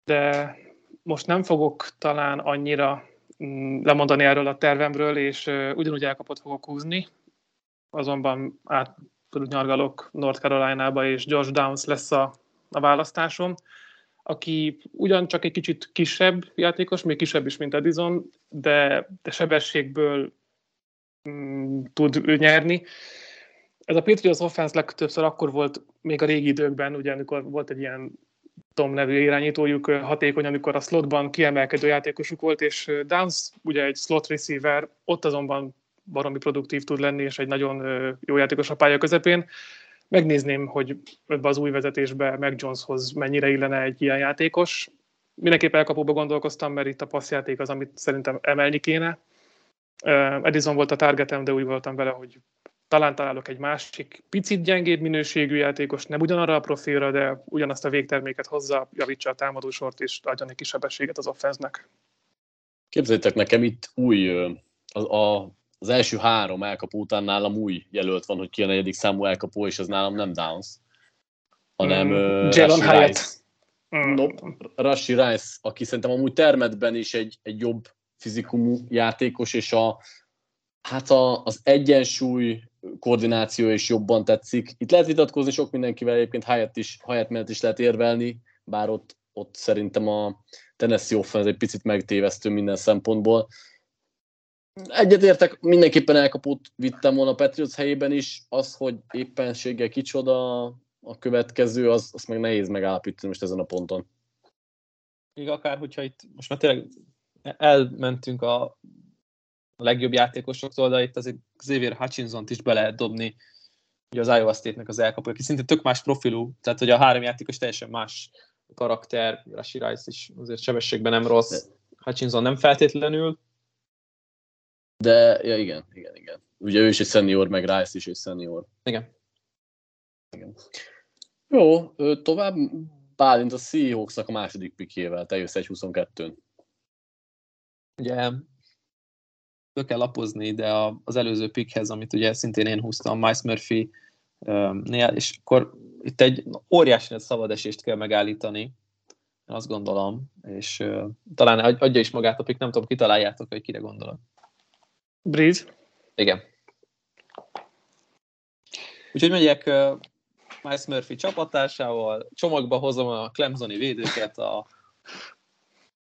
De most nem fogok talán annyira mm, lemondani erről a tervemről, és ugyanúgy elkapott fogok húzni. Azonban át nyargalok North Carolina-ba, és George Downs lesz a, a választásom aki ugyancsak egy kicsit kisebb játékos, még kisebb is, mint Edison, de, de sebességből mm, tud ő nyerni. Ez a Patriots offense legtöbbször akkor volt még a régi időkben, ugye amikor volt egy ilyen Tom nevű irányítójuk hatékony, amikor a slotban kiemelkedő játékosuk volt, és Downs ugye egy slot receiver, ott azonban baromi produktív tud lenni, és egy nagyon jó játékos a pálya közepén megnézném, hogy ebbe az új vezetésbe meg Joneshoz mennyire illene egy ilyen játékos. Mindenképp elkapóba gondolkoztam, mert itt a passzjáték az, amit szerintem emelni kéne. Edison volt a targetem, de úgy voltam vele, hogy talán találok egy másik picit gyengébb minőségű játékos, nem ugyanarra a profilra, de ugyanazt a végterméket hozza, javítsa a támadósort és adjon egy kis sebességet az offenznek. Képzeljétek nekem itt új, az, a, az első három elkapó után nálam új jelölt van, hogy ki a negyedik számú elkapó, és ez nálam nem Downs, hanem mm, Jalen Hyatt. Mm. Nope. Rashi Rice, aki szerintem amúgy termetben is egy, egy jobb fizikumú játékos, és a, hát a, az egyensúly koordináció is jobban tetszik. Itt lehet vitatkozni sok mindenkivel, egyébként Hyatt is, Hyatt mellett is lehet érvelni, bár ott, ott szerintem a Tennessee offense egy picit megtévesztő minden szempontból. Egyetértek, mindenképpen elkapott vittem volna a Patriots helyében is, az, hogy éppenséggel kicsoda a következő, az, azt meg nehéz megállapítani most ezen a ponton. Még akár, hogyha itt most már tényleg elmentünk a legjobb játékosoktól, de itt azért Xavier Hutchinson-t is be lehet dobni, ugye az Iowa State-nek az elkapó, aki szinte tök más profilú, tehát hogy a három játékos teljesen más karakter, Rashi Rice is azért sebességben nem rossz, Hutchinson nem feltétlenül. De, ja igen, igen, igen. Ugye ő is egy senior, meg Rice is egy senior. Igen. igen. Jó, tovább Bálint a Seahawksnak a második pikjével, te jössz egy 22-n. Ugye be kell lapozni, de az előző pickhez, amit ugye szintén én húztam, Mice Murphy nél, és akkor itt egy óriási nagy szabadesést kell megállítani, azt gondolom, és uh, talán adja is magát a pick, nem tudom, kitaláljátok, hogy kire gondolok. Breeze? Igen. Úgyhogy megyek uh, Miles Murphy csapatásával, csomagba hozom a Clemsoni védőket, a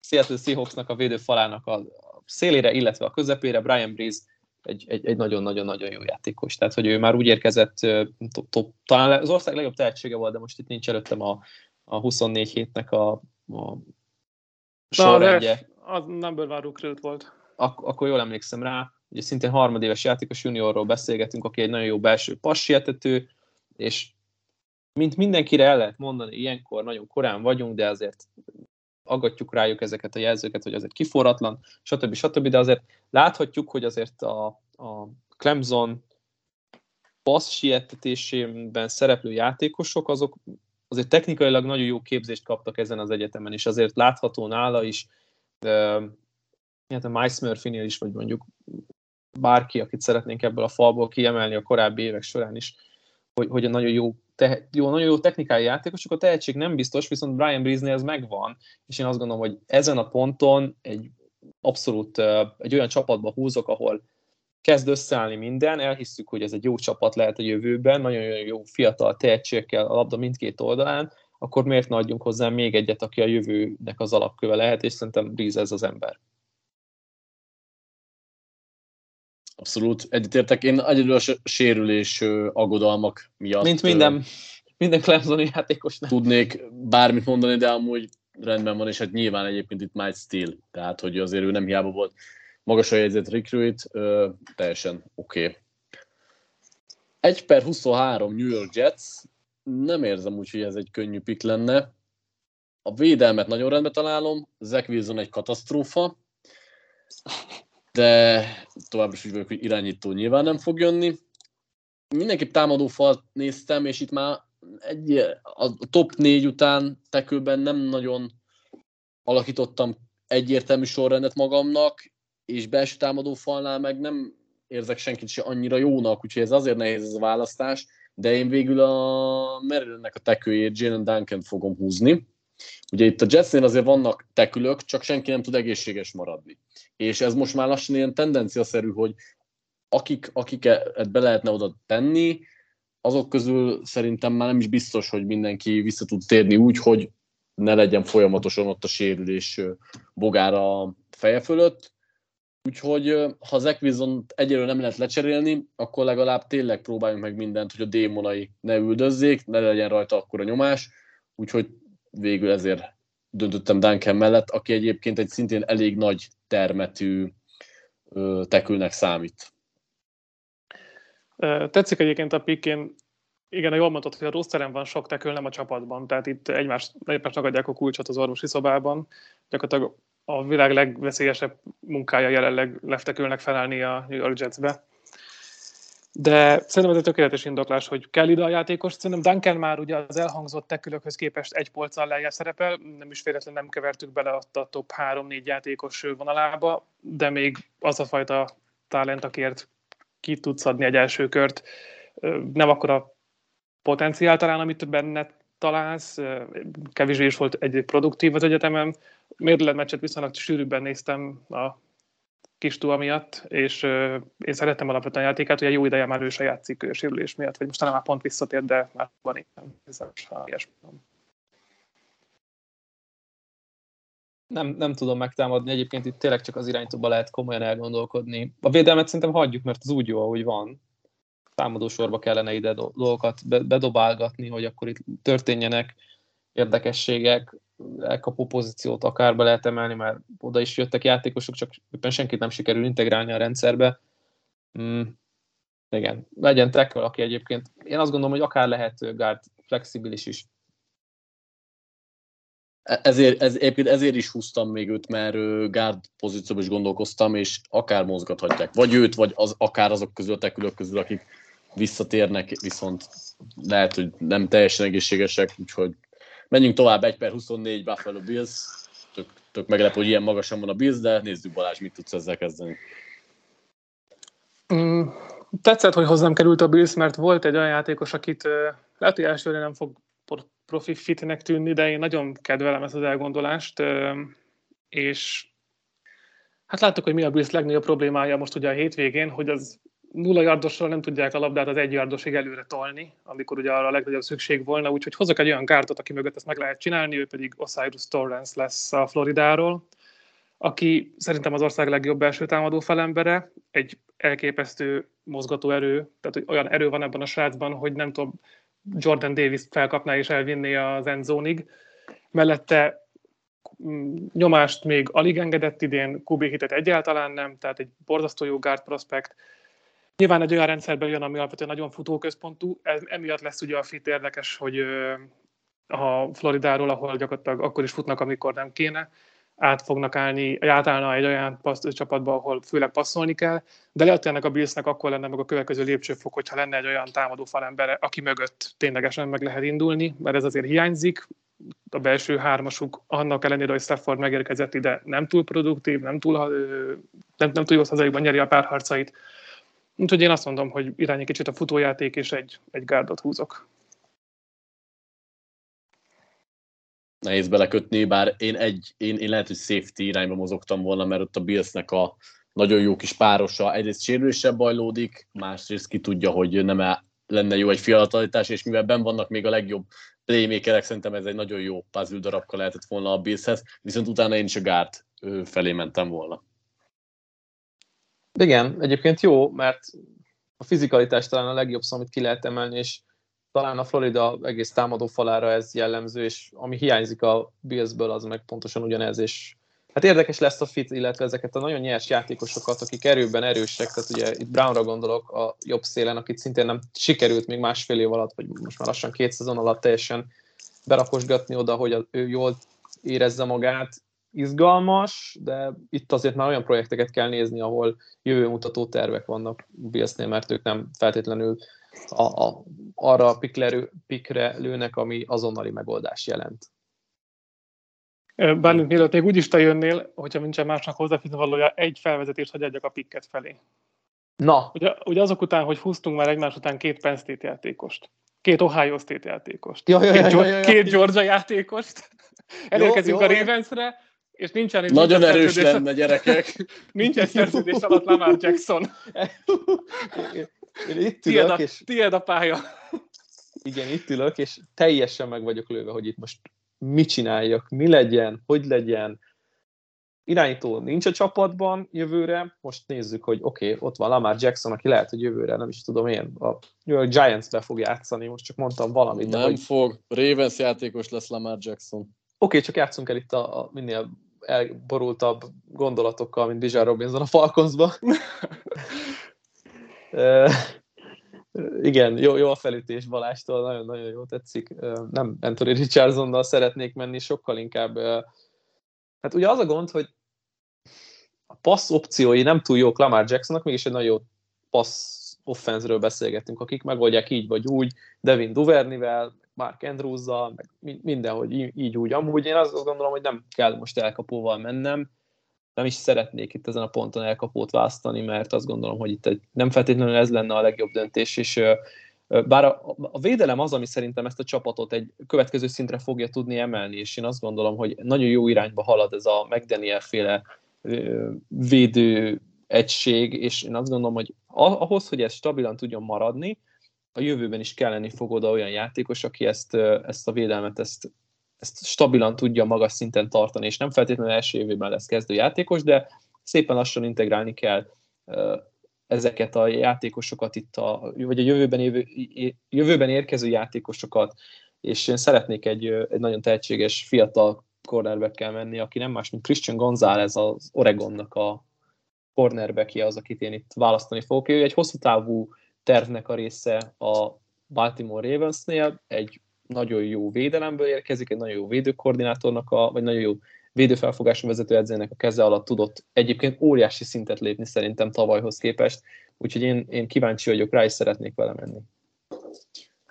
Seattle Seahawksnak a védőfalának a szélére, illetve a közepére, Brian Breeze egy, egy, egy nagyon-nagyon-nagyon jó játékos. Tehát, hogy ő már úgy érkezett, top, top, talán az ország legjobb tehetsége volt, de most itt nincs előttem a, a 24 hétnek a, a sorrendje. Az number one recruit volt. Ak- akkor jól emlékszem rá, ugye szintén harmadéves játékos juniorról beszélgetünk, aki egy nagyon jó belső passietető, és mint mindenkire el lehet mondani, ilyenkor nagyon korán vagyunk, de azért aggatjuk rájuk ezeket a jelzőket, hogy azért kiforratlan, stb. stb. De azért láthatjuk, hogy azért a, a Clemson passz sietetésében szereplő játékosok, azok azért technikailag nagyon jó képzést kaptak ezen az egyetemen, és azért látható nála is, de, hát a Mice Murphy-nél is, vagy mondjuk bárki, akit szeretnénk ebből a falból kiemelni a korábbi évek során is, hogy, hogy nagyon jó te, jó, nagyon jó technikai játékosok, a tehetség nem biztos, viszont Brian Breeze-nél ez megvan, és én azt gondolom, hogy ezen a ponton egy abszolút egy olyan csapatba húzok, ahol kezd összeállni minden, elhisszük, hogy ez egy jó csapat lehet a jövőben, nagyon jó fiatal tehetségekkel a labda mindkét oldalán, akkor miért ne adjunk hozzá még egyet, aki a jövőnek az alapköve lehet, és szerintem Breeze ez az ember. Abszolút egyetértek. Én egyedül a sérülés aggodalmak miatt... Mint minden, minden Clemsoni játékosnak. Tudnék bármit mondani, de amúgy rendben van, és hát nyilván egyébként itt Mike Steele, tehát hogy azért ő nem hiába volt magas a jegyzett recruit, ö, teljesen oké. Okay. 1 per 23 New York Jets, nem érzem úgy, hogy ez egy könnyű pick lenne. A védelmet nagyon rendben találom, Zach Wilson egy katasztrófa, de továbbra is úgy vagyok, hogy irányító nyilván nem fog jönni. Mindenképp falt néztem, és itt már egy, a top négy után tekőben nem nagyon alakítottam egyértelmű sorrendet magamnak, és belső falnál meg nem érzek senkit se annyira jónak, úgyhogy ez azért nehéz ez a választás, de én végül a Marylandnek a tekőjét Jalen Duncan fogom húzni. Ugye itt a Jetsnél azért vannak tekülök, csak senki nem tud egészséges maradni. És ez most már lassan ilyen tendenciaszerű, hogy akik, akiket be lehetne oda tenni, azok közül szerintem már nem is biztos, hogy mindenki vissza tud térni úgy, hogy ne legyen folyamatosan ott a sérülés bogára feje fölött. Úgyhogy ha Zach Wilson egyelőre nem lehet lecserélni, akkor legalább tényleg próbáljunk meg mindent, hogy a démonai ne üldözzék, ne legyen rajta akkor a nyomás. Úgyhogy végül ezért döntöttem Duncan mellett, aki egyébként egy szintén elég nagy termetű tekülnek számít. Tetszik egyébként a pikén, igen, jól mondtad, hogy a rossz terem van sok tekül, nem a csapatban, tehát itt egymást, egymásnak adják a kulcsot az orvosi szobában. Gyakorlatilag a világ legveszélyesebb munkája jelenleg leftekülnek felállni a New York Jetsbe. De szerintem ez egy tökéletes indoklás, hogy kell ide a játékos. Szerintem Duncan már ugye az elhangzott tekülökhöz képest egy polccal lejjel szerepel, nem is véletlenül nem kevertük bele a top 3-4 játékos vonalába, de még az a fajta talent, akért ki tudsz adni egy első kört, nem akkor a potenciál talán, amit benne találsz, kevésbé is volt egy produktív az egyetemen. Mérlet meccset viszonylag sűrűbben néztem a kis túl miatt, és én szerettem alapvetően a játékát, ugye jó ideje már ő se játszik ő sérülés miatt, vagy most talán már pont visszatért, de már van itt nem, nem tudom megtámadni, egyébként itt tényleg csak az irányítóba lehet komolyan elgondolkodni. A védelmet szerintem hagyjuk, mert az úgy jó, ahogy van. Támadó sorba kellene ide dolgokat bedobálgatni, hogy akkor itt történjenek érdekességek, elkapó pozíciót akár be lehet emelni, mert oda is jöttek játékosok, csak éppen senkit nem sikerül integrálni a rendszerbe. Mm, igen, legyen tackle, aki egyébként, én azt gondolom, hogy akár lehet guard flexibilis is. E, ezért, ez, ezért is húztam még őt, mert guard pozícióban is gondolkoztam, és akár mozgathatják. Vagy őt, vagy az, akár azok közül, a tekülök közül, akik visszatérnek, viszont lehet, hogy nem teljesen egészségesek, úgyhogy Menjünk tovább, 1 per 24 Buffalo Bills. Tök, tök meglepő, hogy ilyen magasan van a Bills, de nézzük Balázs, mit tudsz ezzel kezdeni. Mm, tetszett, hogy hozzám került a Bills, mert volt egy olyan játékos, akit lehet, hogy elsőre nem fog profi fitnek tűnni, de én nagyon kedvelem ezt az elgondolást, és hát láttuk, hogy mi a Bills legnagyobb problémája most ugye a hétvégén, hogy az nulla yardosról nem tudják a labdát az egy yardosig előre tolni, amikor ugye arra a legnagyobb szükség volna, úgyhogy hozok egy olyan kártot, aki mögött ezt meg lehet csinálni, ő pedig Osiris Torrance lesz a Floridáról, aki szerintem az ország legjobb belső támadó felembere, egy elképesztő mozgató erő, tehát hogy olyan erő van ebben a srácban, hogy nem tudom, Jordan Davis felkapná és elvinné az endzónig. Mellette mm, nyomást még alig engedett idén, QB hitet egyáltalán nem, tehát egy borzasztó jó guard prospect, Nyilván egy olyan rendszerben jön, ami alapvetően nagyon futóközpontú, ez, emiatt lesz ugye a fit érdekes, hogy a Floridáról, ahol gyakorlatilag akkor is futnak, amikor nem kéne, át fognak állni, átállna egy olyan passz, csapatba, ahol főleg passzolni kell, de lehet, hogy ennek a Billsnek akkor lenne meg a következő lépcsőfok, hogyha lenne egy olyan támadó falembere, aki mögött ténylegesen meg lehet indulni, mert ez azért hiányzik. A belső hármasuk annak ellenére, hogy Stafford megérkezett ide, nem túl produktív, nem túl, nem, nem túl jó százalékban nyeri a párharcait. Úgyhogy én azt mondom, hogy irány egy kicsit a futójáték, és egy, egy gárdot húzok. Nehéz belekötni, bár én, egy, én, én lehet, hogy safety irányba mozogtam volna, mert ott a Billsnek a nagyon jó kis párosa egyrészt sérülésebb bajlódik, másrészt ki tudja, hogy nem lenne jó egy fiatalítás, és mivel ben vannak még a legjobb playmakerek, szerintem ez egy nagyon jó puzzle darabka lehetett volna a Billshez, viszont utána én is a guard felé mentem volna. Igen, egyébként jó, mert a fizikalitás talán a legjobb szó, amit ki lehet emelni, és talán a Florida egész támadó falára ez jellemző, és ami hiányzik a Billsből, az meg pontosan ugyanez, és hát érdekes lesz a fit, illetve ezeket a nagyon nyers játékosokat, akik erőben erősek, tehát ugye itt Brownra gondolok a jobb szélen, akit szintén nem sikerült még másfél év alatt, vagy most már lassan két szezon alatt teljesen berakosgatni oda, hogy ő jól érezze magát, izgalmas, de itt azért már olyan projekteket kell nézni, ahol jövőmutató tervek vannak Billsnél, mert ők nem feltétlenül a, a, arra a pikre, pikre lőnek, ami azonnali megoldás jelent. Bármint mielőtt még úgyis te jönnél, hogyha nincsen másnak hozzáfűzni valója, egy felvezetést hogy adjak a pikket felé. Na. Ugye, ugye azok után, hogy húztunk már egymás után két Penn State játékost, két Ohio State játékost, ja, ja, ja, két, ja, ja, ja. két Georgia játékost, elérkezünk jó, a Ravensre, és nincsen... Nagyon nincsen erős lenne, gyerekek. nincsen szerződés alatt Lamar Jackson. Én itt ülök, tied a, és... Tied a pálya. Igen, itt ülök, és teljesen meg vagyok lőve, hogy itt most mit csináljak, mi legyen, hogy legyen. Irányító nincs a csapatban jövőre, most nézzük, hogy oké, okay, ott van Lamar Jackson, aki lehet, hogy jövőre, nem is tudom én, a New York Giants-be fog játszani, most csak mondtam valamit. Nem de hogy... fog, Ravens játékos lesz Lamar Jackson. Oké, okay, csak játszunk el itt a, a minél elborultabb gondolatokkal, mint Bijan Robinson a Falconsba. igen, jó, jó a felütés Balástól, nagyon-nagyon jó tetszik. Nem Anthony Richardsonnal szeretnék menni, sokkal inkább. Hát ugye az a gond, hogy a passz opciói nem túl jók Lamar Jacksonnak, mégis egy nagyon jó passz offenzről beszélgettünk, akik megoldják így vagy úgy, Devin Duvernivel, Mark andrews meg mindenhogy így úgy amúgy. Én azt gondolom, hogy nem kell most elkapóval mennem, nem is szeretnék itt ezen a ponton elkapót választani, mert azt gondolom, hogy itt egy, nem feltétlenül ez lenne a legjobb döntés, és bár a, a védelem az, ami szerintem ezt a csapatot egy következő szintre fogja tudni emelni, és én azt gondolom, hogy nagyon jó irányba halad ez a McDaniel féle védő egység, és én azt gondolom, hogy ahhoz, hogy ez stabilan tudjon maradni, a jövőben is kelleni fog oda olyan játékos, aki ezt, ezt a védelmet, ezt, ezt stabilan tudja magas szinten tartani, és nem feltétlenül első évében lesz kezdő játékos, de szépen lassan integrálni kell ezeket a játékosokat itt, a, vagy a jövőben, évő, jövőben érkező játékosokat, és én szeretnék egy, egy nagyon tehetséges fiatal cornerback menni, aki nem más, mint Christian González az Oregonnak a cornerbackje az, akit én itt választani fogok. Ő egy hosszú távú tervnek a része a Baltimore Ravensnél, egy nagyon jó védelemből érkezik, egy nagyon jó védőkoordinátornak, a, vagy nagyon jó védőfelfogású vezetőedzőnek a keze alatt tudott egyébként óriási szintet lépni szerintem tavalyhoz képest, úgyhogy én, én kíváncsi vagyok rá, és szeretnék vele menni.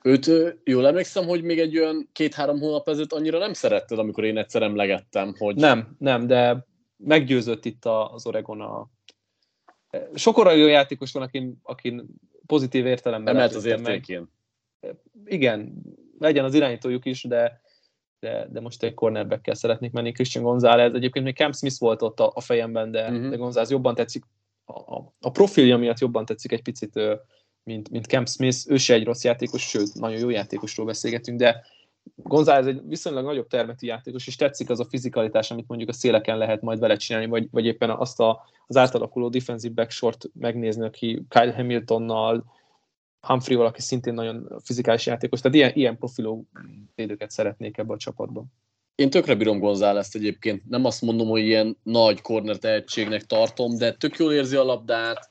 Őt jól emlékszem, hogy még egy olyan két-három hónap ezelőtt annyira nem szeretted, amikor én egyszer emlegettem, hogy... Nem, nem, de meggyőzött itt az Oregon a... Sok olyan játékos van, akin, akin pozitív értelemben... Emelt az értékén. Meg. Igen, legyen az irányítójuk is, de, de, de most egy cornerback szeretnék menni. Christian González, egyébként még Cam Smith volt ott a, a fejemben, de, uh-huh. de González jobban tetszik, a, a, a profilja miatt jobban tetszik egy picit, mint, mint Cam Smith. Ő se egy rossz játékos, sőt, nagyon jó játékosról beszélgetünk, de González egy viszonylag nagyobb termetű játékos, és tetszik az a fizikalitás, amit mondjuk a széleken lehet majd vele csinálni, vagy, vagy éppen azt a, az átalakuló defensive backsort megnézni, aki Kyle Hamiltonnal, Humphrey aki szintén nagyon fizikális játékos, tehát ilyen, ilyen profilú védőket szeretnék ebbe a csapatban. Én tökre bírom González egyébként. Nem azt mondom, hogy ilyen nagy corner tehetségnek tartom, de tök jól érzi a labdát,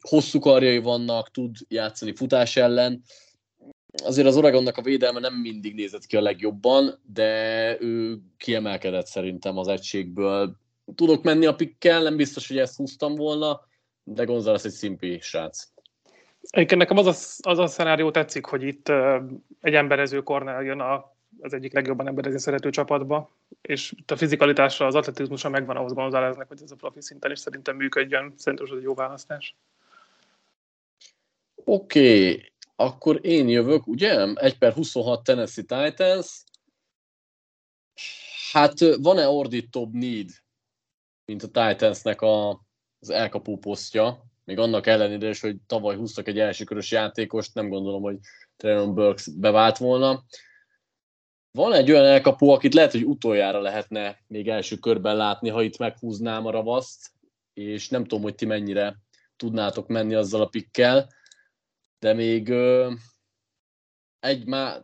hosszú karjai vannak, tud játszani futás ellen. Azért az Oregonnak a védelme nem mindig nézett ki a legjobban, de ő kiemelkedett szerintem az egységből. Tudok menni a pikkel, nem biztos, hogy ezt húztam volna, de González egy szimpi srác. Egyébként nekem az a, az a szenárió tetszik, hogy itt egy emberező Cornell jön a, az egyik legjobban emberezni szerető csapatba, és itt a fizikalitásra, az atletizmusra megvan ahhoz Gonzáleznek, hogy ez a profi szinten is szerintem működjön. Szerintem ez egy jó választás. Oké, okay. Akkor én jövök, ugye? 1 per 26 Tennessee Titans. Hát van-e ordítóbb need, mint a Titansnek a, az elkapó posztja? még annak ellenére is, hogy tavaly húztak egy elsőkörös játékost, nem gondolom, hogy Trenon Burks bevált volna. Van egy olyan elkapó, akit lehet, hogy utoljára lehetne még első körben látni, ha itt meghúznám a ravaszt, és nem tudom, hogy ti mennyire tudnátok menni azzal a pikkel, de még egy már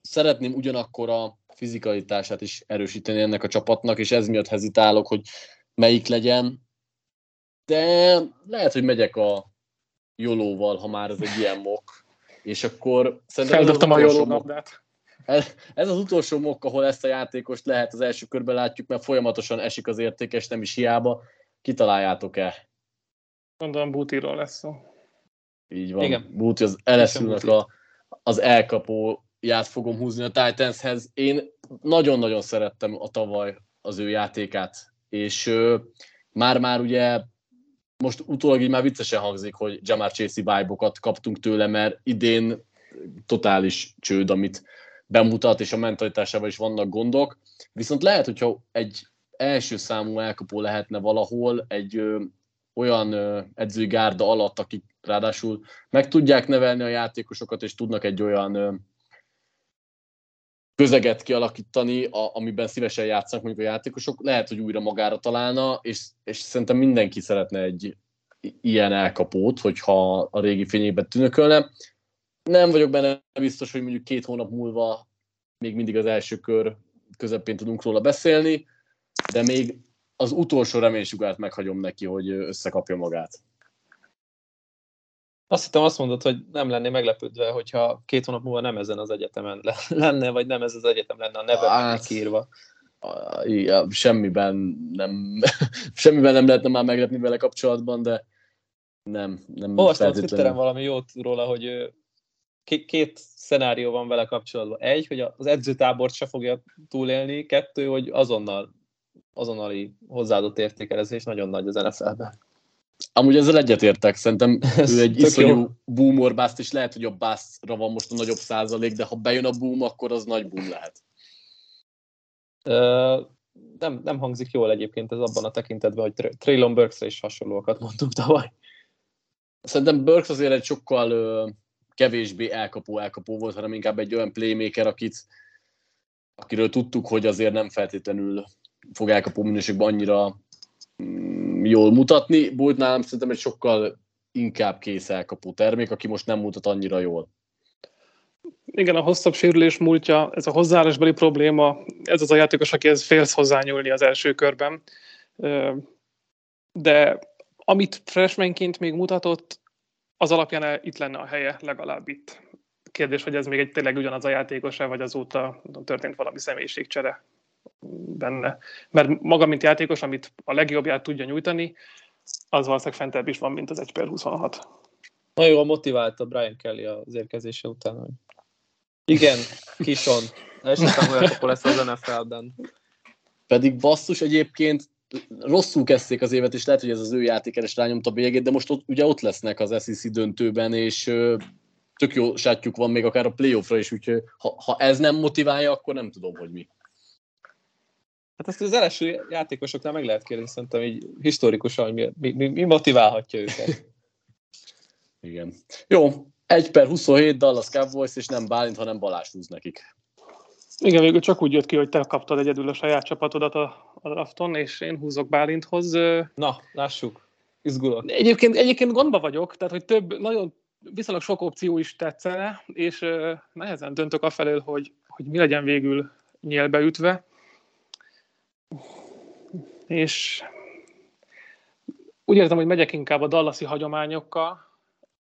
szeretném ugyanakkor a fizikalitását is erősíteni ennek a csapatnak, és ez miatt hezitálok, hogy melyik legyen de lehet, hogy megyek a Jolóval, ha már ez egy ilyen mok. És akkor szerintem... Feldobtam a Joló Ez az utolsó mok, ahol ezt a játékost lehet az első körben látjuk, mert folyamatosan esik az értékes, nem is hiába. Kitaláljátok-e? Gondolom Bútiról lesz szó. Így van. Igen. Búti az lsu a, az elkapóját fogom húzni a Titanshez. Én nagyon-nagyon szerettem a tavaly az ő játékát, és már-már ugye most utólag így már viccesen hangzik, hogy Jamar Chase vibe kaptunk tőle, mert idén totális csőd, amit bemutat, és a mentalitásával is vannak gondok. Viszont lehet, hogyha egy első számú elkapó lehetne valahol egy ö, olyan ö, edzői gárda alatt, akik ráadásul meg tudják nevelni a játékosokat, és tudnak egy olyan közeget kialakítani, a, amiben szívesen játszanak mondjuk a játékosok, lehet, hogy újra magára találna, és, és szerintem mindenki szeretne egy ilyen elkapót, hogyha a régi fényében tűnökölne. Nem vagyok benne biztos, hogy mondjuk két hónap múlva még mindig az első kör közepén tudunk róla beszélni, de még az utolsó reménysugárt meghagyom neki, hogy összekapja magát. Azt hittem azt mondod, hogy nem lenné meglepődve, hogyha két hónap múlva nem ezen az egyetemen lenne, vagy nem ez az egyetem lenne a neve hát, írva. Ja, semmiben nem, semmiben nem lehetne már meglepni vele kapcsolatban, de Nem, nem Olvastam Twitteren valami jót róla, hogy két szenárió van vele kapcsolatban. Egy, hogy az edzőtábort se fogja túlélni, kettő, hogy azonnal, azonnali hozzáadott értékelezés nagyon nagy az NFL-ben. Amúgy ezzel egyetértek, szerintem Ez ő egy iszonyú boomer bust, és lehet, hogy a bust van most a nagyobb százalék, de ha bejön a boom, akkor az nagy boom lehet. Uh, nem, nem hangzik jól egyébként ez abban a tekintetben, hogy Traylon Burks-re is hasonlóakat mondtunk tavaly. Szerintem Burks azért egy sokkal uh, kevésbé elkapó elkapó volt, hanem inkább egy olyan playmaker, akit, akiről tudtuk, hogy azért nem feltétlenül fog elkapó minőségben annyira jól mutatni. Volt nálam szerintem egy sokkal inkább kész elkapó termék, aki most nem mutat annyira jól. Igen, a hosszabb sérülés múltja, ez a hozzáállásbeli probléma, ez az a játékos, akihez félsz hozzányúlni az első körben. De amit freshmanként még mutatott, az alapján itt lenne a helye, legalább itt. Kérdés, hogy ez még egy tényleg ugyanaz a játékos-e, vagy azóta történt valami személyiségcsere benne. Mert maga, mint játékos, amit a legjobbját tudja nyújtani, az valószínűleg fentebb is van, mint az 1 per 26. Nagyon jól motiválta Brian Kelly az érkezése után, hogy igen, Kison, esetleg olyan kapó lesz az NFL-ben. Pedig basszus egyébként rosszul kezdték az évet, és lehet, hogy ez az ő játékeres rányomta a bélyegét, de most ott, ugye ott lesznek az SEC döntőben, és tök jó sátjuk van még akár a playoffra is, úgyhogy ha, ha ez nem motiválja, akkor nem tudom, hogy mi. Hát ezt az első játékosoknál meg lehet kérdezni, szerintem így historikusan, hogy mi, mi, mi, mi motiválhatja őket. Igen. Jó, 1 per 27 Dallas Cowboys, és nem Bálint, hanem Balázs húz nekik. Igen, végül csak úgy jött ki, hogy te kaptad egyedül a saját csapatodat a, a drafton, és én húzok Bálinthoz. Na, lássuk. Izgulok. Egyébként, egyébként gondba vagyok, tehát hogy több, nagyon viszonylag sok opció is tetszene, és nehezen döntök afelől, hogy, hogy mi legyen végül nyélbe ütve. És úgy érzem, hogy megyek inkább a Dallasi hagyományokkal,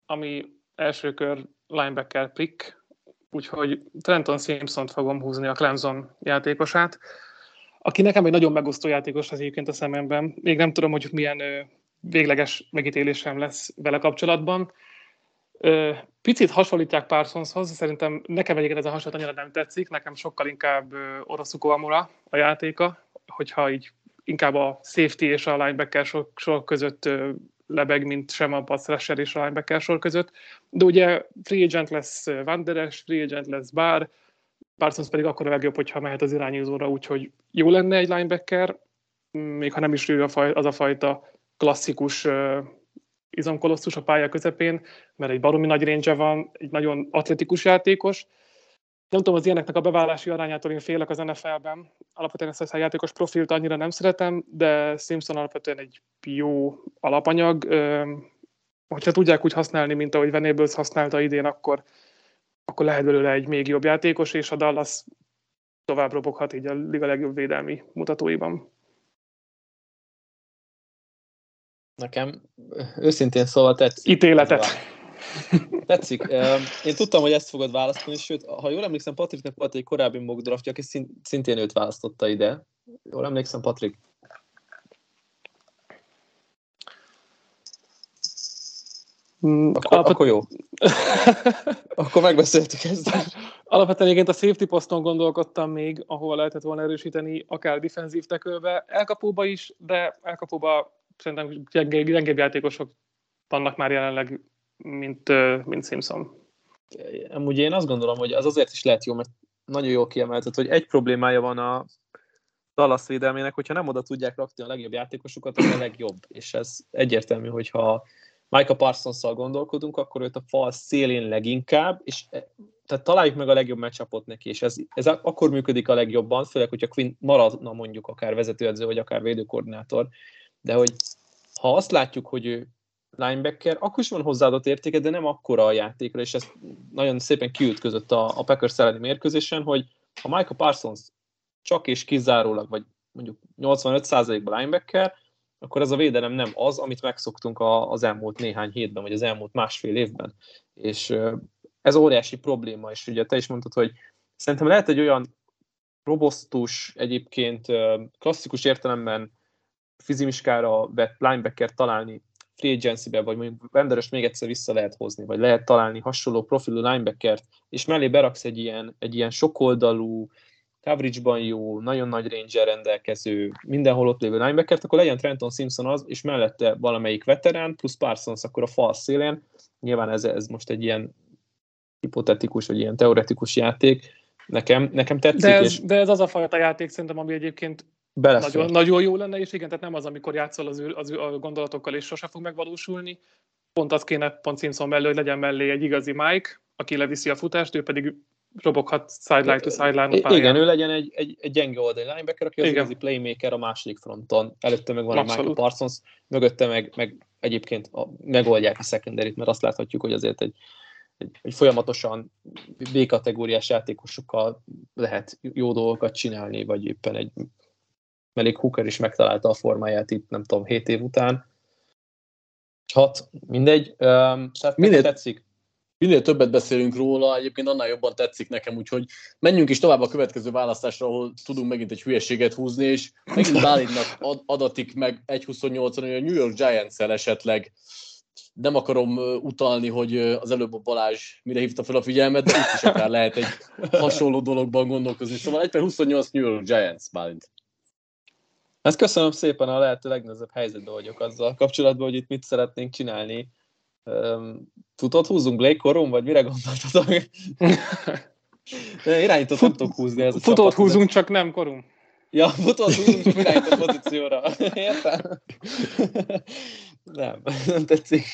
ami első kör linebacker pick, úgyhogy Trenton Simpson-t fogom húzni a Clemson játékosát, aki nekem egy nagyon megosztó játékos az egyébként a szememben. Még nem tudom, hogy milyen végleges megítélésem lesz vele kapcsolatban. Picit hasonlítják Parsonshoz, szerintem nekem egyébként ez a hasonlat annyira nem tetszik, nekem sokkal inkább Orosuko Amura a játéka, hogyha így inkább a safety és a linebacker sor, sor között lebeg, mint sem a pass rusher és a linebacker sor között. De ugye free agent lesz Wanderes, free agent lesz Bár, Parsons pedig akkor a legjobb, hogyha mehet az irányítóra, úgyhogy jó lenne egy linebacker, még ha nem is ő az a fajta klasszikus izomkolosszus a pálya közepén, mert egy baromi nagy range van, egy nagyon atletikus játékos, nem tudom, az ilyeneknek a beválási arányától én félek az NFL-ben. Alapvetően ezt a játékos profilt annyira nem szeretem, de Simpson alapvetően egy jó alapanyag. Hogyha tudják úgy használni, mint ahogy Venables használta idén, akkor, akkor lehet belőle egy még jobb játékos, és a Dallas tovább roboghat így a liga legjobb védelmi mutatóiban. Nekem őszintén szóval tetszik. Ítéletet. Tetszik. Én tudtam, hogy ezt fogod választani, sőt, ha jól emlékszem, Patriknek volt egy korábbi mock draftja, aki szintén őt választotta ide. Jól emlékszem, Patrik? Mm, akkor, Alapvet... akkor jó. akkor megbeszéltük ezt. Alapvetően egyébként a safety poszton gondolkodtam még, ahova lehetett volna erősíteni, akár defensív tekölbe, elkapóba is, de elkapóba szerintem gyengébb játékosok vannak már jelenleg mint, mint Simpson. Amúgy én azt gondolom, hogy az azért is lehet jó, mert nagyon jól kiemeltet, hogy egy problémája van a Dallas védelmének, hogyha nem oda tudják rakni a legjobb játékosokat, akkor a legjobb. És ez egyértelmű, hogyha Micah parsons gondolkodunk, akkor őt a fal szélén leginkább, és e, tehát találjuk meg a legjobb meccsapot neki, és ez, ez akkor működik a legjobban, főleg, hogyha Quinn maradna mondjuk akár vezetőedző, vagy akár védőkoordinátor, de hogy ha azt látjuk, hogy ő linebacker, akkor is van hozzáadott értéke, de nem akkora a játékra, és ez nagyon szépen kiütközött a, a Packers elleni mérkőzésen, hogy ha Michael Parsons csak és kizárólag, vagy mondjuk 85%-ban linebacker, akkor ez a védelem nem az, amit megszoktunk a, az elmúlt néhány hétben, vagy az elmúlt másfél évben. És ez óriási probléma, és ugye te is mondtad, hogy szerintem lehet egy olyan robosztus, egyébként klasszikus értelemben fizimiskára vett linebacker találni free agency vagy mondjuk renderes még egyszer vissza lehet hozni, vagy lehet találni hasonló profilú linebackert, és mellé beraksz egy ilyen, egy ilyen sokoldalú, coverage-ban jó, nagyon nagy range rendelkező, mindenhol ott lévő linebackert, akkor legyen Trenton Simpson az, és mellette valamelyik veterán, plusz Parsons akkor a fal szélén. Nyilván ez, ez most egy ilyen hipotetikus, vagy ilyen teoretikus játék. Nekem, nekem tetszik. De ez, és de ez az a fajta játék szerintem, ami egyébként nagyon, nagyon jó lenne, és igen, tehát nem az, amikor játszol az, az, a gondolatokkal, és sose fog megvalósulni. Pont az kéne pont Simpson mellé, hogy legyen mellé egy igazi Mike, aki leviszi a futást, ő pedig roboghat sideline to sideline a Igen, ő legyen egy, egy, egy gyenge oldali linebacker, aki az Igen. igazi playmaker a második fronton. Előtte meg van Abszolút. a Michael Parsons, mögötte meg, meg egyébként a, megoldják a secondary mert azt láthatjuk, hogy azért egy, egy, egy folyamatosan B-kategóriás játékosokkal lehet jó dolgokat csinálni, vagy éppen egy Melik Hooker is megtalálta a formáját itt, nem tudom, 7 év után. Hat, mindegy. Um, Minél, tetszik minél többet beszélünk róla, egyébként annál jobban tetszik nekem, úgyhogy menjünk is tovább a következő választásra, ahol tudunk megint egy hülyeséget húzni, és megint Bálintnak adatik meg 1.28-on, hogy a New York Giants-el esetleg nem akarom utalni, hogy az előbb a Balázs mire hívta fel a figyelmet, de itt is akár lehet egy hasonló dologban gondolkozni. Szóval 1 28 New York Giants, Bálint. Ezt köszönöm szépen, a lehető legnehezebb helyzetben vagyok azzal kapcsolatban, hogy itt mit szeretnénk csinálni Futott húzunk Blake Corum, vagy mire gondoltatok? Irányított Fut, nem húzni. Ez futót húzunk, csak nem korum. Ja, futót húzunk, csak irányított pozícióra. Értem? nem, nem tetszik.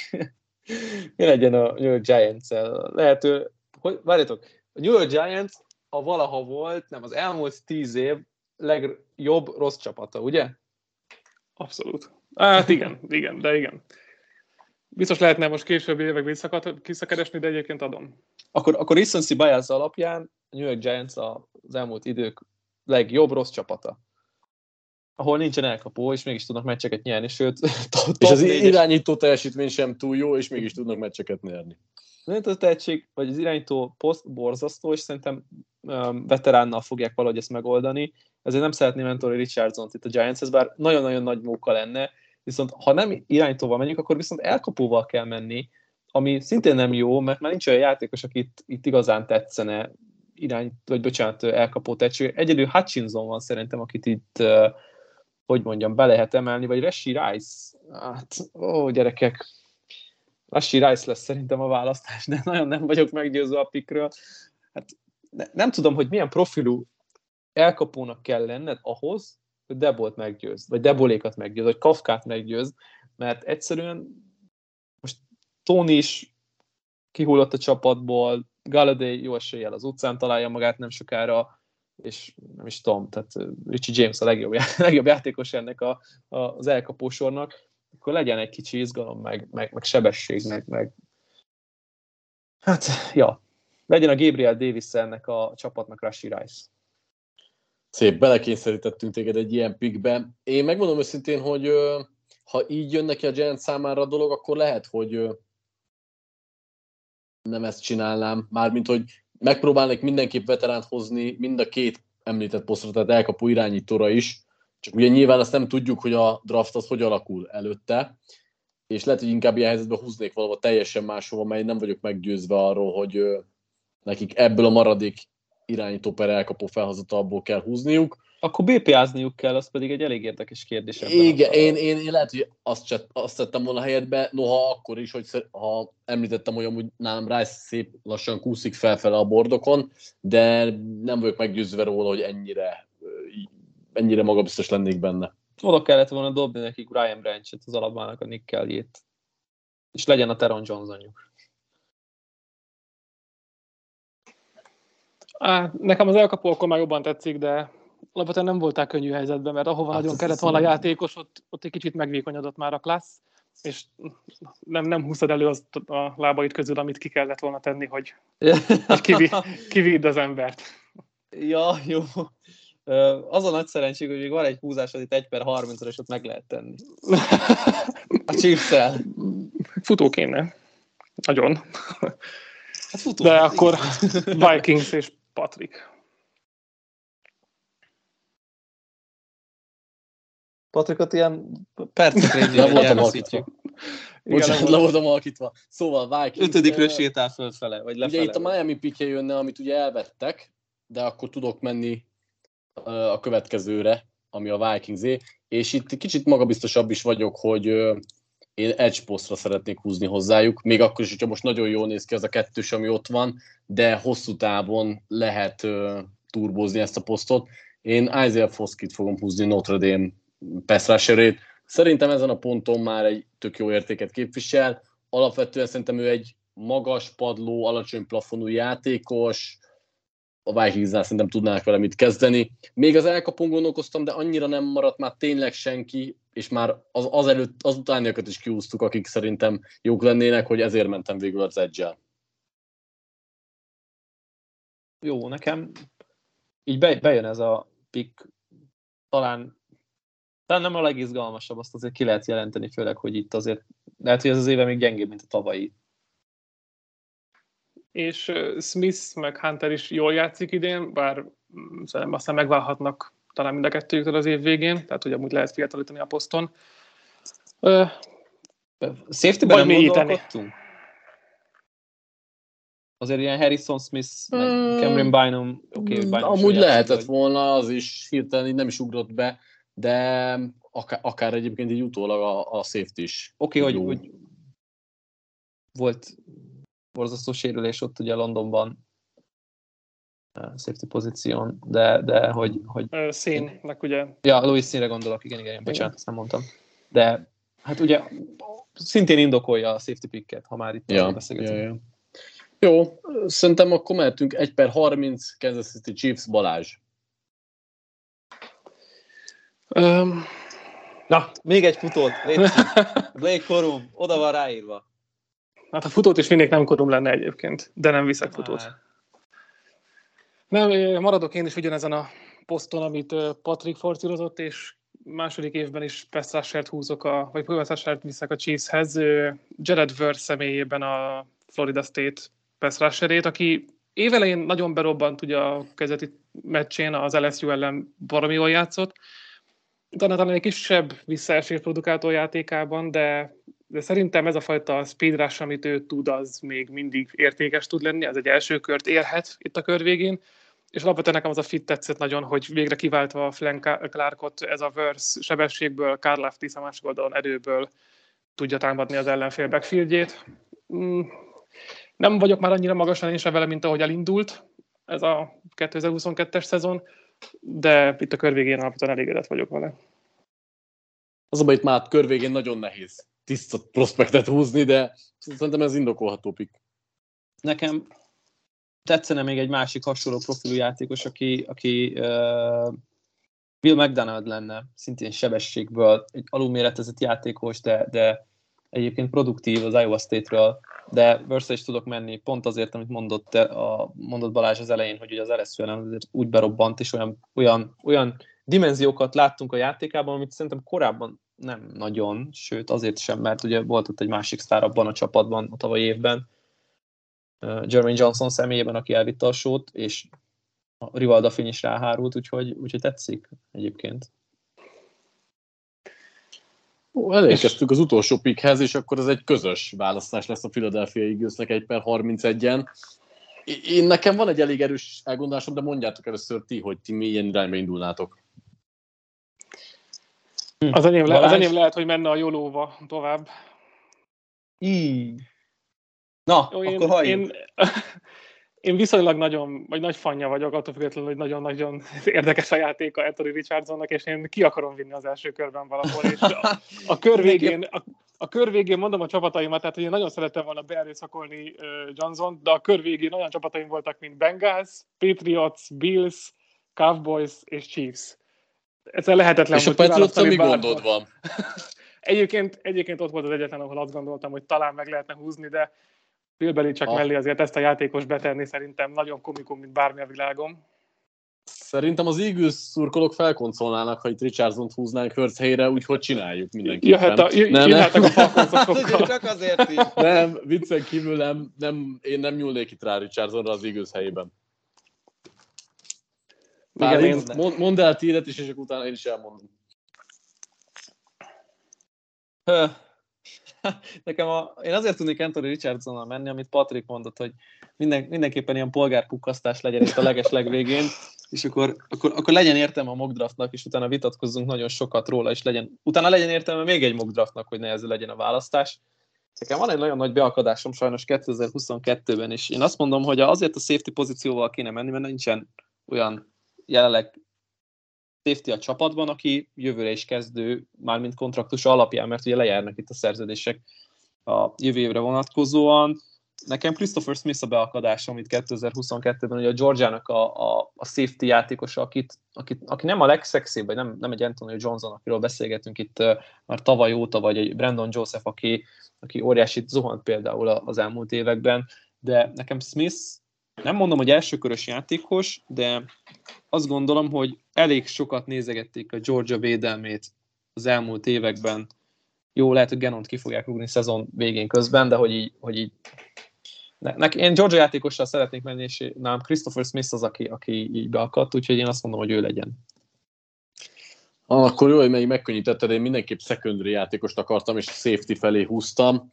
Mi legyen a New York Giants-el? Lehető, hogy, várjátok, a New York Giants a valaha volt, nem, az elmúlt tíz év legjobb rossz csapata, ugye? Abszolút. Hát igen, igen, de igen. Biztos lehetne most későbbi években visszakeresni, de egyébként adom. Akkor, akkor recency bias alapján a New York Giants az elmúlt idők legjobb rossz csapata. Ahol nincsen elkapó, és mégis tudnak meccseket nyerni, sőt... És az irányító teljesítmény sem túl jó, és mégis tudnak meccseket nyerni. Nem a tehetség, vagy az irányító poszt borzasztó, és szerintem um, veteránnal fogják valahogy ezt megoldani. Ezért nem szeretném mentori Richardson-t itt a Giants-hez, bár nagyon-nagyon nagy móka lenne, viszont ha nem irányítóval megyünk, akkor viszont elkapóval kell menni, ami szintén nem jó, mert már nincs olyan játékos, akit itt igazán tetszene irány, vagy bocsánat, elkapó tetsző. Egyedül Hutchinson van szerintem, akit itt, hogy mondjam, be lehet emelni, vagy Reshi Rice. Hát, ó, gyerekek, Reshi Rice lesz szerintem a választás, de nagyon nem vagyok meggyőző a pikről. Hát ne, nem tudom, hogy milyen profilú elkapónak kell lenned ahhoz, hogy Debolt meggyőz, vagy Debolékat meggyőz, vagy Kafkát meggyőz, mert egyszerűen most Tony is kihullott a csapatból, Galladay jó eséllyel az utcán találja magát nem sokára, és nem is tudom, tehát Richie James a legjobb, legjobb játékos ennek a, a, az elkapósornak, akkor legyen egy kicsi izgalom, meg, meg, meg sebesség, meg, meg hát, ja, legyen a Gabriel Davis ennek a csapatnak Rashi Rice. Szép, belekényszerítettünk téged egy ilyen pikbe. Én megmondom őszintén, hogy ha így jön neki a Giant számára a dolog, akkor lehet, hogy nem ezt csinálnám. Mármint, hogy megpróbálnék mindenképp veteránt hozni mind a két említett posztra, tehát elkapó irányítóra is. Csak ugye nyilván azt nem tudjuk, hogy a draft az hogy alakul előtte, és lehet, hogy inkább ilyen helyzetben húznék valahol teljesen máshova, mely nem vagyok meggyőzve arról, hogy nekik ebből a maradék irányító per elkapó felhozatalból kell húzniuk. Akkor BPA-zniuk kell, az pedig egy elég érdekes kérdés. Igen, én, én, én, lehet, hogy azt, csett, azt tettem volna a helyedbe, noha akkor is, hogy ha említettem, hogy amúgy nálam Rice szép lassan kúszik felfele a bordokon, de nem vagyok meggyőzve róla, hogy ennyire, ennyire magabiztos lennék benne. Oda kellett volna dobni nekik Ryan Branch-et, az alapmának a Nick Kelly-t. És legyen a Teron Johnsonjuk. Á, nekem az elkapó akkor már jobban tetszik, de alapvetően nem voltál könnyű helyzetben, mert ahova hát nagyon kellett volna a játékos, ott, ott egy kicsit megvékonyodott már a klassz, és nem, nem húztad elő azt a lábait közül, amit ki kellett volna tenni, hogy, hogy kivi, kividd az embert. Ja, jó. Az a nagy szerencség, hogy még van egy húzás, az itt 1 per 30 és ott meg lehet tenni. A chiefs Futó kéne. Nagyon. Hát futó, De akkor Vikings és Patrick. Patrickot ilyen percekre voltam Bocsánat, le voltam alakítva. Szóval Vikings... Ötödikről sétál fölfele, vagy lefele. Ugye itt a Miami pikje jönne, amit ugye elvettek, de akkor tudok menni a következőre, ami a Vikings és itt kicsit magabiztosabb is vagyok, hogy én edge posztra szeretnék húzni hozzájuk, még akkor is, hogyha most nagyon jól néz ki az a kettős, ami ott van, de hosszú távon lehet turbozni ezt a posztot. Én Isaiah Foskit fogom húzni Notre Dame pass Szerintem ezen a ponton már egy tök jó értéket képvisel. Alapvetően szerintem ő egy magas padló, alacsony plafonú játékos, a vikings szerintem tudnák vele mit kezdeni. Még az elkapon gondolkoztam, de annyira nem maradt már tényleg senki, és már az, az előtt, az utániakat is kiúztuk, akik szerintem jók lennének, hogy ezért mentem végül az edge Jó, nekem így be, bejön ez a pick, talán, talán nem a legizgalmasabb, azt azért ki lehet jelenteni, főleg, hogy itt azért lehet, hogy ez az éve még gyengébb, mint a tavalyi és Smith meg Hunter is jól játszik idén, bár mm, szerintem aztán megválhatnak talán mind a kettőjüktől az év végén, tehát hogy amúgy lehet fiatalítani a poszton. Safety-ben nem gondolkodtunk? Azért ilyen Harrison Smith, meg hmm. Cameron Bynum, oké, okay, Bynum Amúgy lehetett vagy... volna, az is hirtelen így nem is ugrott be, de akár, akár egyébként így utólag a, a safety is. Oké, okay, hogy, hogy volt borzasztó sérülés ott ugye Londonban safety pozíción, de, de hogy... hogy Színnek ugye... Ja, Louis Színre gondolok, igen, igen, igen. bocsánat, ezt nem mondtam. De hát ugye szintén indokolja a safety picket, ha már itt ja, beszélgetünk. Ja, ja. Jó, szerintem akkor mehetünk 1 per 30 Kansas City Chiefs Balázs. Um, Na, még egy futót, Blake Corum, oda van ráírva. Hát a futót is mindig nem korom lenne egyébként, de nem viszek futót. Nem, maradok én is ugyanezen a poszton, amit Patrick forcírozott, és második évben is Pestrasert húzok, a, vagy Pestrasert viszek a Chiefshez. Jared Verse személyében a Florida State Pestraserét, aki évelején nagyon berobbant ugye a kezdeti meccsén az LSU ellen baromi jól játszott. Utána talán egy kisebb visszaesés produkáltó játékában, de de szerintem ez a fajta speedrush, amit ő tud, az még mindig értékes tud lenni, ez egy első kört érhet itt a kör végén, és alapvetően nekem az a fit tetszett nagyon, hogy végre kiváltva a Flank Clarkot, ez a verse sebességből, Carl Leftis a másik oldalon erőből tudja támadni az ellenfél backfieldjét. Mm, nem vagyok már annyira magasan én sem vele, mint ahogy elindult ez a 2022-es szezon, de itt a kör végén alapvetően elégedett vagyok vele. Az a itt már kör végén nagyon nehéz tiszta prospektet húzni, de szerintem ez indokolható pik. Nekem tetszene még egy másik hasonló profilú játékos, aki, aki uh, Bill McDonald lenne, szintén sebességből, egy alulméretezett játékos, de, de egyébként produktív az Iowa State-ről, de verse is tudok menni, pont azért, amit mondott, a, mondott Balázs az elején, hogy ugye az LSU azért úgy berobbant, és olyan, olyan, olyan dimenziókat láttunk a játékában, amit szerintem korábban nem nagyon, sőt azért sem, mert ugye volt ott egy másik sztár abban a csapatban a tavalyi évben, Jeremy Johnson személyében, aki elvitte a sót, és a Rivalda fény is ráhárult, úgyhogy, úgyhogy tetszik egyébként. Ó, elérkeztünk az utolsó pikhez, és akkor ez egy közös választás lesz a Philadelphia Eaglesnek egy per 31-en. Én nekem van egy elég erős elgondolásom, de mondjátok először ti, hogy ti milyen irányba indulnátok. Hm. Az enyém, le, az enyém lehet, hogy menne a Jolóva tovább. Így. Na, Jó, én, akkor halljuk. Én, én viszonylag nagyon, vagy nagy fanya vagyok, attól függetlenül, hogy nagyon-nagyon érdekes a játéka Anthony Richardsonnak, és én ki akarom vinni az első körben valahol, és a, a kör végén, a, a kör végén mondom a csapataimat, tehát hogy én nagyon szerettem volna beerőszakolni uh, Johnson, de a kör végén olyan csapataim voltak, mint Bengals, Patriots, Bills, Cowboys és Chiefs ez lehetetlen. És a Patriots mi gondod van? egyébként, egyébként ott volt az egyetlen, ahol azt gondoltam, hogy talán meg lehetne húzni, de Bill csak ah. mellé azért ezt a játékos betenni szerintem nagyon komikum, mint bármi a világom. Szerintem az Eagles szurkolók felkoncolnának, ha itt richardson húznánk Hurts helyre, úgyhogy csináljuk mindenképpen. Jöhet a, jö, nem, nem. a. Csak azért is. Nem, viccen kívül nem, nem, én nem nyúlnék itt rá Richardsonra az Eagles helyében. Igen, én... mond, mondd el tiédet is, és akkor utána én is elmondom. Nekem a, én azért tudnék Anthony Richardsonnal menni, amit Patrick mondott, hogy minden, mindenképpen ilyen polgárpukkasztás legyen itt a leges legvégén, és akkor, akkor, akkor legyen értelme a mock draftnak, és utána vitatkozzunk nagyon sokat róla, és legyen, utána legyen értelme még egy mock draftnak, hogy ne ez legyen a választás. Nekem van egy nagyon nagy beakadásom sajnos 2022-ben, és én azt mondom, hogy azért a safety pozícióval kéne menni, mert nincsen olyan jelenleg safety a csapatban, aki jövőre is kezdő, mármint kontraktus alapján, mert ugye lejárnak itt a szerződések a jövő évre vonatkozóan. Nekem Christopher Smith a beakadás, amit 2022-ben ugye a Georgiának a, a, a safety játékosa, akit, akit, aki nem a legszexibb, vagy nem, nem egy Anthony Johnson, akiről beszélgetünk itt már tavaly óta, vagy egy Brandon Joseph, aki, aki óriási zuhant például az elmúlt években, de nekem Smith nem mondom, hogy elsőkörös játékos, de azt gondolom, hogy elég sokat nézegették a Georgia védelmét az elmúlt években. Jó, lehet, hogy Genont ki fogják rúgni szezon végén közben, de hogy így, hogy így ne, ne, én Georgia játékossal szeretnék menni, és nálam Christopher Smith az, aki, aki így beakadt, úgyhogy én azt mondom, hogy ő legyen. Ah, akkor jó, hogy még megkönnyítetted, én mindenképp secondary játékost akartam, és safety felé húztam.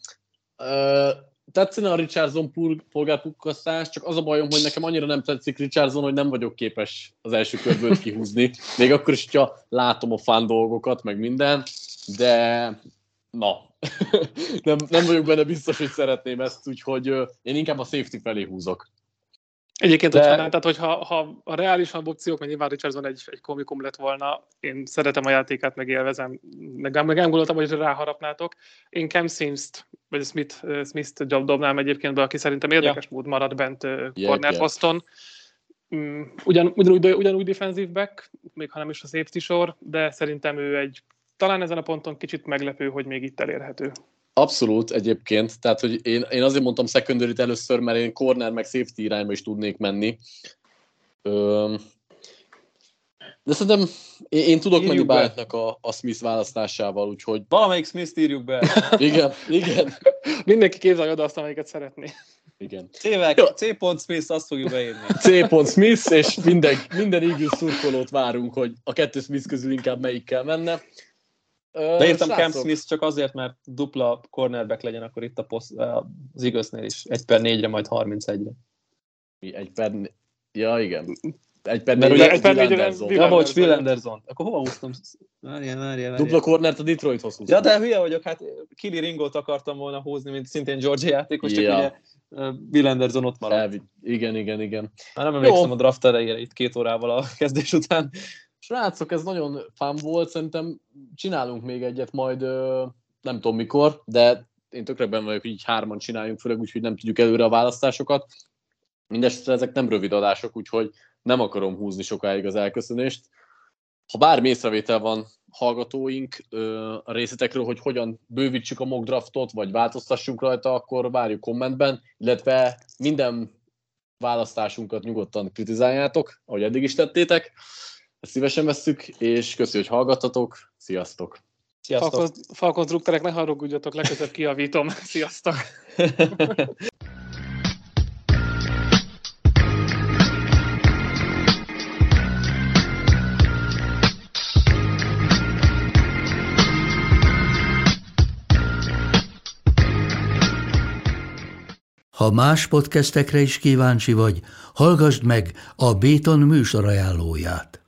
Tetszene a Richardson polgárpukkasztás, csak az a bajom, hogy nekem annyira nem tetszik Richardson, hogy nem vagyok képes az első körből kihúzni. Még akkor is, hogyha látom a fán dolgokat, meg minden, de na, nem, nem vagyok benne biztos, hogy szeretném ezt, úgyhogy én inkább a safety felé húzok. Egyébként, De... hogyha, tehát, hogyha ha a reálisan opciók, mert nyilván Richardson egy, egy komikum lett volna, én szeretem a játékát, meg élvezem, meg, meg nem gondoltam, hogy ráharapnátok. Én Cam Sims-t, vagy Smith, Smith-t dobnám egyébként be, aki szerintem érdekes ja. mód marad bent uh, corner yeah, poszton. Mm, ugyan, ugyanúgy, ugyanúgy defensive back, még ha nem is a safety sor, de szerintem ő egy talán ezen a ponton kicsit meglepő, hogy még itt elérhető. Abszolút egyébként, tehát hogy én, én azért mondtam secondary először, mert én corner meg safety irányba is tudnék menni. De szerintem én, én tudok írjuk menni Báltnak a, a Smith választásával, úgyhogy... Valamelyik Smith írjuk be. igen, igen. Mindenki képzelje oda azt, amelyiket szeretné. Igen. C. Smith, azt fogjuk beírni. C. Smith, és minden, minden Eagles szurkolót várunk, hogy a kettő Smith közül inkább melyikkel menne. De írtam Cam Smith csak azért, mert dupla cornerback legyen akkor itt a poszt, az igaznél is. Egy per négyre, majd 31-re. Mi, egy per... Ja, igen. Egy per négyre, egy per négyre, Ja, bocs, Will Anderson. Akkor hova húztam? Várjál, várjál, várjál. Dupla cornert a Detroithoz húztam. Ja, de hülye vagyok, hát Kili Ringot akartam volna húzni, mint szintén Georgia játékos, csak ja. ugye Will Anderson ott maradt. Elvi. Igen, igen, igen. Hát nem emlékszem Jó. a draft elejére itt két órával a kezdés után. Srácok, ez nagyon fán volt, szerintem csinálunk még egyet majd, nem tudom mikor, de én tökre benne vagyok, hogy így hárman csináljunk, főleg úgyhogy nem tudjuk előre a választásokat. Mindenesetre ezek nem rövid adások, úgyhogy nem akarom húzni sokáig az elköszönést. Ha bármi észrevétel van hallgatóink a részletekről, hogy hogyan bővítsük a mock draftot, vagy változtassunk rajta, akkor várjuk kommentben, illetve minden választásunkat nyugodtan kritizáljátok, ahogy eddig is tettétek. Ezt szívesen vesszük, és köszönjük, hogy hallgattatok. Sziasztok! Sziasztok! Falkonstruktorek, ne haragudjatok, legközelebb kiavítom. Sziasztok! Ha más podcastekre is kíváncsi vagy, hallgassd meg a Béton műsor ajánlóját.